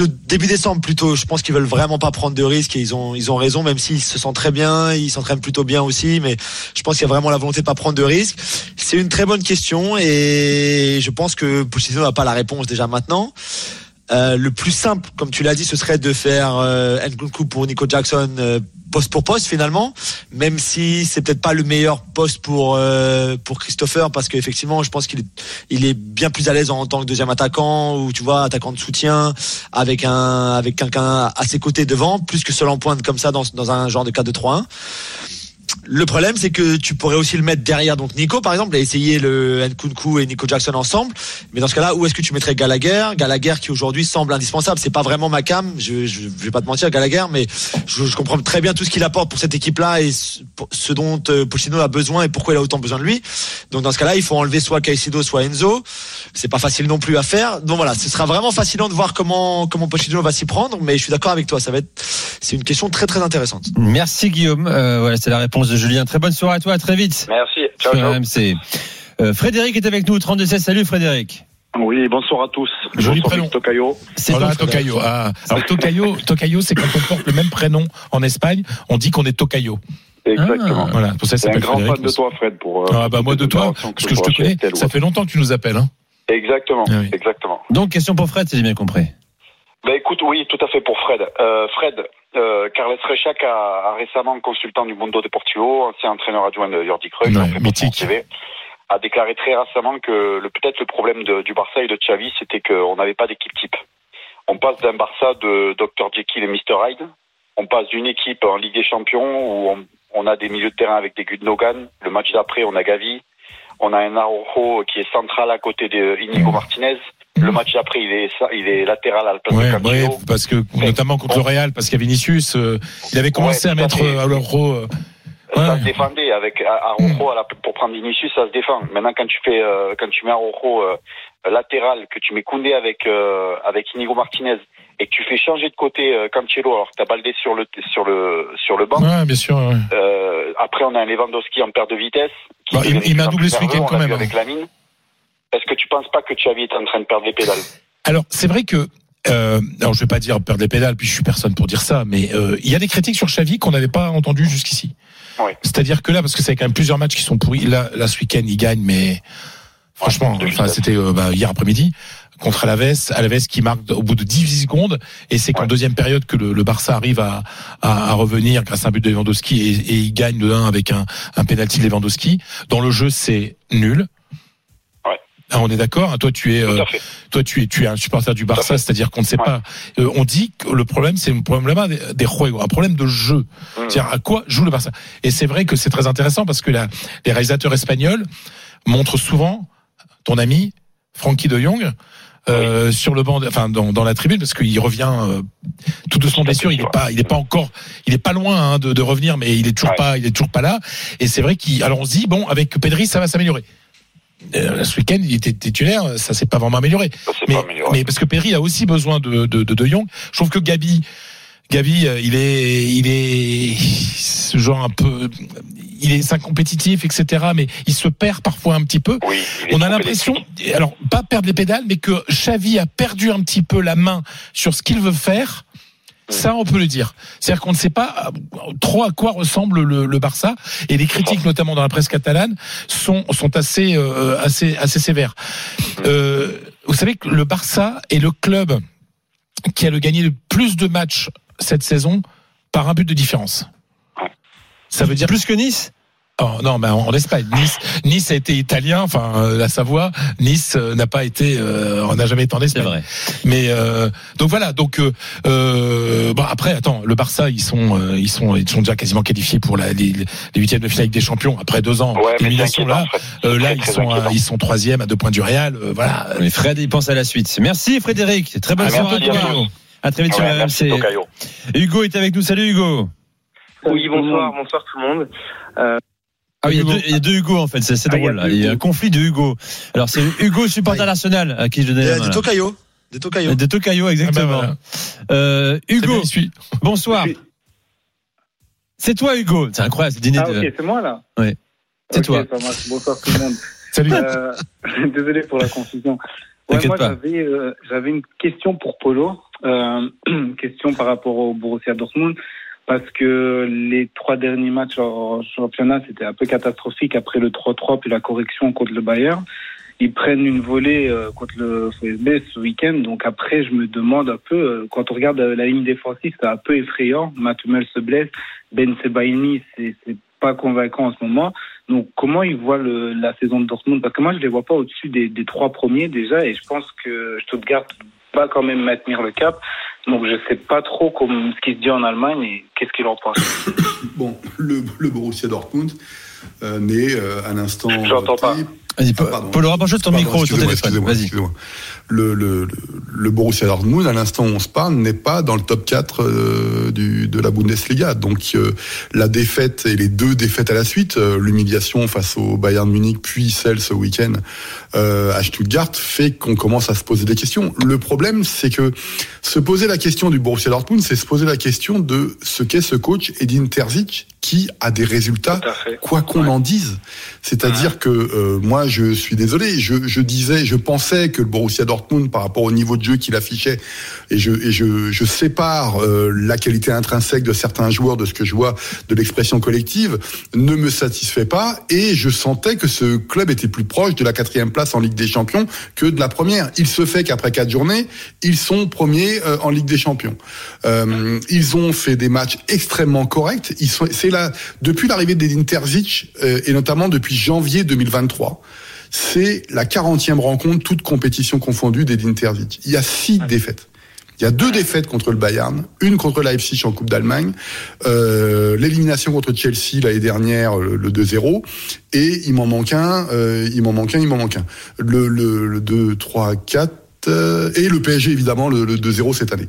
début décembre plutôt. Je pense qu'ils veulent vraiment pas prendre de risques et ils ont ils ont raison, même s'ils se sentent très bien, ils s'entraînent plutôt bien aussi. Mais je pense qu'il y a vraiment la volonté de pas prendre de risques. C'est une très bonne question et je pense que Pochettino n'a pas la réponse déjà maintenant. Euh, le plus simple, comme tu l'as dit, ce serait de faire euh, Nkunku pour Nico Jackson euh, poste pour poste finalement, même si c'est peut-être pas le meilleur poste pour euh, pour Christopher parce qu'effectivement, je pense qu'il est il est bien plus à l'aise en tant que deuxième attaquant ou tu vois attaquant de soutien avec un avec quelqu'un à ses côtés devant, plus que seul en pointe comme ça dans dans un genre de 4-2-3-1. Le problème, c'est que tu pourrais aussi le mettre derrière, donc Nico, par exemple, et essayer le Nkunku et Nico Jackson ensemble. Mais dans ce cas-là, où est-ce que tu mettrais Gallagher? Gallagher qui aujourd'hui semble indispensable. C'est pas vraiment ma cam. Je, je, je vais pas te mentir, Gallagher, mais je, comprends très bien tout ce qu'il apporte pour cette équipe-là et ce, dont euh, Pochettino a besoin et pourquoi il a autant besoin de lui. Donc dans ce cas-là, il faut enlever soit Caicedo, soit Enzo. C'est pas facile non plus à faire. Donc voilà, ce sera vraiment fascinant de voir comment comment Pochettino va s'y prendre. Mais je suis d'accord avec toi, ça va être c'est une question très très intéressante. Merci Guillaume. Euh, voilà, c'est la réponse de Julien. Très bonne soirée à toi. À très vite. Merci. Ciao. RMC. Euh, Frédéric est avec nous au 32 16. Salut Frédéric. Oui, bonsoir à tous. Joli prénom. Tocayo. Voilà, Tocayo. Ah. Alors Tocayo, Tocayo, c'est quand on porte le même prénom en Espagne, on dit qu'on est Tocayo. Exactement. Voilà, pour ça, C'est un grand Frédéric fan de toi, Fred, pour. euh, Ah bah moi de toi, parce que je te pourras connais, ça fait longtemps que tu nous appelles. Hein. Exactement, Ah oui. exactement. Donc, question pour Fred, si j'ai bien compris. Bah écoute, oui, tout à fait pour Fred. Euh, Fred, euh, Carles Rechac a, a récemment, consultant du Mundo Deportivo, ancien entraîneur adjoint de Jordi Cruyff, Ouais, mythique. a déclaré très récemment que le peut-être le problème de- du Barça et de Xavi, c'était qu'on n'avait pas d'équipe type. On passe d'un Barça de Dr Jekyll et Mr Hyde. On passe d'une équipe en Ligue des Champions où on, on a des milieux de terrain avec des Gundogan. Le match d'après, on a Gavi. On a un Araujo qui est central à côté de Inigo Martinez. Le match d'après, il est, il est latéral à la place Ouais, de ouais, parce que notamment contre le Real, parce qu'il y a Vinicius, euh, il avait commencé Ouais, à mettre à l'euro. euh, Ça se défendait avec Araujo à la- pour prendre Vinicius, ça se défend. Maintenant, quand tu fais, euh, quand tu mets Araujo euh, latéral, que tu mets Koundé avec euh, avec Inigo Martinez et que tu fais changer de côté euh, Cancelo, alors que t'as Baldé sur le sur le sur le banc. Ouais, bien sûr. ouais. Euh, après, on a un Lewandowski en perte de vitesse. qui Bah, il- il m'a doublé ce week-end quand même, Avec hein. Est-ce que tu penses pas que Xavi est en train de perdre les pédales? Alors c'est vrai que. Euh, alors je vais pas dire perdre les pédales, puis je suis personne pour dire ça, mais euh, il y a des critiques sur Xavi qu'on n'avait pas entendues jusqu'ici. Oui. C'est-à-dire que là, parce que c'est quand même plusieurs matchs qui sont pourris. Là, là ce week-end, il gagne, mais franchement, enfin, c'était euh, bah, hier après-midi contre Alaves, Alaves qui marque au bout de 10 secondes, et c'est qu'en Ouais. deuxième période que le, le Barça arrive à, à, à revenir grâce à un but de Lewandowski et, et il gagne de 1 avec un, un penalty de Lewandowski. Dans le jeu, c'est nul. Ah, on est d'accord. Toi, tu es, euh, toi, tu es, tu es un supporter du Barça, c'est-à-dire qu'on ne sait Ouais. pas. Euh, on dit que le problème, c'est un problème des, des juegos, un problème de jeu. Mmh. C'est-à-dire à quoi joue le Barça? Et c'est vrai que c'est très intéressant parce que la, les réalisateurs espagnols montrent souvent ton ami Frankie De Jong. Euh, sur le banc, enfin dans, dans la tribune, parce qu'il revient euh, tout de son blessure. Il est pas, il est pas encore, il est pas loin hein, de, de revenir, mais il est toujours Ouais. pas, il est toujours pas là. Et c'est vrai qu'il, alors on se dit bon, avec Pedri, ça va s'améliorer. Euh, ce week-end, il était titulaire, ça s'est pas vraiment amélioré. Ça Mais, pas amélioré. mais parce que Pedri a aussi besoin de de, de, de Jong. Je trouve que Gabi, Gabi, euh, il est, il est ce genre un peu, il est c'est compétitif, etc. Mais il se perd parfois un petit peu. Oui, On a l'impression, alors pas perdre les pédales, mais que Xavi a perdu un petit peu la main sur ce qu'il veut faire. Ça, on peut le dire. C'est-à-dire qu'on ne sait pas euh, trop à quoi ressemble le, le Barça, et les critiques, notamment dans la presse catalane, sont sont assez euh, assez assez sévères. Euh, vous savez que le Barça est le club qui a le gagné le plus de matchs cette saison par un but de différence. Ça veut dire Plus que Nice? Oh, non, mais en, en Espagne. Nice, nice a été italien, enfin euh, la Savoie. Nice euh, n'a pas été, euh, on n'a jamais été en C'est Espagne. vrai. Mais euh, donc voilà. Donc euh, bon après, attends, le Barça, ils sont, euh, ils sont, ils sont déjà quasiment qualifiés pour la, les, les huitièmes de finale avec des champions après deux ans Ouais, c'est d'élimination là. Fred. Euh, là, ils sont, à- ils sont troisième à deux points du Real. euh, voilà. Mais Fred, il pense à la suite. Merci Frédéric. Très bonne Ah, soirée merci à toi. À très vite sur Ouais, merci, RMC. Hugo est avec nous. Salut Hugo. Oui, bonsoir, bonsoir tout le monde. Ah oui, il y, a Hugo. deux, il y a deux Hugo en fait, c'est c'est Ah, il y a drôle. là. deux Il y a un conflit de Hugo. Alors c'est Hugo supporter d'Arsenal à qui je donnais là. Tocayo. Des Tocayo. De Tokayo, Ah ben exactement. voilà. Euh, C'est bien, Hugo, bonsoir. Oui. C'est toi Hugo. C'est incroyable, c'est dîner Ah, de... ok, c'est moi là Ouais. C'est Ok, toi. ça marche. Bonsoir tout le monde. Salut. Euh, désolé pour la confusion. Ouais, moi, j'avais, euh, j'avais une question pour Polo. Euh, une question par rapport au Borussia Dortmund. Parce que les trois derniers matchs en championnat, c'était un peu catastrophique après le 3-3 puis la correction contre le Bayern. Ils prennent une volée euh, contre le FSB ce week-end. Donc après, je me demande un peu, euh, quand on regarde euh, la ligne défensive, c'est un peu effrayant. Matumel se blesse. Ben Sebaini, c'est pas convaincant en ce moment. Donc, comment ils voient le, la saison de Dortmund? Parce que moi, je les vois pas au-dessus des, des trois premiers déjà, et je pense que Stuttgart va quand même maintenir le cap. Donc, je sais pas trop comme, ce qui se dit en Allemagne et qu'est-ce qu'il en pense. Bon, le, le Borussia Dortmund euh, n'est euh, à l'instant. J'entends pas. Vas-y, Ah, pardon. Polo, rapproche de ton Pardon, micro, ton excusez-moi, téléphone. excusez-moi, Vas-y. Le, le, le, le Borussia Dortmund, à l'instant où on se parle, n'est pas dans le top 4 euh, du, de la Bundesliga. Donc euh, la défaite et les deux défaites à la suite, euh, l'humiliation face au Bayern Munich, puis celle ce week-end à Stuttgart, fait qu'on commence à se poser des questions. Le problème, c'est que se poser la question du Borussia Dortmund, c'est se poser la question de ce qu'est ce coach Edin Terzic qui a des résultats, quoi qu'on en dise. C'est-à-dire que moi, je suis désolé, je, je, disais, je pensais que le Borussia Dortmund, par rapport au niveau de jeu qu'il affichait, et je, sépare euh, la qualité intrinsèque de certains joueurs de ce que je vois de l'expression collective, ne me satisfait pas, et je sentais que ce club était plus proche de la quatrième place en Ligue des Champions que de la première. Il se fait qu'après quatre journées, ils sont premiers euh, en Ligue des Champions. Euh, ils ont fait des matchs extrêmement corrects. C'est là depuis l'arrivée d'Edin Terzic et notamment depuis janvier 2023. C'est la 40e rencontre, toute compétition confondue d'Edin Terzic. Il y a six défaites. Il y a deux défaites contre le Bayern, une contre Leipzig en Coupe d'Allemagne, euh, l'élimination contre Chelsea l'année dernière, le, le 2-0, et il m'en manque un, euh, il m'en manque un, il m'en manque un. Le, le, le 2, 3, 4, euh, et le PSG évidemment, le, le 2-0 cette année.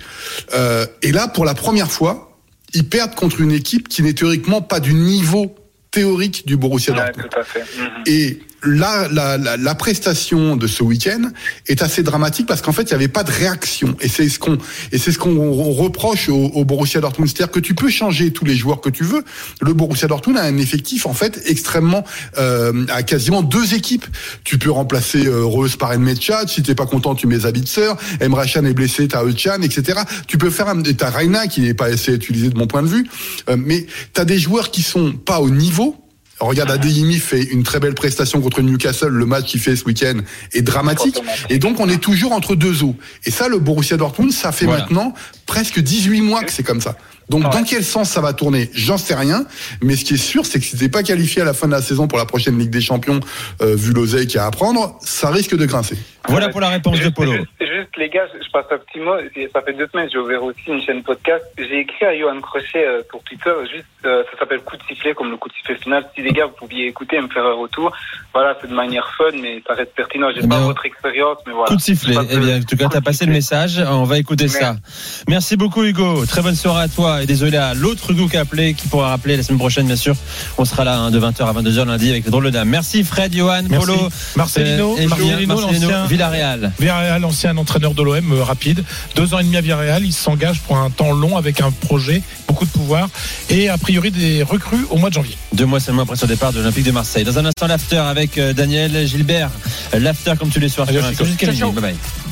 Euh, et là, pour la première fois, ils perdent contre une équipe qui n'est théoriquement pas du niveau théorique du Borussia Dortmund. Tout à fait. Mhm. Et la, la, la prestation de ce week-end est assez dramatique parce qu'en fait, il n'y avait pas de réaction. Et c'est ce qu'on et c'est ce qu'on reproche au, au Borussia Dortmund, c'est-à-dire que tu peux changer tous les joueurs que tu veux. Le Borussia Dortmund a un effectif en fait extrêmement euh, à quasiment deux équipes. Tu peux remplacer euh, Reus par Enmechat. Si t'es pas content, tu mets Zabitzer. Emre Can est blessé, t'as Özcan, etc. Tu peux faire un, t'as Reina qui n'est pas assez utilisé de mon point de vue, euh, mais t'as des joueurs qui sont pas au niveau. Regarde, Adeyemi fait une très belle prestation contre Newcastle. Le match qu'il fait ce week-end est dramatique. Et donc, on est toujours entre deux eaux. Et ça, le Borussia Dortmund, ça fait Voilà. maintenant presque 18 mois que c'est comme ça. Donc, dans quel sens ça va tourner? J'en sais rien. Mais ce qui est sûr, c'est que si t'es pas qualifié à la fin de la saison pour la prochaine Ligue des Champions, euh, vu l'oseille qu'il y a à prendre, ça risque de grincer. Voilà pour la réponse de Polo. Juste, juste, les gars, je passe un petit mot. Ça fait deux semaines, j'ai ouvert aussi une chaîne podcast. J'ai écrit à Johan Crochet euh, pour Twitter, juste, euh, ça s'appelle coup de sifflet, comme le coup de sifflet final. Si les gars, vous pouviez écouter et me faire un retour. Voilà, c'est de manière fun, mais ça reste pertinent. J'ai Eh pas votre expérience, mais voilà. Coup de sifflet. Eh bien, en tout cas, t'as passé le message. On va écouter ça. Merci beaucoup, Hugo. Très bonne soirée à toi. Et désolé à l'autre Hugo qui a appelé, qui pourra rappeler la semaine prochaine, bien sûr. On sera là hein, de 20h à 22h lundi avec les drôles de dames. Merci, Fred, Johan, Merci. Polo. Marcelino, euh, et Marcelino, Marcelino, Villarreal. Villarreal, ancien entraîneur de l'OM, euh, rapide. Deux ans et demi à Villarreal, il s'engage pour un temps long avec un projet, beaucoup de pouvoir et a priori des recrues au mois de janvier. Deux mois seulement après son départ de l'Olympique de Marseille. Dans un instant, l'after avec euh, Daniel Gilbert. L'after comme tous les soirs Allez, sur Ciao, ciao. Bye bye.